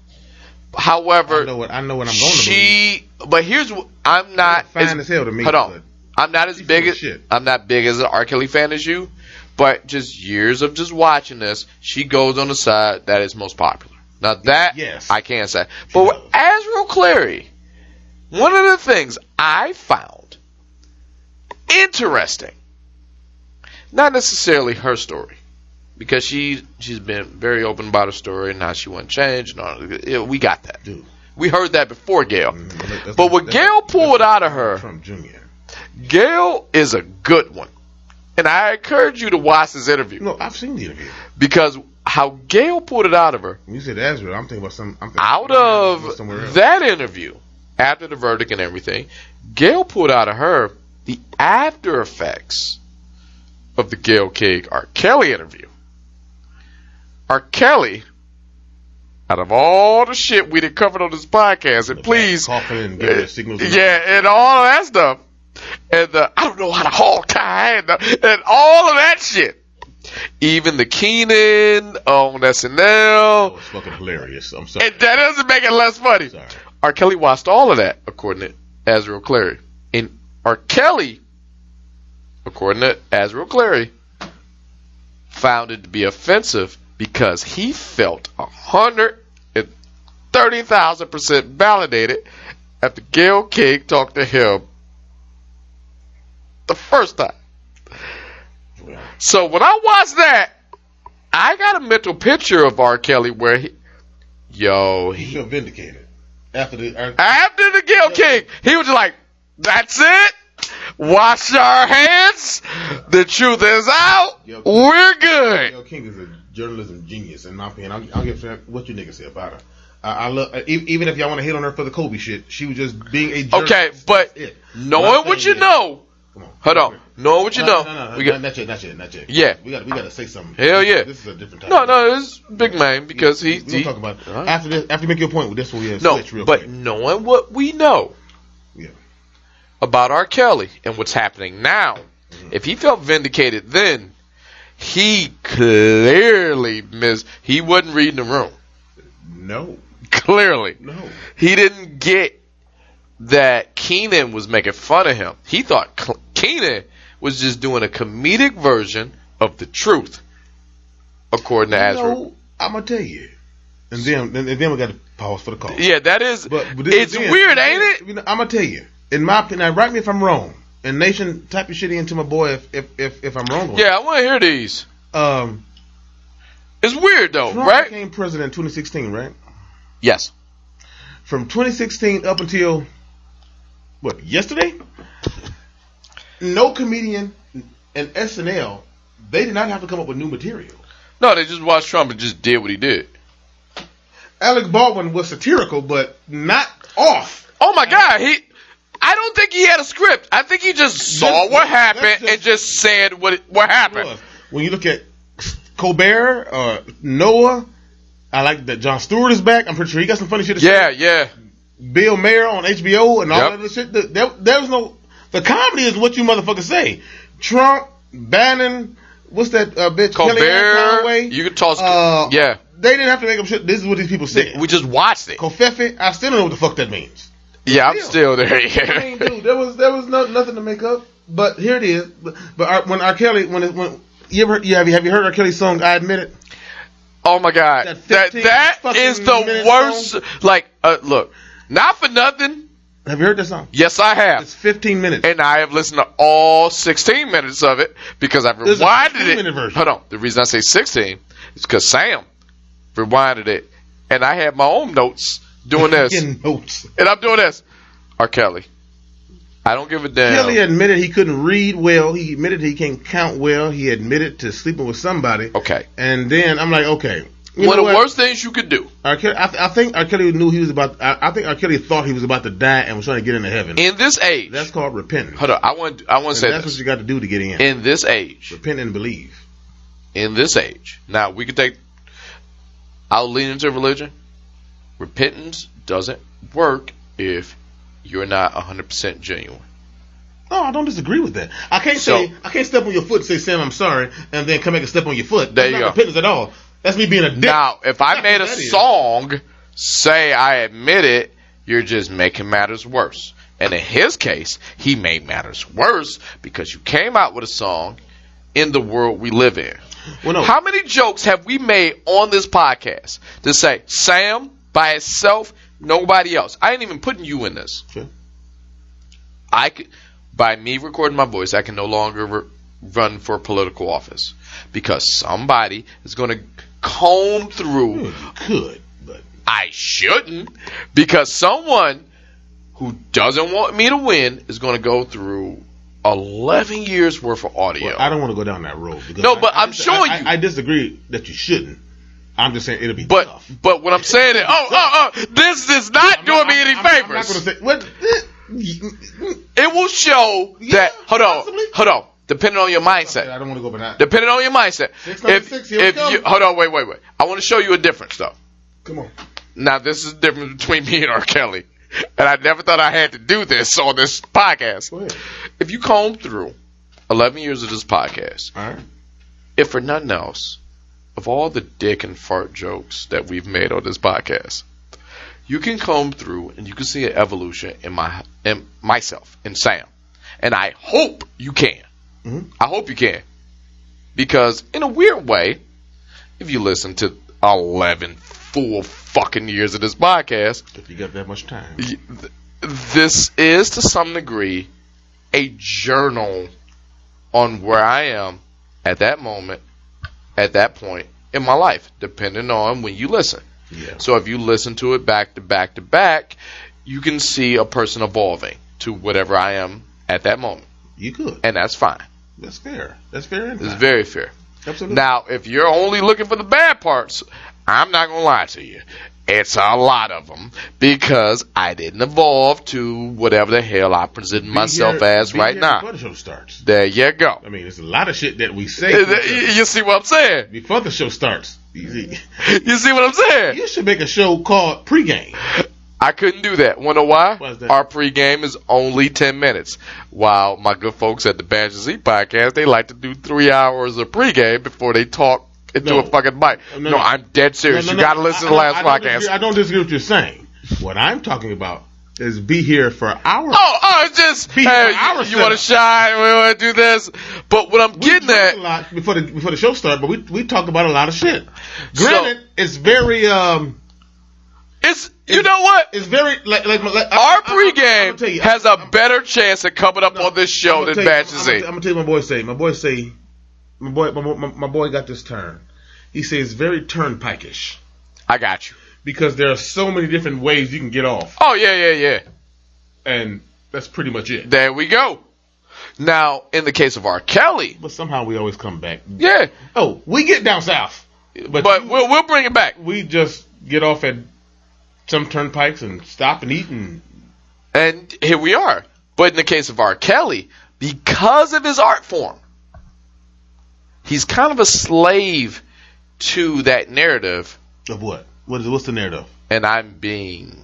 However, I know what I know what I'm going to believe. she, but here's what I'm not Fine as hell to me, Hold on, I'm not as big as shit. I'm not big as an R. Kelly fan as you, but just years of just watching this, she goes on the side that is most popular. Now that Yes. I can't say, but with Azriel Clary, one of the things I found interesting, not necessarily her story, because she she's been very open about her story and how she wouldn't change and all. yeah, We got that. Dude. We heard that before Gayle. Mm, that's- But what Gayle pulled out of her, Trump Jr. Gayle is a good one. And I encourage you to watch this interview No, I've seen the interview. because how Gayle pulled it out of her, When you said Ezra, I'm thinking about some. I'm out of that interview, after the verdict and everything, Gayle pulled out of her the after effects of the Gayle King R. Kelly interview. R. Kelly, out of all the shit we did covered on this podcast, and The please, and signals. yeah, and all of that stuff. And the, I don't know how to hog tie and, the, and all of that shit. Even the Kenan on That SNL. was fucking hilarious. I'm sorry. And that doesn't make it less funny. Sorry. R. Kelly watched all of that, according to Azriel Clary. And R. Kelly, according to Azriel Clary, found it to be offensive because he felt a hundred and thirty thousand percent validated after Gayle King talked to him the first time. So when I watched that, I got a mental picture of R. Kelly where he, yo, You he, feel vindicated after the. uh, after the Gayle King, he was just like, "That's it. Wash our hands. The truth is out. We're good." Gayle King is a journalism genius, in my opinion. I'll, I'll give what you niggas say about her. I, I love uh, even if y'all want to hate on her for the Kobe shit. She was just being a journalist. Okay, but knowing what you is- know, Come on. hold on, knowing what you no, know, No, no, we no, got not yet, not yet, not yet. Yeah. we got we got to say something. Hell yeah. This is a different time. no, no, it's big man because he, We'll he talk about it. Right. after this. After you make your point, this will be a no, but quick. knowing what we know Yeah. about R. Kelly and what's happening now, if he felt vindicated then, he clearly missed. He wasn't reading the room. No, Clearly. no. he didn't get that Kenan was making fun of him. He thought Kenan was just doing a comedic version of the truth, according to Azra. I'm gonna tell you. and then and then we got to pause for the call. Yeah, that is. But, but it's weird, ain't it? I'm gonna tell you. In my opinion, now, write me if I'm wrong. And nation, type your shit into my boy if if if, if I'm wrong. Yeah, I want to hear these. Um, It's weird though, Trump right? became president in 2016, right? Yes. From 2016 up until what? Yesterday? No comedian and SNL they did not have to come up with new material. No, they just watched Trump and just did what he did. Alec Baldwin was satirical, but not off. Oh my God, he. I don't think he had a script. I think he just saw That's- what happened just- and just said what what happened. When you look at Colbert or Noah, I like that Jon Stewart is back. I'm pretty sure he got some funny shit to Yeah, say. yeah. Bill Maher on HBO and all Yep. that other shit. There, was no. The comedy is what you motherfuckers say. Trump, Bannon, what's that uh, bitch? Colbert, Conway. you could toss. Uh, yeah, They didn't have to make up shit. This is what these people said. we just watched it. Covfefe, I still don't know what the fuck that means. Yeah, I'm still there. I mean, dude, there was there was no, nothing to make up. But here it is. But, but when R. Kelly, when it, when you ever you have you have you heard R. Kelly's song? I admit it. Oh my god, That that 15 that is the worst. Like, uh, look, not for nothing. Have you heard that song? Yes, I have. It's 15 minutes. and I have listened to all 16 minutes of it because I've There's rewinded 15 it. version. Hold on. The reason I say 16 is because Sam rewinded it, and I have my own notes doing this, notes. and I'm doing this. R. Kelly. I don't give a damn. Kelly admitted he couldn't read well. He admitted he can't count well. He admitted to sleeping with somebody. okay. And then I'm like, okay. One of the worst things you could do R. Kelly, I, th- I think R. Kelly knew he was about. I, I think R. Kelly thought he was about to die and was trying to get into heaven. in this age. That's called repentance. hold on. I want. I want to say that's this. what you got to do to get in. In this age, Repent and believe. in this age. Now we could take. I'll lean into religion. Repentance doesn't work if you're not 100% genuine. No, I don't disagree with that. I can't So- say I can't step on your foot and say Sam, I'm sorry, and then come back and step on your foot. There That's you not go. repentance at all. That's me being a dick. Now, if I That's made a what that is. song say I admit it, you're just making matters worse. And in his case, he made matters worse because you came out with a song in the world we live in. Well, no. How many jokes have we made on this podcast to say Sam by itself, nobody else? I ain't even putting you in this. Sure. I could, by me recording my voice, I can no longer re- run for political office because somebody is going to comb through. Could, but I shouldn't because someone who doesn't want me to win is going to go through 11 years worth of audio. well, I don't want to go down that road. No, but I I'm dis- showing I, you. I, I disagree that you shouldn't. I'm just saying it'll be but tough. but what I'm saying is, oh oh oh, this is not I'm doing not- me any I'm- favors. I'm not going to say what. it will show Yeah, that. Hold on, hold on. Depending on your mindset. I don't want to go by that. Depending on your mindset. If, 696, here we if you hold on, wait, wait, wait. I want to show you a difference though. Come on. Now this is the difference between me and R. Kelly. And I never thought I had to do this on this podcast. Go ahead. If you comb through 11 years of this podcast, All right. if for nothing else, of all the dick and fart jokes that we've made on this podcast, you can comb through and you can see an evolution in my in myself and Sam, and I hope you can. Mhm. I hope you can, because in a weird way, if you listen to 11 full fucking years of this podcast, If you got that much time. this is to some degree a journal on where I am at that moment, at that point in my life, depending on when you listen. Yeah. So if you listen to it back to back to back, you can see a person evolving to whatever I am at that moment. You could. And that's fine. That's fair. That's fair. It's very fair. Absolutely. Now, if you're only looking for the bad parts, I'm not going to lie to you. It's a lot of them because I didn't evolve to whatever the hell I present myself here- as right now. Before the show starts. There you go. I mean, there's a lot of shit that we say You you see what I'm saying? before the show starts. Easy. You see what I'm saying? You should make a show called pregame. I couldn't do that. Wanna why? Why is that? Our pregame is only 10 minutes. While my good folks at the Bash and Z podcast, they like to do three hours of pregame before they talk into No. a fucking mic. No, No. I'm dead serious. No, you gotta listen to the last I podcast. disagree- I don't disagree with what you're saying. What I'm talking about is be here for hours. Oh, oh, it's just Be hey, for our you, want to shine? We want to do this, but what I'm we getting at, a lot before the before the show started, but we we talked about a lot of shit. So- it's very um It's you know what? it's very like like, like Our I- I- I'm pregame you, has a better chance of coming up No, on this show I'm than you- Batch I'm, eight. I'm gonna tell you what my boy say. My boy say, my boy, my, my, my boy got this turn. He says very turnpike-ish I got you. because there are so many different ways you can get off, Oh yeah, yeah, yeah. and that's pretty much it. There we go. Now, in the case of R. Kelly, But somehow we always come back. yeah, Oh, we get down south, but, but you- we'll we'll bring it back. we just get off at some turnpikes and stop and eat and And here we are. But in the case of R. Kelly, because of his art form, he's kind of a slave to that narrative, of what? What is what's the narrative? and I'm being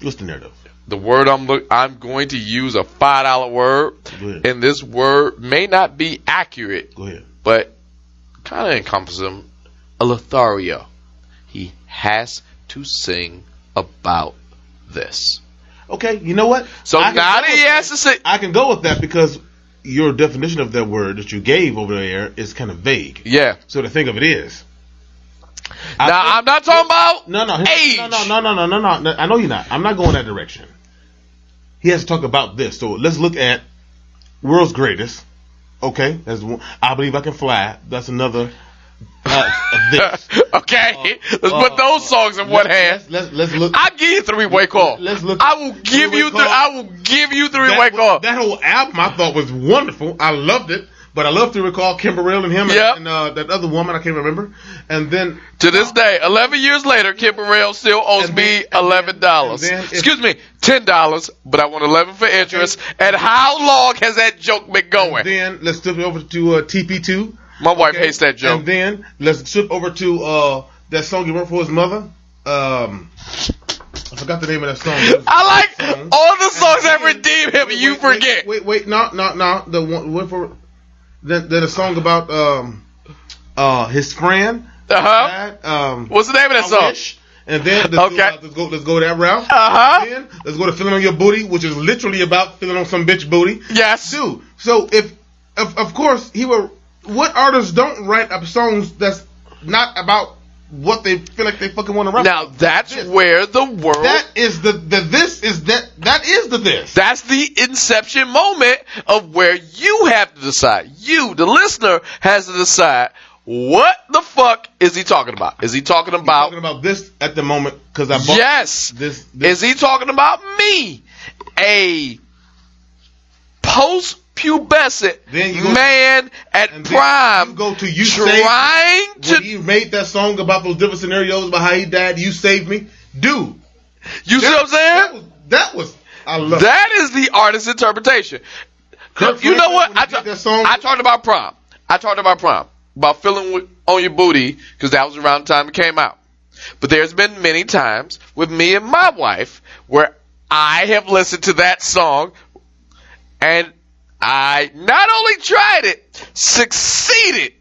What's the narrative? the word I'm look I'm going to use a five dollar word, and this word may not be accurate, Go ahead. but kind of encompasses him a Lothario. He has to sing about this. Okay, you know what? So I now that he has to say, I can go with that because your definition of that word that you gave over there is kind of vague. yeah. So the thing of it is, I Now think- I'm not talking about no, no, age. no, no, no, no, no, no, no. I know you're not. I'm not going that direction. He has to talk about this. So let's look at world's greatest. Okay, that's one. I believe I can fly. That's another. Uh, this. okay, let's uh, put those songs in one hand. Let's, let's, let's look. I'll give you three way call. Let's look- I will give you. Th- I will give you three that, way call. that whole album I thought was wonderful. I loved it. But I love to recall Kim Burrell and him and- Yep. and uh, that other woman I can't remember. And then to this day, eleven years later, Kim Burrell still owes And me eleven dollars. then- and then Excuse me, ten dollars, but I want eleven for interest. And how long has that joke been going? then let's flip it over to uh, TP2. My wife Okay? hates that joke. And then let's flip over to uh, that song you wrote for his mother. Um, I forgot the name of that song. I like Song. all the songs that redeem him, wait, you wait, forget. Wait, wait, no, no, no. The one, for then, then a song about um, uh, his friend. Uh huh. died, Um, What's the name of that I song? wish. And then let's, Okay. go, uh, let's go let's go that route. Uh-huh. Then let's go to feeling on your booty, which is literally about feeling on some bitch booty. Yes. Dude, so if of, of course he will what artists don't write up songs that's not about what they feel like they fucking want to rap. Now that's This. where the world. that is the the this is that that is the this. That's the inception moment of where you have to decide. You, the listener, has to decide what the fuck is he talking about? Is he talking about talking about this at the moment because I bought yes? this, this Is he talking about me, a post-pubescent Then you go- man at and then prime, you go to you trying when to? he made that song about those different scenarios about how he died, you saved me, dude. You see what I'm saying? That was, that was I love That is the artist's interpretation. Kirk you know what? I, ta- that song- I talked about prom. I talked about prom. About feeling on your booty because that was around the time it came out. But there's been many times with me and my wife where I have listened to that song and I not only tried it, succeeded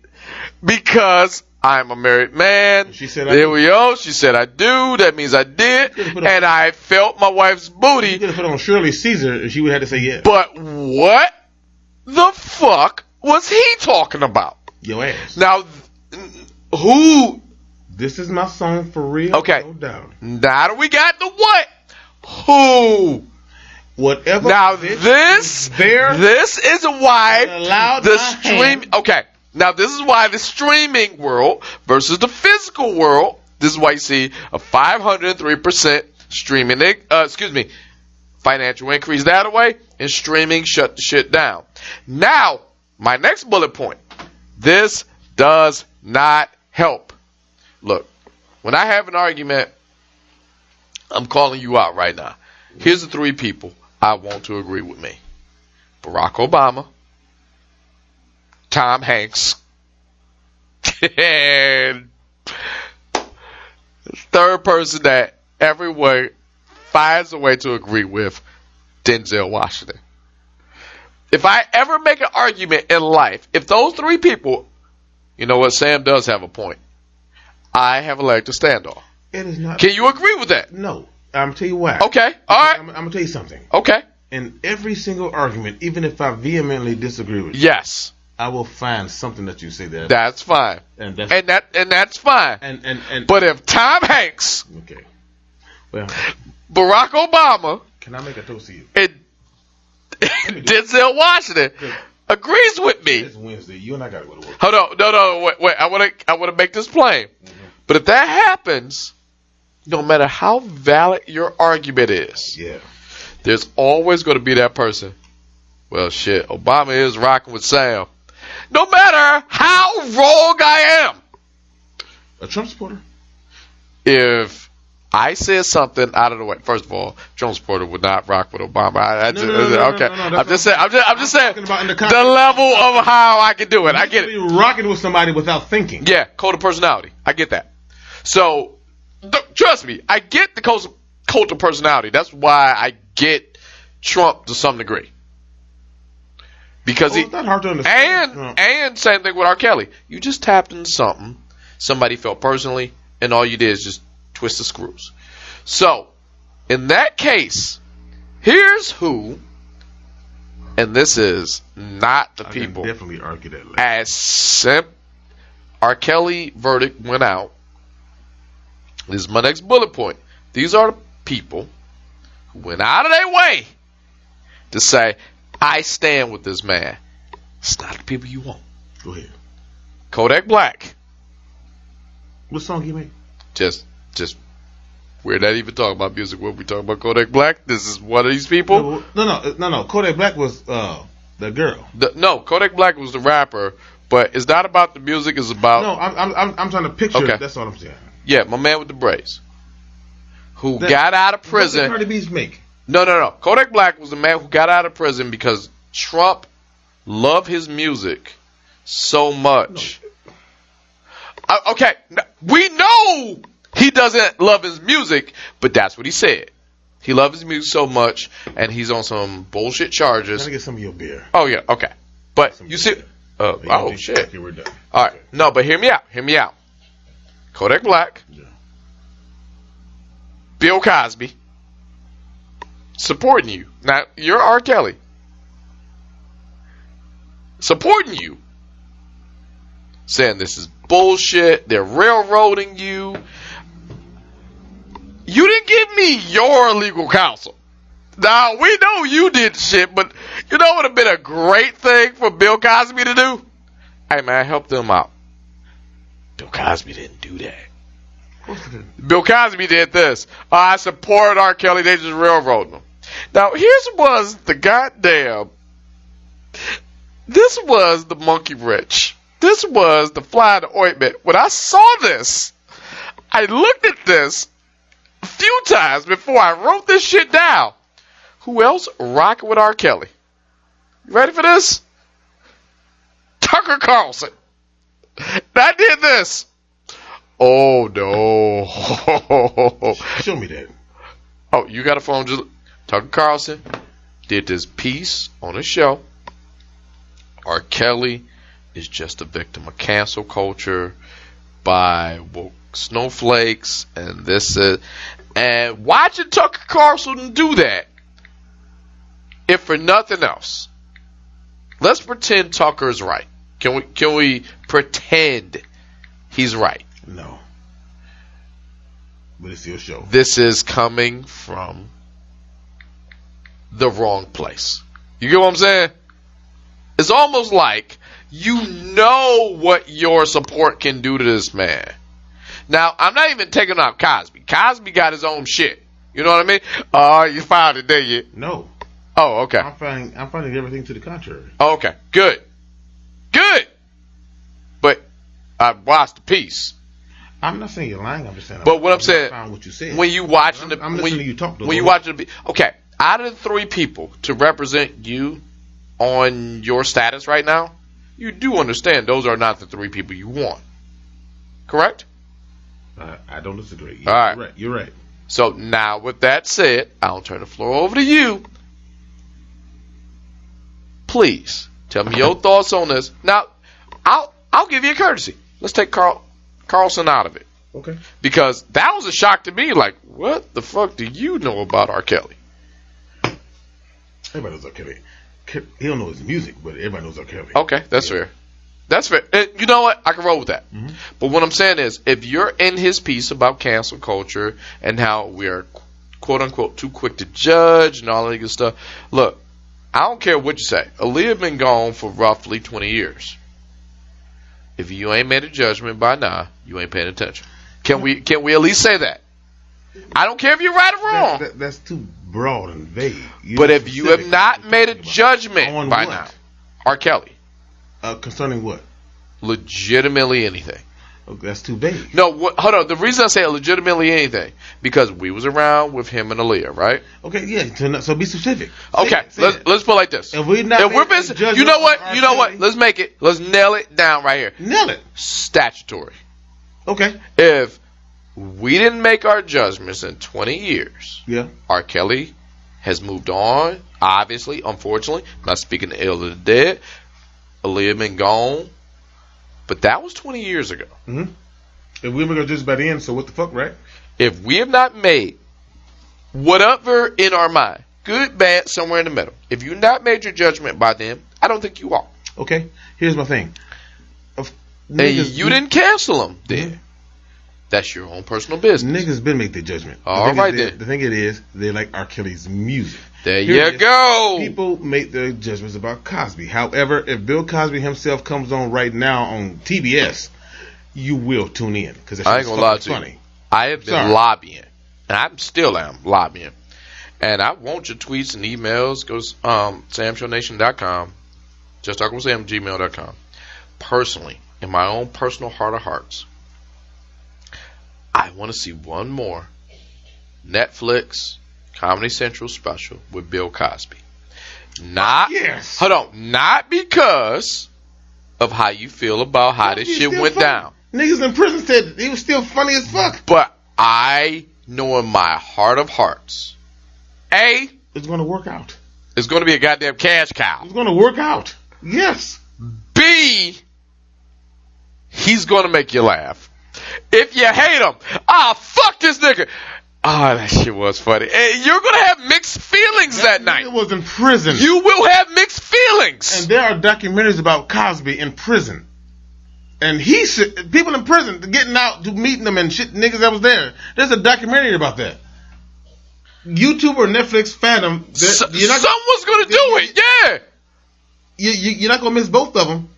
because I'm a married man. She said there we go. She said I do. That means I did. on- And I felt my wife's booty. You could have put on Shirley Caesar and she would have to say yes. But what the fuck was he talking about? Your ass. Now, who? This is my song for real. Okay. No doubt. Now that we got the what? Who? Whatever. Now this, is there. this is why the stream. Okay. Now this is why the streaming world versus the physical world. This is why you see a 503 percent streaming. Uh, excuse me, financial increase that way, and streaming shut the shit down. Now, my next bullet point. This does not help. Look, when I have an argument, I'm calling you out right now. Here's the three people I want to agree with me. Barack Obama, Tom Hanks, and third person that every way finds a way to agree with, Denzel Washington. If I ever make an argument in life, if those three people, you know what, Sam does have a point. I have a leg to stand on. It is not. Can you agree with that? no. I'm gonna tell you why. Okay, all right, I'm, I'm gonna tell you something. okay, In every single argument, even if I vehemently disagree with you, yes, I will find something that you say there. That's fine, and that's and that and that's fine. and and, and But if Tom Hanks, okay. Well, Barack Obama, can I make a toast to you? and Denzel Washington agrees with me, It's Wednesday. You and I gotta go to work. hold on, no, no, wait, wait. I want to, I want to make this plain. Mm-hmm. But if that happens, no matter how valid your argument is, Yeah. there's always going to be that person. Well, shit, Obama is rocking with Sam. No matter how wrong I am, A Trump supporter? if I said something out of the way, first of all, Trump supporter would not rock with Obama. I, I No, just, no, no, okay, I'm just saying. I'm just, I'm just saying the the level of how I can do it. I get it. Rocking with somebody without thinking. Yeah, code of personality. I get that. So, th- trust me, I get the cult cult of personality. That's why I get Trump to some degree. Because Oh, he it's not hard to understand. and and same thing with R. Kelly. You just tapped into something somebody felt personally, and all you did is just twist the screws. So, in that case, here's who, and this is not the I can people definitely argue that. Later. as sim- R. Kelly verdict went out. This is my next bullet point. These are the people who went out of their way to say, I stand with this man. It's not the people you want. Go ahead. Kodak Black. What song you made? Just just we're not even talking about music when we talking about Kodak Black. This is one of these people. No, no, no, no. Kodak Black was uh the girl. The, no, Kodak Black was the rapper, but it's not about the music, it's about No, I'm I'm I'm, I'm trying to picture. Okay. That's all I'm saying. Yeah, my man with the braids. Who That- got out of prison Cardi B's make? No, no, no. Kodak Black was the man who got out of prison because Trump loved his music so much. Uh, okay, we know he doesn't love his music, but that's what he said. He loves his music so much, and he's on some bullshit charges. to get some of your beer. Oh yeah, okay. But you see, uh, oh shit. Okay, we're done. All right, no, but hear me out. Hear me out. Kodak Black, Yeah. Bill Cosby, supporting you. Now you're R. Kelly, supporting you, saying this is bullshit. They're railroading you. You didn't give me your legal counsel. Now we know you did shit, but you know what would have been a great thing for Bill Cosby to do? Hey man, help them out. Bill Cosby didn't do that. Bill Cosby did this. I support R. Kelly. They just railroading him. Now, here's was the goddamn. This was the monkey wrench. This was the fly in the ointment. When I saw this, I looked at this a few times before I wrote this shit down. Who else rocking with R. Kelly? You ready for this? Tucker Carlson. I did this. Oh no. Show me that. oh, you got a phone just Tucker Carlson did this piece on his show. R. Kelly is just a victim of cancel culture by woke snowflakes and this is and watching Tucker Carlson do that, if for nothing else, let's pretend Tucker's right. Can we can we pretend he's right? No. But it's your show. this is coming from the wrong place. You get what I'm saying? It's almost like you know what your support can do to this man. Now, I'm not even taking out Cosby. Cosby got his own shit. You know what I mean? Oh, you found it, did you? No. Oh, okay. I'm finding I'm finding everything to the contrary. Okay. Good. Good. But I watched the piece. I'm not saying you're lying. I'm just saying. But what I'm I've saying- what you said. When you watching the, I'm- I'm when to you talk. When you watching the, okay, out of the three people to represent you on your status right now, you do understand those are not the three people you want. Correct? I, I don't disagree. All right. You're right. You're right. So now, with that said, I'll turn the floor over to you. Please tell me your thoughts on this. Now, I'll I'll give you a courtesy. Let's take Carl Carlson out of it Okay. because that was a shock to me. Like, what the fuck do you know about R. Kelly? Everybody knows R. Kelly. He don't know his music, but everybody knows R. Kelly. Okay, that's fair. That's fair. Uh, You know what? I can roll with that. Mhm. But what I'm saying is, if you're in his piece about cancel culture and how we are quote unquote too quick to judge and all that good stuff, look, I don't care what you say. Aaliyah been gone for roughly 20 years. If you ain't made a judgment by now, you ain't paying attention. Can we can we at least say that? I don't care if you're right or wrong. That, that, that's too broad and vague. You but if you have not made a judgment by what? now, R. Kelly, uh, concerning what? legitimately anything. Oh, that's too vague. No, what, hold on. The reason I say legitimately anything because we was around with him and Aaliyah, right? Okay, yeah. So, be specific. Say Okay, it, let's it. let's put it like this. If we're not If we're busy, you know what? You know what? Let's make it. Let's nail it down right here. nail it. Statutory. Okay. If we didn't make our judgments in 20 years, Yeah. R. Kelly has moved on. Obviously, unfortunately, I'm not speaking ill of the dead. Aaliyah been gone, but that was 20 years ago. Mm-hmm. If we make our judgment by the end, so what the fuck, right? if we have not made whatever in our mind, good, bad, somewhere in the middle, if you've not made your judgment by them, I don't think you are. Okay. Here's my thing. And niggas, you didn't cancel them then. Mm-hmm. That's your own personal business. Niggas been make their judgment. The All is right they- then. The thing it is, they like R. Kelly's music. There Here you go. People make their judgments about Cosby. However, if Bill Cosby himself comes on right now on TBS, you will tune in because I ain't gonna lie to you. funny. I have been Sorry. lobbying, and I'm still am lobbying. And I want your tweets and emails. Go to um, samshownation.com. Just talk with Sam, gmail.com. Personally, in my own personal heart of hearts, I want to see one more Netflix Comedy Central special with Bill Cosby. Not, Yes. hold on, not because of how you feel about how this shit went funny. down. Niggas in prison said he was still funny as fuck. But I know in my heart of hearts, A It's gonna work out. It's going to be a goddamn cash cow. It's gonna work out. Yes. B, he's going to make you laugh. If you hate him, ah, fuck this nigga. Ah, that shit was funny. And you're going to have mixed feelings that, night. It was in prison. You will have mixed feelings. and there are documentaries about Cosby in prison. And he said, people in prison getting out meeting them and shit, niggas that was there. There's a documentary about that. YouTube or Netflix Phantom. So- you're not, someone's going to do it. Yeah. you, you, you're not gonna miss both of them.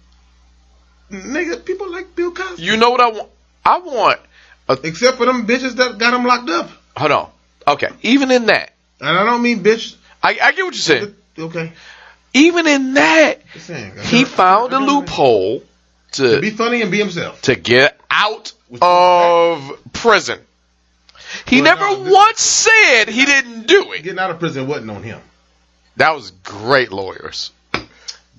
Nigga, people like Bill Cosby. You know what I want? I want. Except for them bitches that got him locked up. Hold on. Okay. Even in that, And I don't mean bitch. I, I get what you're saying. Okay. Even in that, saying. He found a loophole To be funny and be himself. to get out of prison. He Well, never no, once said he didn't do it. Getting out of prison wasn't on him. That was great lawyers.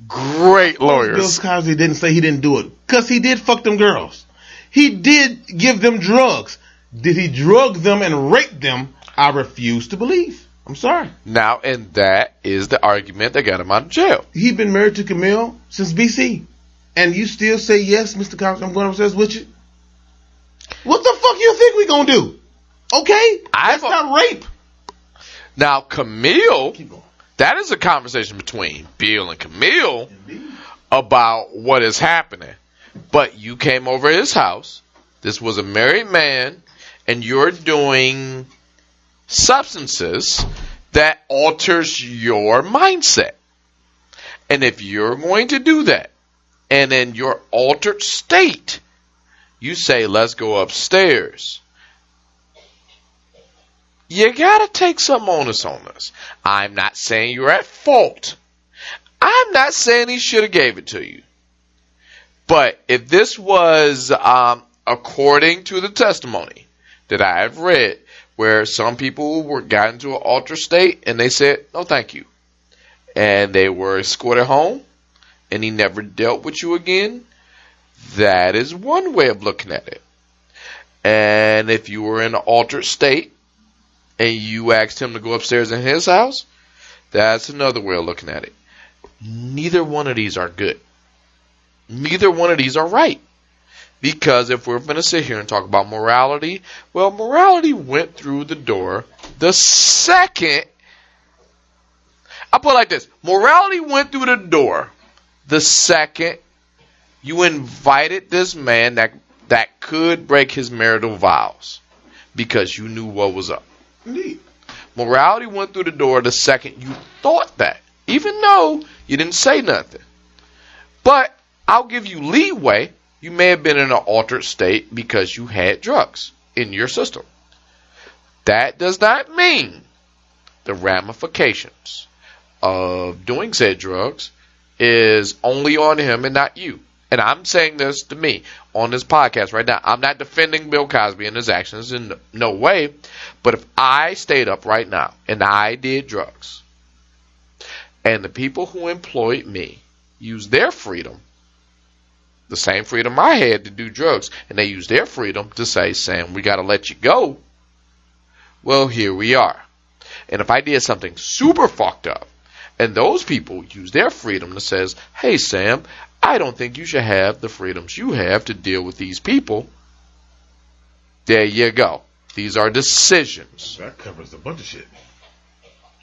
Great lawyers. Bill. Cosby didn't say he didn't do it because he did fuck them girls. He did give them drugs. Did he drug them and rape them? I refuse to believe. I'm sorry. Now, and that is the argument that got him out of jail. He been married to Camille since BC, and you still say yes, Mr. Cosby. I'm going upstairs with you. What the fuck you think we gonna do? Okay, I've- that's not rape. Now, Camille, that is a conversation between Bill and Camille about what is happening. But you came over his house. This was a married man, and you're doing substances that alters your mindset. And if you're going to do that, and in your altered state, you say, let's go upstairs. You gotta take some onus on this. I'm not saying you're at fault. I'm not saying he should have gave it to you. But if this was um, according to the testimony that I have read, where some people were got into an altered state and they said, "No, thank you," and they were escorted home, and he never dealt with you again, that is one way of looking at it. And if you were in an altered state and you asked him to go upstairs in his house, that's another way of looking at it. Neither one of these are good. Neither one of these are right. Because if we're going to sit here and talk about morality, well, morality went through the door the second I put it like this: morality went through the door the second you invited this man that that could break his marital vows because you knew what was up. Indeed. Morality went through the door the second you thought that, even though you didn't say nothing. But I'll give you leeway. You may have been in an altered state because you had drugs in your system. That does not mean the ramifications of doing said drugs is only on him and not you. And I'm saying this to me on this podcast right now. I'm not defending Bill Cosby and his actions in no way. But if I stayed up right now and I did drugs, and the people who employed me used their freedom, the same freedom I had to do drugs, and they used their freedom to say, Sam, we got to let you go. Well, here we are. And if I did something super fucked up, and those people use their freedom to says, hey, Sam, I don't think you should have the freedoms you have to deal with these people. There you go. These are decisions. That covers a bunch of shit.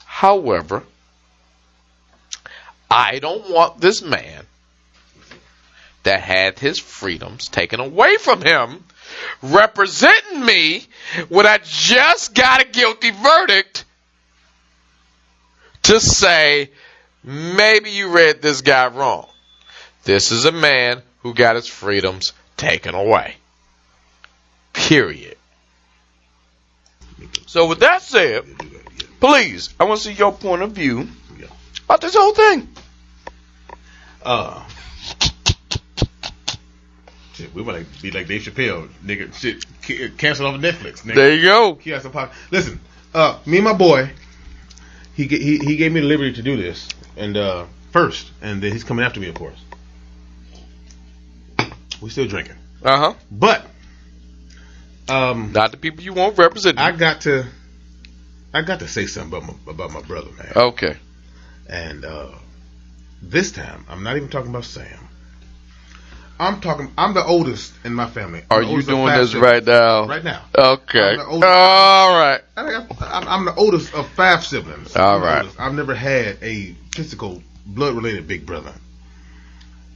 However, I don't want this man that had his freedoms taken away from him representing me when I just got a guilty verdict to say maybe you read this guy wrong. This is a man who got his freedoms taken away. Period. So with that said, please, I want to see your point of view about this whole thing. Uh, shit, we want to be like Dave Chappelle, nigga. Shit, ca- cancel off Netflix, nigga. There you go. He has some pop. Listen, uh, me and my boy, he he he gave me the liberty to do this, and uh, first, and then he's coming after me, of course. We still drinking, Uh huh. but um, Not the people you want represented. I got to, I got to say something about my about my brother, man. okay. And uh, this time, I'm not even talking about Sam. I'm talking. I'm the oldest in my family. I'm Are you doing this siblings. right now? Right now. Okay. I'm the oldest- All right. I I'm the oldest of five siblings. All right. I've never had a physical, blood related big brother.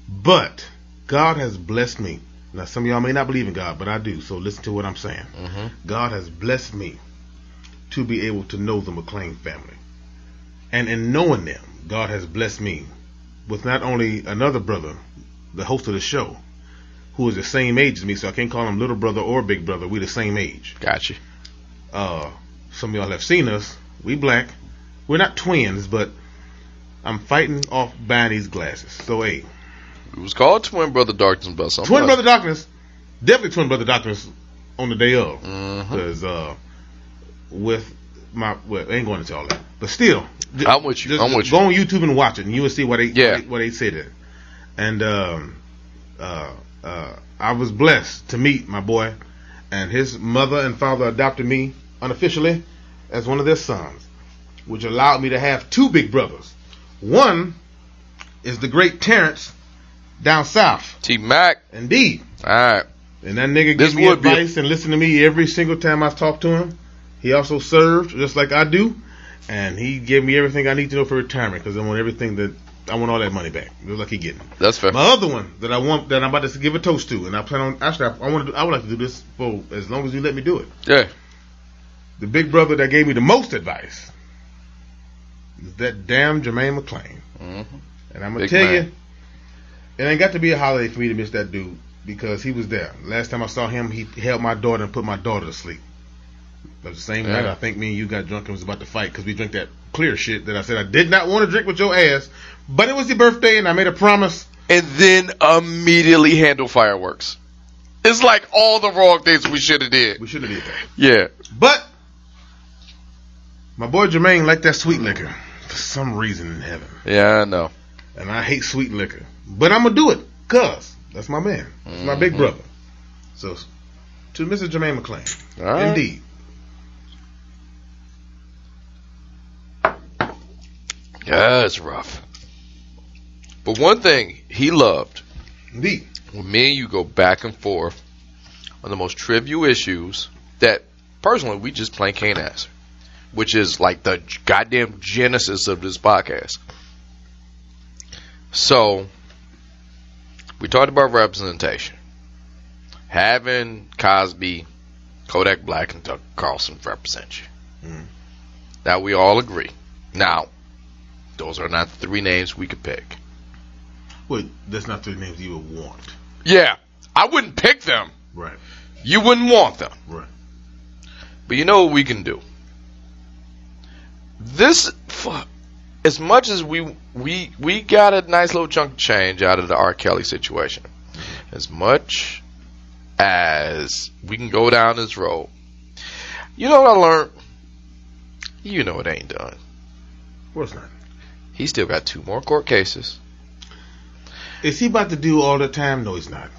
But God has blessed me. Now, some of y'all may not believe in God, but I do. So listen to what I'm saying. Mhm. God has blessed me to be able to know the McClain family. And in knowing them, God has blessed me with not only another brother, the host of the show, who is the same age as me, so I can't call him little brother or big brother. We're the same age. Gotcha. Uh, some of y'all have seen us. We black. We're not twins, but I'm fighting off buying these glasses. So, hey, It was called Twin Brother Darkness, but some twin brother darkness, definitely twin brother darkness on the day of, because uh, with my well, I ain't going into all that, but still, I'm with you. just- I'm with go you. on YouTube and watch it, and you will see what they Yeah. what they, what they said it. And um, uh, uh, I was blessed to meet my boy, and his mother and father adopted me unofficially as one of their sons, which allowed me to have two big brothers. One is the great Terrence down south. T Mac. Indeed. All right. And that nigga This gives me be a- advice and listen to me every single time I talk to him. He also served just like I do, and he gave me everything I need to know for retirement because I want everything that I want all that money back, just like he getting. That's fair. My other one that I want that I'm about to give a toast to, and I plan on actually I, I want to do, I would like to do this for as long as you let me do it. Yeah. The big brother that gave me the most advice is that damn Jermaine McClain. Mhm. And I'm gonna Big tell man. you, it ain't got to be a holiday for me to miss that dude because he was there. Last time I saw him, he held my daughter and put my daughter to sleep. Was the same Yeah. night I think me and you got drunk and was about to fight because we drank that clear shit that I said I did not want to drink with your ass, but it was your birthday and I made a promise. And then immediately handle fireworks. It's like all the wrong things we should have did. We should have did that. Yeah. But my boy Jermaine liked that sweet liquor for some reason in heaven, Yeah, I know. and I hate sweet liquor, but I'm gonna do it cause that's my man, that's my big Mhm. brother. So to Mr. Jermaine McClain, right. indeed. Yeah, it's rough. But one thing he loved Indeed. when me and you go back and forth on the most trivial issues that personally we just plain can't answer. which is like the goddamn genesis of this podcast. So, we talked about representation. Having Cosby, Kodak Black, and Tucker Carlson represent you. Mhm. Now, we all agree. Now, those are not three names we could pick. Wait, that's not three names you would want. Yeah, I wouldn't pick them. Right. You wouldn't want them. Right. But you know what we can do? This, fuck, as much as we we we got a nice little chunk of change out of the R. Kelly situation, as much as we can go down this road, you know what I learned? You know it ain't done. Course not. He still got two more court cases. Is he about to do all the time? No, he's not.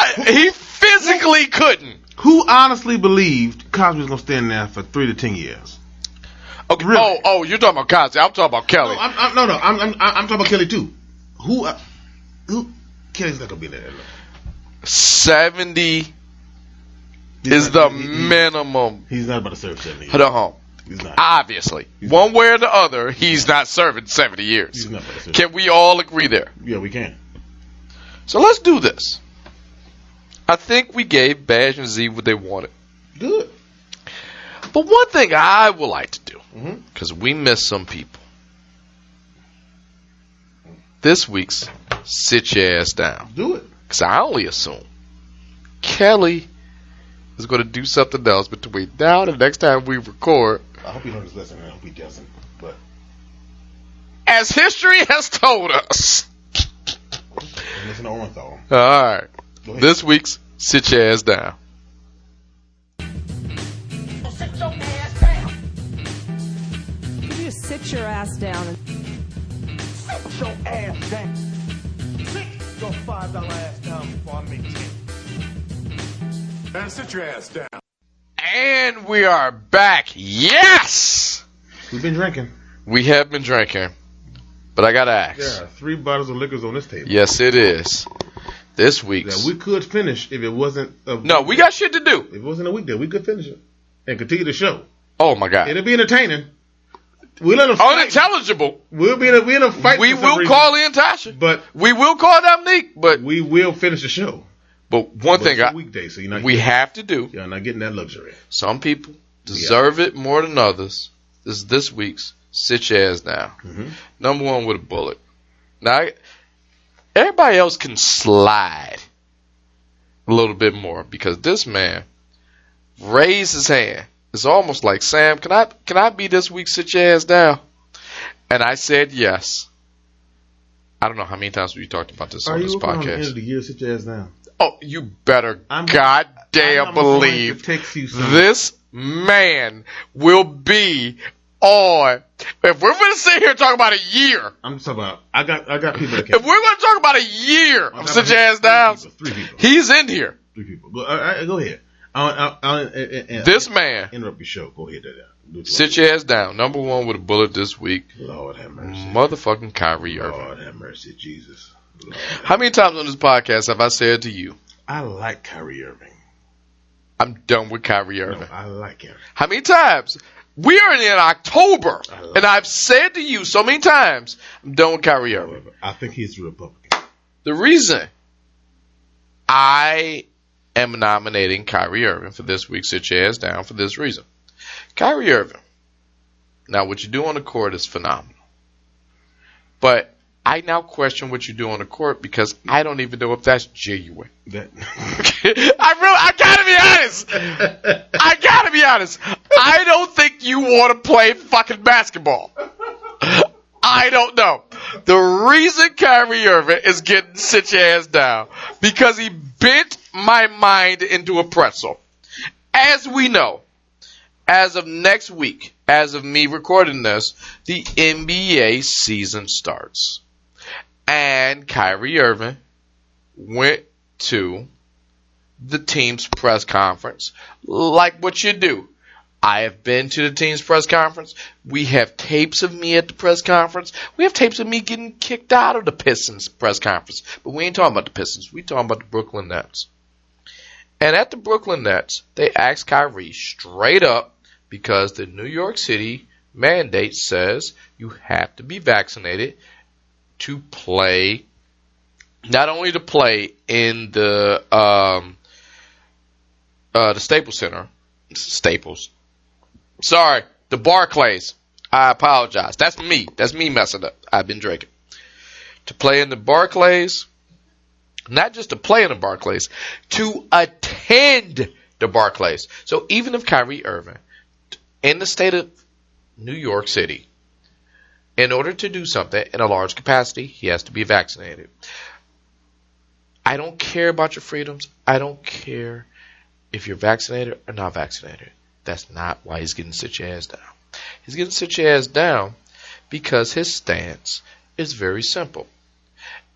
I, he physically couldn't. Who honestly believed Cosby was going to stand there for three to ten years? Okay. Really? Oh, oh, you're talking about Cosby. I'm talking about Kelly. No, I'm, I'm, no, no. I'm, I'm, I'm talking about Kelly too. Who, uh, who? Kelly's not going to be there. Seventy He's is not- the he- he- minimum. He's not about to serve seventy. years. Hold on. He's not. Obviously, one way or the other, he's not serving 70 years. He's not. Can we all agree there? Yeah, we can. So let's do this. I think we gave Bash and Z what they wanted. Good. But one thing I would like to do, mm-hmm. because we miss some people. This week's Sit Your Ass Down. Do it. Because I only assume Kelly is going to do something else between now and the next time we record. I hope he learns his lesson. and I hope he doesn't. But As history has told us. listen to Orenthal. All right. Go ahead. This week's Sit Your Ass Down. You just sit your ass down and sit your ass down. Sit your five dollar ass down before I make ten. Man, sit your ass down. And we are back. Yes! We've been drinking. We have been drinking. But I got to ask. There are three bottles of liquors on this table. Yes, it is. This week. That we could finish if it wasn't. A, no, we got shit to do. If it wasn't a weekday, we could finish it and continue the show. Oh, my God. It'll be entertaining. We'll let them fight. Unintelligible. We'll be in a, we'll in a fight. We will reason, call in Tasha. but We will call Dominique. But we will finish the show. But one But thing I, weekday, so you're not. we have to do. You're not getting that luxury. Some people deserve it more than others. This is this week's Sit Your Ass Down. Mhm. Number one with a bullet. Now, I- everybody else can slide a little bit more because this man raised his hand. It's almost like Sam, can I can I be this week's Sit Your Ass Down? And I said yes. I don't know how many times we talked about this Are on this working on the end podcast. of the year? Sit your ass down. Oh, you better I'm- goddamn I'm believe to text you this man will be on. If we're going to sit here and talk about a year, I'm talking about. I got. I got people that if we're going to talk about a year I'm of your ass down, Three people. He's in here. Three people. Go, right, go ahead. I'll, I'll, I'll, This man, interrupt your show. Go ahead. Do sit your ass down. Number one with a bullet this week, Lord have mercy. motherfucking Kyrie Irving. Lord have mercy, Jesus. How many times on this podcast have I said to you, I like Kyrie Irving. I'm done with Kyrie No, Irving? I like him. How many times? We are in October, and I've said to you so many times, I'm done with Kyrie Irving. I think he's a Republican. The reason I am nominating Kyrie Irving for this week's Sit Your Ass Down for this reason. Kyrie Irving. Now, what you do on the court is phenomenal. But I now question what you do on the court because I don't even know if that's genuine. That I really, I gotta be honest. I gotta be honest. I don't think you want to play fucking basketball. I don't know. The reason Kyrie Irving is getting sit your ass down because he bent my mind into a pretzel. As we know, as of next week, as of me recording this, the NBA season starts. And Kyrie Irving went to the team's press conference like what you do. I have been to the team's press conference. We have tapes of me at the press conference. We have tapes of me getting kicked out of the Pistons press conference. But we ain't talking about the Pistons. We talking about the Brooklyn Nets. And at the Brooklyn Nets, they asked Kyrie straight up because the New York City mandate says you have to be vaccinated to play, not only to play in the um, uh, the Staples Center, Staples. Sorry, the Barclays. I apologize. That's me. That's me messing up. I've been drinking. To play in the Barclays, not just to play in the Barclays, to attend the Barclays. So even if Kyrie Irving, in the state of New York City, in order to do something in a large capacity, he has to be vaccinated. I don't care about your freedoms. I don't care if you're vaccinated or not vaccinated. That's not why he's getting your ass down. He's getting your ass down because his stance is very simple.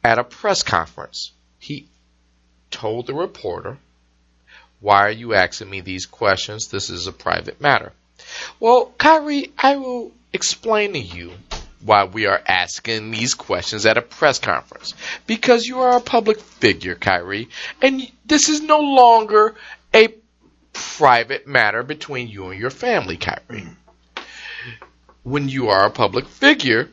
At a press conference, he told the reporter, Why are you asking me these questions? This is a private matter. Well, Kyrie, I will explain to you why we are asking these questions at a press conference. Because you are a public figure, Kyrie, and this is no longer a private matter between you and your family, Kyrie. When you are a public figure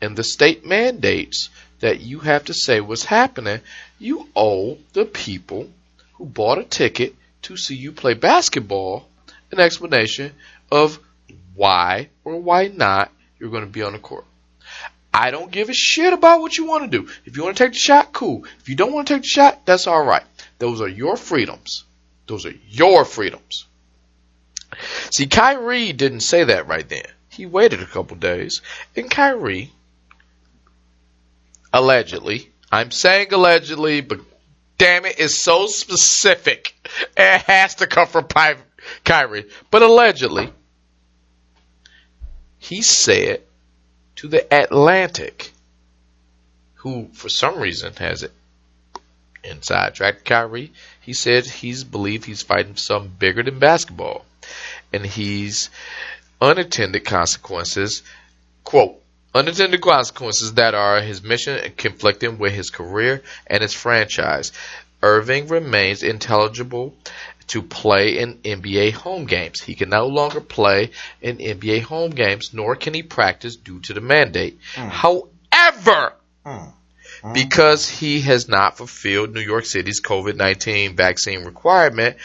and the state mandates that you have to say what's happening, you owe the people who bought a ticket to see you play basketball an explanation of why or why not you're going to be on the court. I don't give a shit about what you want to do. If you want to take the shot, cool. If you don't want to take the shot, that's all right. Those are your freedoms. Those are your freedoms. See, Kyrie didn't say that right then. He waited a couple days, and Kyrie allegedly, I'm saying allegedly, but damn it, it's so specific. It has to come from Kyrie. But allegedly, he said to the Athletic, who for some reason has it inside track Kyrie, he said he's believed he's fighting something bigger than basketball. And he's unintended consequences, quote, unintended consequences that are his mission and conflicting with his career and his franchise. Irving remains intelligible to play in NBA home games. He can no longer play in NBA home games, nor can he practice due to the mandate. Mm. However, mm. Mm. because he has not fulfilled New York City's COVID 19 vaccine requirement.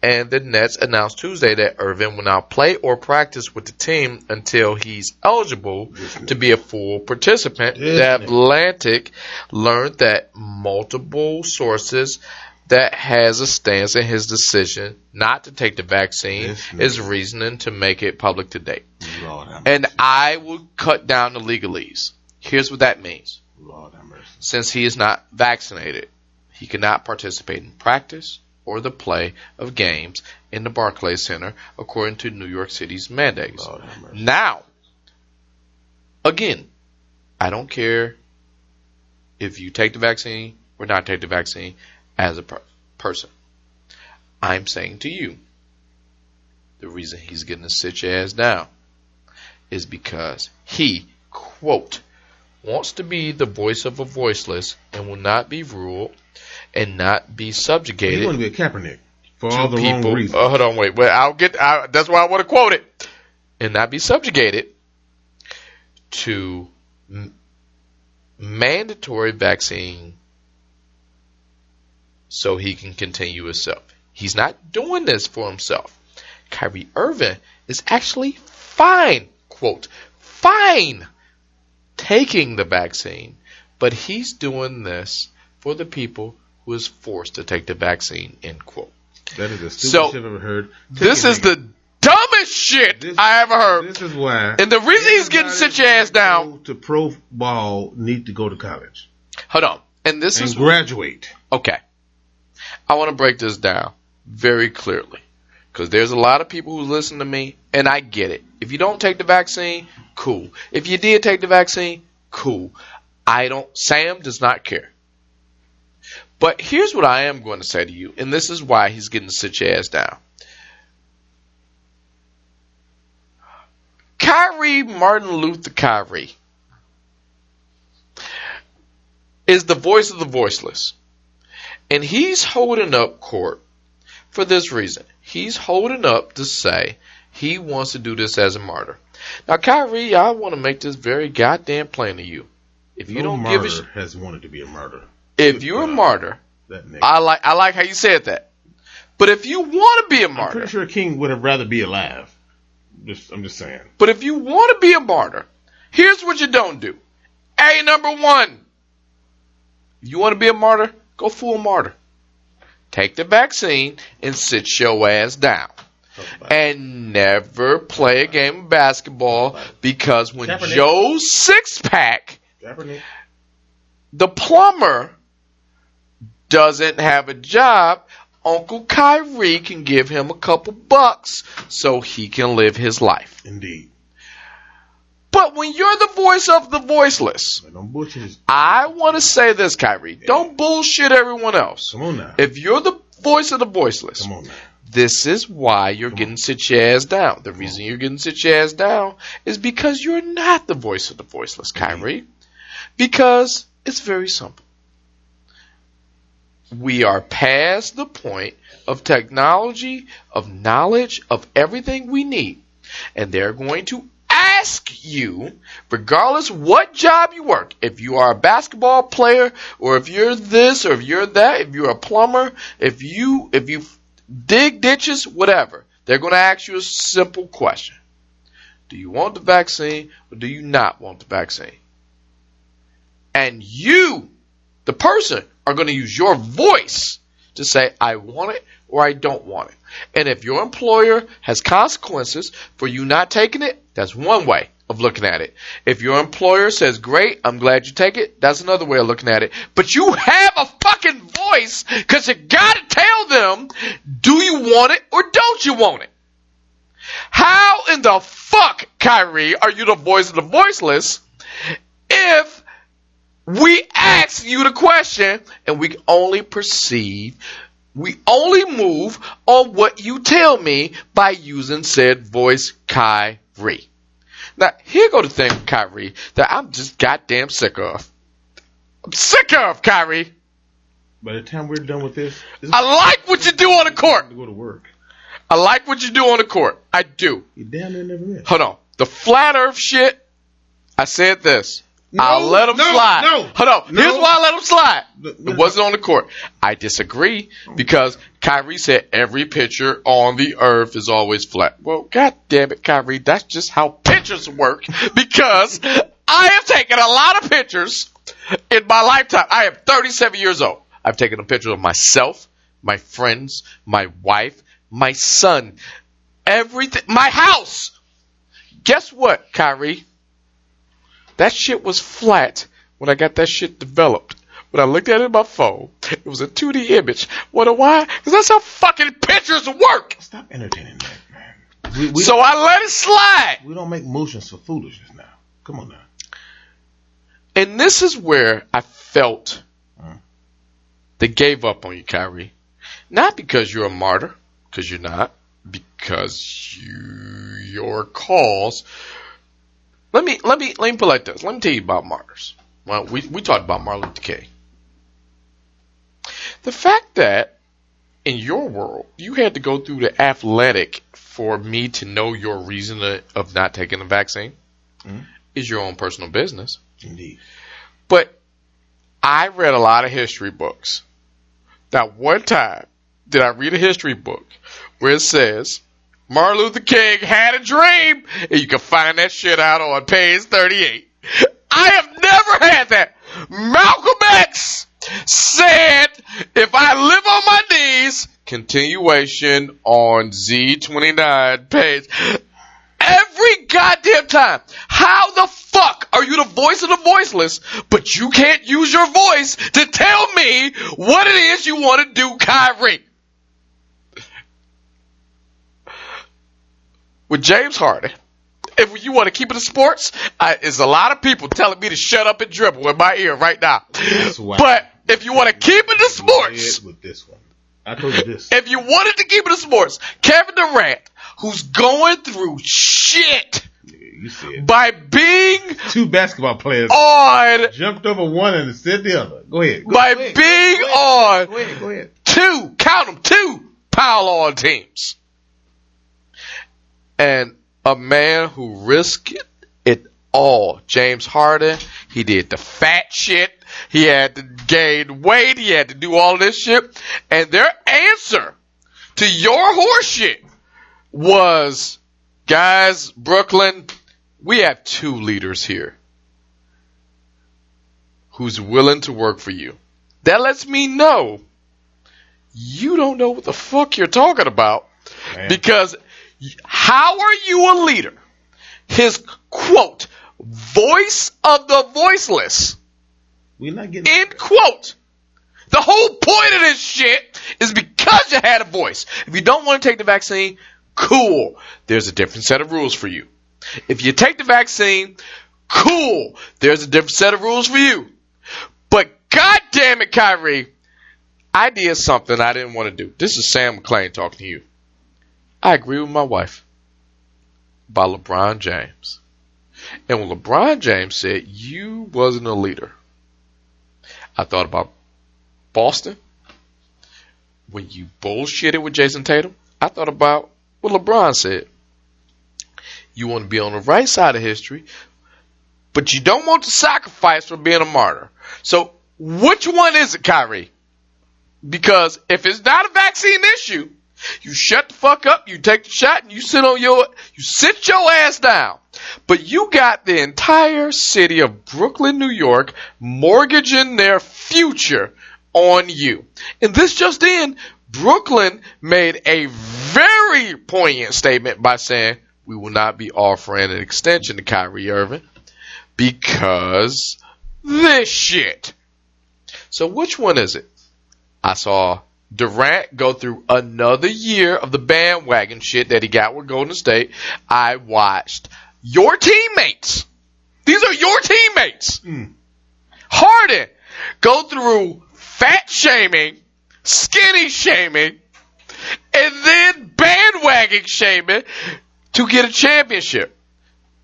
And the Nets announced Tuesday that Irving will not play or practice with the team until he's eligible to be a full participant. The Athletic learned that multiple sources that has a stance in his decision not to take the vaccine is reasoning to make it public today. And I will cut down the legalese. Here's what that means since he is not vaccinated, he cannot participate in practice or the play of games in the Barclays Center according to New York City's mandates. Now, again, I don't care if you take the vaccine or not take the vaccine as a per- person. I'm saying to you, the reason he's getting to sit your ass down is because he, quote, wants to be the voice of a voiceless and will not be ruled and not be You subjugated want to be a Kaepernick for all the people. wrong reasons. Uh, hold on, wait. Well, I'll get. I, that's why I want to quote it, and not be subjugated to m- mandatory vaccine, so he can continue himself. He's not doing this for himself. Kyrie Irving is actually fine, quote, fine taking the vaccine, but he's doing this for the people who is forced to take the vaccine, end quote. That is the stupidest So, shit I've ever heard. This is the dumbest shit This- I ever heard. This is why. And the reason he's getting sit your ass down. to pro ball need to go to college Hold on. And this and is graduate. okay. I want to break this down very clearly because there's a lot of people who listen to me, and I get it. If you don't take the vaccine, cool. If you did take the vaccine, cool. I don't. Sam does not care. But here's what I am going to say to you, and this is why he's getting such ass down. Kyrie Martin Luther Kyrie is the voice of the voiceless. And he's holding up court for this reason. He's holding up to say He wants to do this as a martyr. Now, Kyrie, I want to make this very goddamn plain to you. If you no don't give a sh- has wanted to be a martyr. if you're a martyr, That. I like I like how you said that. But if you want to be a I'm martyr, pretty sure King would have rather be alive. Just, I'm just saying. but if you want to be a martyr, here's what you don't do. A number one. If you want to be a martyr, go full martyr. Take the vaccine and sit your ass down. And never play a game of basketball because when Kaepernick. Joe's six pack, the plumber doesn't have a job, Uncle Kyrie can give him a couple bucks so he can live his life. Indeed. But when you're the voice of the voiceless, don't bullshit his. I want to say this, Kyrie. Don't bullshit everyone else. Come on now. If you're the voice of the voiceless, Come on now. this is why you're getting sit your ass down. The reason you're getting sit your ass down is because you're not the voice of the voiceless, mm-hmm. Kyrie. Because it's very simple. We are past the point of technology, of knowledge, of everything we need. And they're going to ask you, regardless what job you work, if you are a basketball player, or if you're this, or if you're that, if you're a plumber, if you if you dig ditches, whatever, they're going to ask you a simple question: Do you want the vaccine, or do you not want the vaccine? And you, the person, are going to use your voice to say, I want it or I don't want it. And if your employer has consequences for you not taking it, that's one way of looking at it. If your employer says, great, I'm glad you take it, that's another way of looking at it. But you have a fucking voice because you gotta tell them, do you want it or don't you want it? How in the fuck, Kyrie, are you the voice of the voiceless if we ask you the question and we only perceive, we only move on what you tell me by using said voice Kyrie. Now, here go the thing with Kyrie that I'm just goddamn sick of. I'm sick of Kyrie. By the time we're done with this, this I like what you do on the court. to go to work. I like what you do on the court. I do. You damn near never miss. Hold on. The flat earth shit, I said this. I No, let him no, slide. no, Hold on. no. Here's why I let him slide. It wasn't on the court. I disagree because Kyrie said every picture on the earth is always flat. Well, god damn it, Kyrie, that's just how pictures work because I have taken a lot of pictures in my lifetime. I am 37 years old. I've taken a picture of myself, my friends, my wife, my son, everything, my house. Guess what, Kyrie? That shit was flat when I got that shit developed. When I looked at it on my phone, it was a 2D image. Wonder why? Because that's how fucking pictures work. Stop entertaining that, man. We, we, So I let it slide. we don't make motions for foolishness now. Come on now. And this is where I felt Mm. they gave up on you, Kyrie. Not because you're a martyr, because you're not, because you your cause. Let me let me let me put like this. Let me tell you about martyrs. Well, we we talked about Martin Luther King. The fact that in your world you had to go through the athletic for me to know your reason of not taking the vaccine Mhm. is your own personal business. Indeed. But I read a lot of history books. Now, one time did I read a history book where it says Martin Luther King had a dream, and you can find that shit out on page 38. I have never had that. Malcolm X said, if I live on my knees, continuation on Z29 page. Every goddamn time. How the fuck are you the voice of the voiceless, but you can't use your voice to tell me what it is you want to do, Kyrie? With James Harden, if you want to keep it in sports, there's a lot of people telling me to shut up and dribble in my ear right now. But if you want to keep it in sports, With this one. I told you this. if you wanted to keep it in sports, Kevin Durant, who's going through shit You said by being two basketball players on, jumped over one and said the other. Go ahead. Go, by ahead. being Go on ahead. Go ahead. Go ahead. two, count them, two pile on teams. And a man who risked it all. James Harden, he did the fat shit. He had to gain weight. He had to do all this shit. And their answer to your horseshit was, guys, Brooklyn, we have two leaders here who's willing to work for you. That lets me know you don't know what the fuck you're talking about because how are you a leader? His quote, voice of the voiceless, We're not getting. end quote. The whole point of this shit is because you had a voice. If you don't want to take the vaccine, cool. There's a different set of rules for you. If you take the vaccine, cool. There's a different set of rules for you. But god damn it, Kyrie, I did something I didn't want to do. This is Sam McClain talking to you. I agree with my wife by LeBron James. And when LeBron James said you wasn't a leader, I thought about Boston. When you bullshitted with Jayson Tatum, I thought about what LeBron said. You want to be on the right side of history, but you don't want to sacrifice for being a martyr. So which one is it, Kyrie? Because if it's not a vaccine issue, you shut the fuck up, you take the shot, and you sit on your you sit your ass down. But you got the entire city of Brooklyn, New York, mortgaging their future on you. And this just in, Brooklyn made a very poignant statement by saying, we will not be offering an extension to Kyrie Irving because this shit. So which one is it? I saw Durant go through another year of the bandwagon shit that he got with Golden State. I watched your teammates. These are your teammates. Hmm. Harden go through fat shaming, skinny shaming, and then bandwagon shaming to get a championship.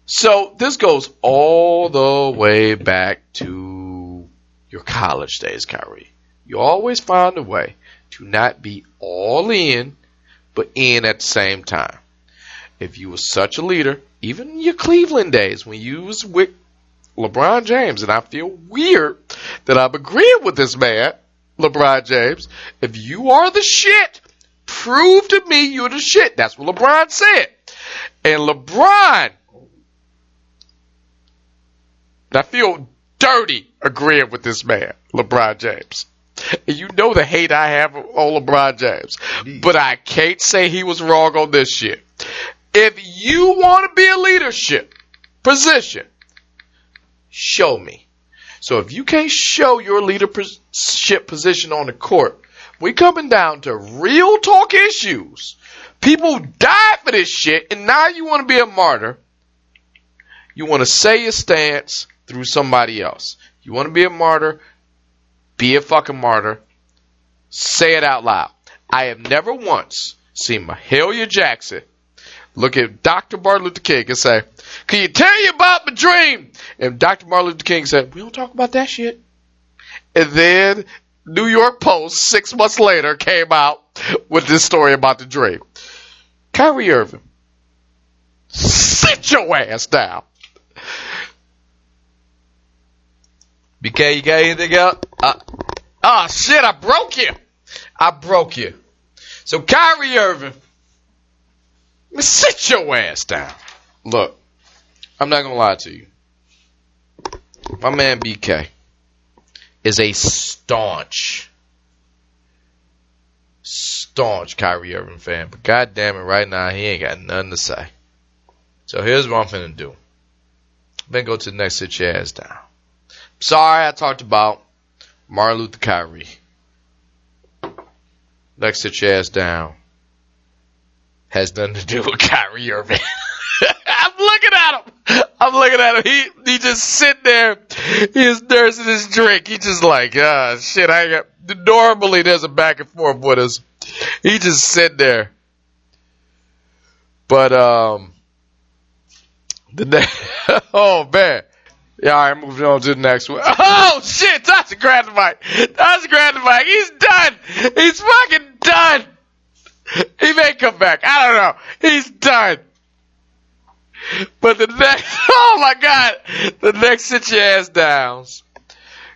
So this goes all the way back to your college days, Kyrie. You always find a way to not be all in, but in at the same time. If you were such a leader, even in your Cleveland days when you was with LeBron James, and I feel weird that I'm agreeing with this man, LeBron James. If you are the shit, prove to me you're the shit. That's what LeBron said. And LeBron, I feel dirty agreeing with this man, LeBron James. And you know the hate I have on LeBron James. But I can't say he was wrong on this shit. If you want to be a leadership position, show me. So if you can't show your leadership position on the court, we coming down to real talk issues. People died for this shit, and now you want to be a martyr. You want to say your stance through somebody else. You want to be a martyr, be a fucking martyr. Say it out loud. I have never once seen Mahalia Jackson look at Dr. Martin Luther King and say, Can you tell you about my dream? And Dr. Martin Luther King said, We don't talk about that shit. And then New York Post six months later came out with this story about the dream. Kyrie Irving, sit your ass down. BK, you got anything else? Uh, oh shit, I broke you. I broke you. So Kyrie Irving, sit your ass down. Look, I'm not gonna lie to you. My man BK is a staunch, staunch Kyrie Irving fan, but god damn it, right now he ain't got nothing to say. So here's what I'm finna do. Then go to the next sit your ass down. Sorry I talked about Martin Luther Kyrie. Next sit your ass down. Has nothing to do with Kyrie Irving. I'm looking at him. I'm looking at him. He he just sitting there. He's nursing his drink. He just like, ah, shit. I got. Normally there's a back and forth with us. He just sit there. But um, the next. oh man. Yeah, all right, moving on to the next one. Oh shit, that's a. Tasha grabbed the mic. He's done. He's fucking done. He may come back. I don't know. He's done. But the next, oh my God, the next sit your ass downs.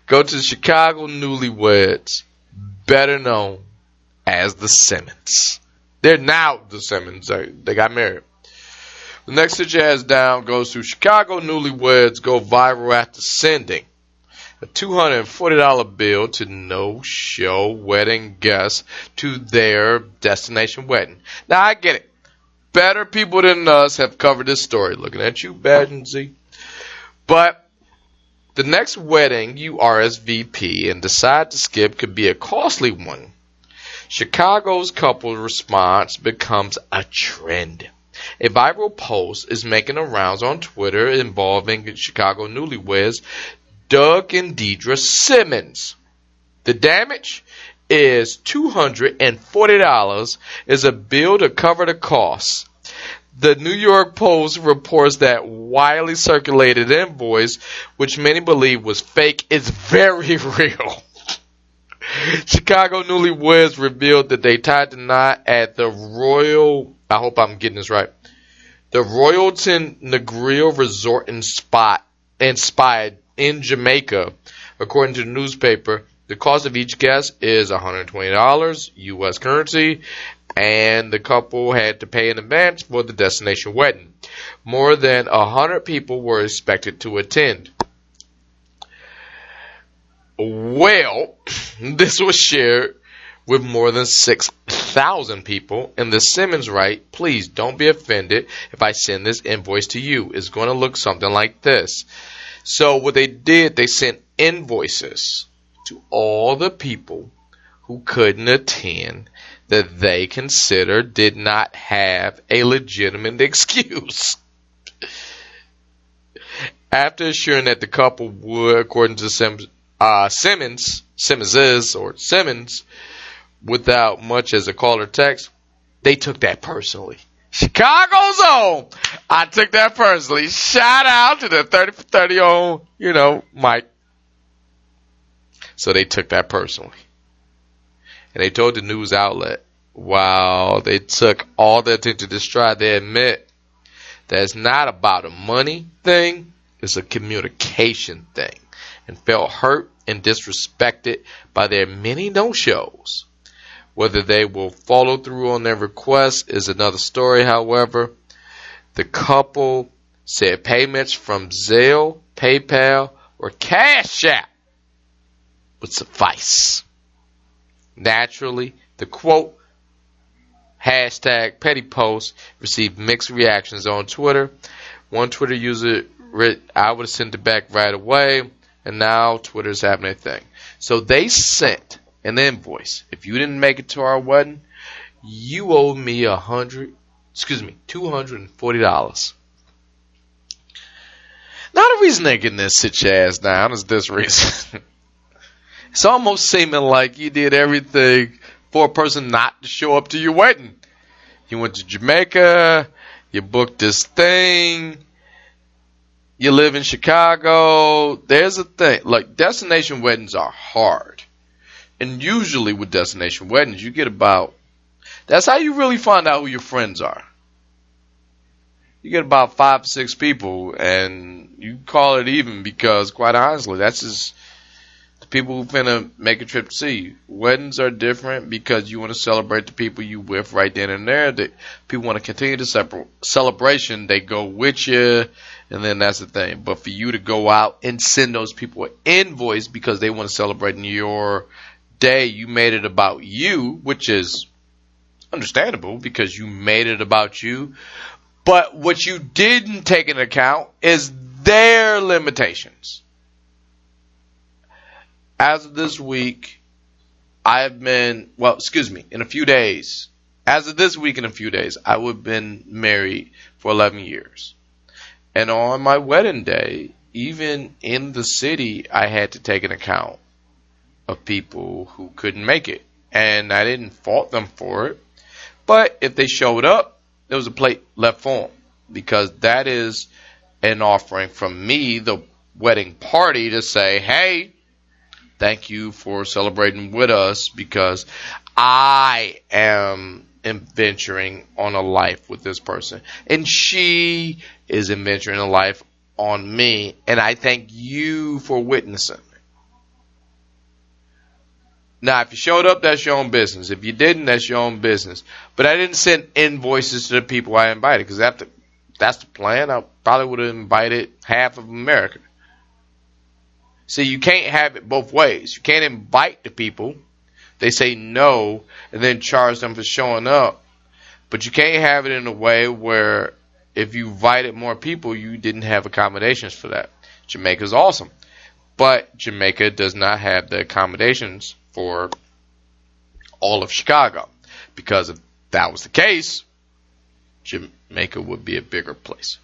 Go to the Chicago Newlyweds, better known as the Simmons. They're now the Simmons. They got married. The next your ass down goes to Chicago Newlyweds go viral after sending a $240 bill to no show wedding guests to their destination wedding. Now I get it. Better people than us have covered this story. Looking at you, Bash and Z. But the next wedding you RSVP and decide to skip could be a costly one. Chicago's couple response becomes a trend. A viral post is making the rounds on Twitter involving Chicago newlyweds Doug and Deidre Simmons. The damage is $240 is a bill to cover the costs. The New York Post reports that widely circulated invoice, which many believe was fake, is very real. Chicago newlyweds revealed that they tied the knot at the Royal, I hope I'm getting this right, the Royalton Negril Resort and Spot inspired in Jamaica. According to the newspaper, the cost of each guest is $120 U.S. currency, and the couple had to pay in advance for the destination wedding. More than 100 people were expected to attend. Well, this was shared with more than 6,000 people, and the Simmons write, please don't be offended if I send this invoice to you. It's going to look something like this. So what they did, they sent invoices to all the people who couldn't attend that they considered did not have a legitimate excuse. After assuring that the couple would, according to Sims, uh, Simmons, Simmons is, or Simmons, without much as a call or text, they took that personally. Chicago's own. I took that personally. Shout out to the 30 for 30 on, you know, Mike. So they took that personally. And they told the news outlet, while they took all their attention to stride, they admit that it's not about a money thing, it's a communication thing. And felt hurt and disrespected by their many no shows. Whether they will follow through on their request is another story, however. The couple said payments from Zelle, PayPal, or Cash App would suffice. Naturally, the quote hashtag petty post received mixed reactions on Twitter. One Twitter user, wrote I would have sent it back right away, and now Twitter's having a thing. So they sent an invoice. If you didn't make it to our wedding, you owe me a hundred, excuse me, two hundred and forty dollars. Now the reason they're getting this sit your ass down is this reason. it's almost seeming like you did everything for a person not to show up to your wedding. You went to Jamaica, you booked this thing, you live in Chicago. There's a thing, like destination weddings are hard. And usually with destination weddings, you get about, that's how you really find out who your friends are. You get about five, six people and you call it even because quite honestly, that's just the people who finna make a trip to see you. Weddings are different because you want to celebrate the people you with right then and there. That people want to continue the celebration. They go with you and then that's the thing. But for you to go out and send those people an invoice because they want to celebrate your day, you made it about you, which is understandable because you made it about you. But what you didn't take into account is their limitations. As of this week, I have been, well, excuse me, in a few days, as of this week in a few days, I would have been married for 11 years. And on my wedding day, even in the city, I had to take an account of people who couldn't make it. And I didn't fault them for it. But if they showed up, there was a plate left for them. Because that is an offering from me, the wedding party, to say, hey, thank you for celebrating with us because I am adventuring on a life with this person. And she is adventuring a life on me. And I thank you for witnessing. Now, if you showed up, that's your own business. If you didn't, that's your own business. But I didn't send invoices to the people I invited because that's the, that's the plan. I probably would have invited half of America. See, you can't have it both ways. You can't invite the people. They say no and then charge them for showing up. But you can't have it in a way where if you invited more people, you didn't have accommodations for that. Jamaica's awesome. But Jamaica does not have the accommodations for all of Chicago. Because if that was the case, Jamaica would be a bigger place.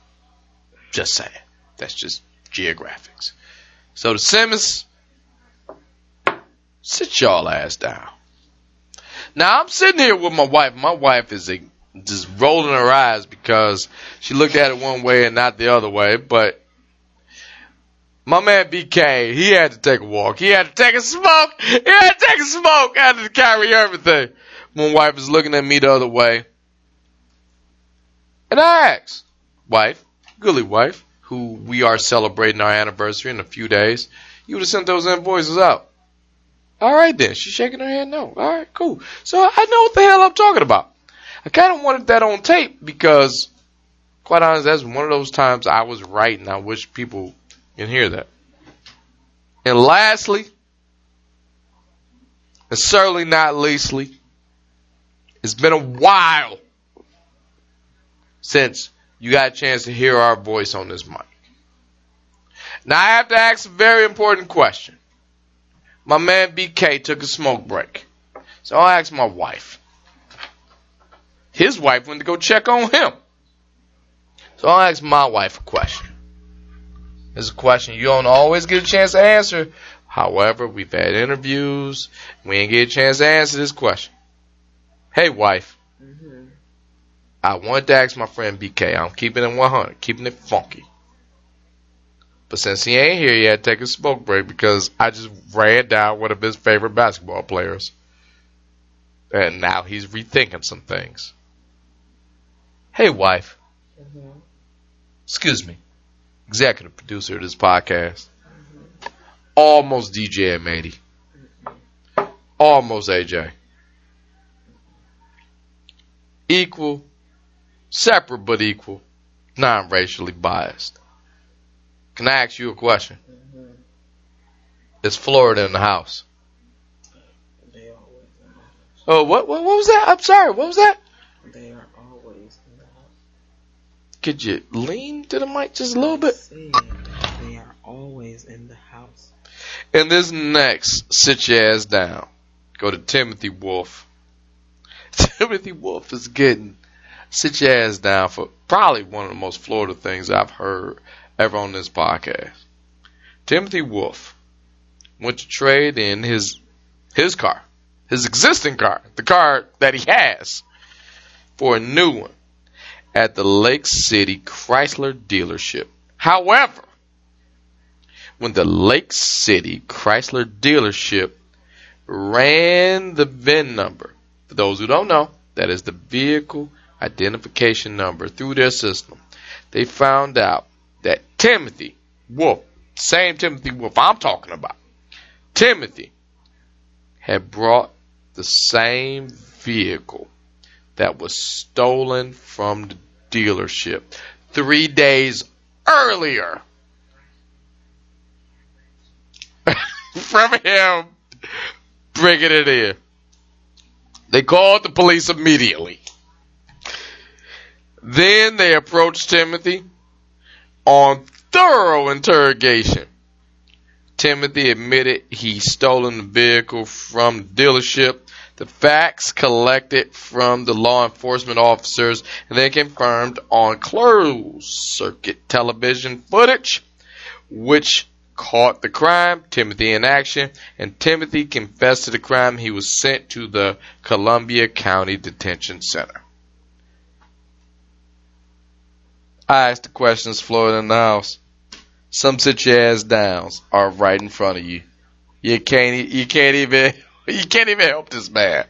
Just saying. That's just geographics. So the Simmons, sit y'all ass down. Now I'm sitting here with my wife. My wife is a, just rolling her eyes because she looked at it one way and not the other way. But my man BK, he had to take a walk. He had to take a smoke. He had to take a smoke. I had to carry everything. My wife is looking at me the other way. And I asked, wife, goodly wife, who we are celebrating our anniversary in a few days, you would have sent those invoices out. All right then. She's shaking her head no. All right, cool. So I know what the hell I'm talking about. I kind of wanted that on tape because, quite honest, that's one of those times I was right and I wish people can hear that. And lastly, and certainly not leastly, it's been a while since you got a chance to hear our voice on this mic. Now I have to ask a very important question. My man BK took a smoke break. So I asked my wife. His wife went to go check on him. So I asked my wife a question. It's a question you don't always get a chance to answer. However, we've had interviews. We ain't get a chance to answer this question. Hey, wife. Mm-hmm. I wanted to ask my friend BK. I'm keeping it 100, keeping it funky. But since he ain't here yet, take a smoke break because I just ran down one of his favorite basketball players. And now he's rethinking some things. Hey, wife. Mm-hmm. Excuse me. Executive producer of this podcast. Mm-hmm. Almost DJ M80. Mm-hmm. Almost AJ. Equal. Separate but equal. Non racially biased. Can I ask you a question? Mm-hmm. Is Florida in the house? Oh, what, what? What was that? I'm sorry. What was that? They are always in the house. Could you lean to the mic just a little bit? They are always in the house. And this next, sit your ass down. Go to Timothy Wolf. Timothy Wolf is getting sit your ass down for probably one of the most Florida things I've heard ever on this podcast. Timothy Wolf went to trade in his his car, his existing car, the car that he has, for a new one at the Lake City Chrysler dealership. However, when the Lake City Chrysler dealership ran the VIN number, for those who don't know, that is the vehicle identification number through their system, they found out Timothy Wolf, same Timothy Wolf I'm talking about, Timothy had brought the same vehicle that was stolen from the dealership three days earlier from him bringing it in. They called the police immediately. Then they approached Timothy on thorough interrogation. Timothy admitted he stolen the vehicle from the dealership. The facts collected from the law enforcement officers and then confirmed on closed circuit television footage, which caught the crime, Timothy in action, and Timothy confessed to the crime. He was sent to the Columbia County Detention Center. I asked the questions floating in the house. Some sit your ass down are right in front of you. You can't you can't even you can't even help this man.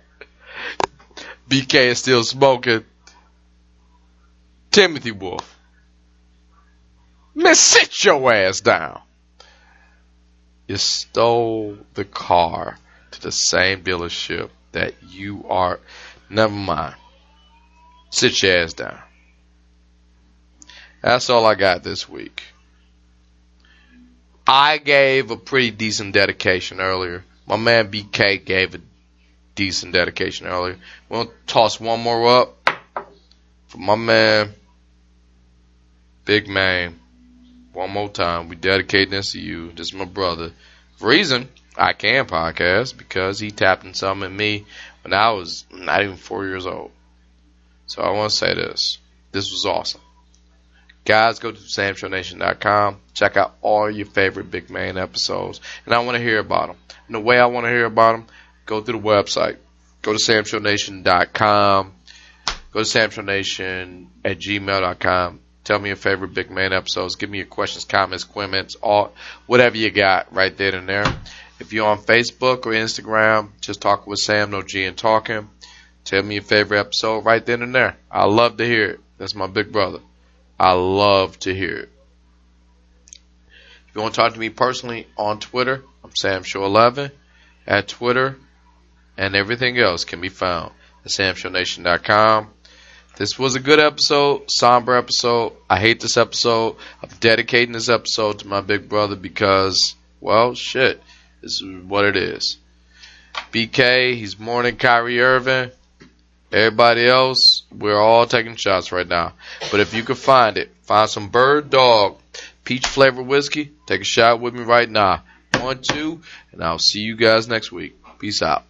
BK is still smoking. Timothy Wolf. Man, sit your ass down. You stole the car to the same dealership that you are. Never mind. Sit your ass down. That's all I got this week. I gave a pretty decent dedication earlier. My man BK gave a decent dedication earlier. We'll toss one more up for my man, Big Man. One more time. We dedicate this to you. This is my brother. Reason I can podcast because he tapped in something in me when I was not even four years old. So I want to say this. This was awesome. Guys, go to samshownation.com. Check out all your favorite Big Man episodes. And I want to hear about them. And the way I want to hear about them, go to the website. Go to samshownation.com. Go to samshownation at gmail.com. Tell me your favorite Big Man episodes. Give me your questions, comments, comments, all whatever you got right there and there. If you're on Facebook or Instagram, just talk with Sam, no G and talking. Tell me your favorite episode right then and there. I love to hear it. That's my big brother. I love to hear it. If you want to talk to me personally on Twitter, I'm SamShow11 at Twitter, and everything else can be found at SamShowNation.com. This was a good episode, somber episode. I hate this episode. I'm dedicating this episode to my big brother because, well, shit, this is what it is. BK, he's mourning Kyrie Irving. Everybody else, we're all taking shots right now. But if you can find it, find some Bird Dog peach flavored whiskey. Take a shot with me right now. One, two, and I'll see you guys next week. Peace out.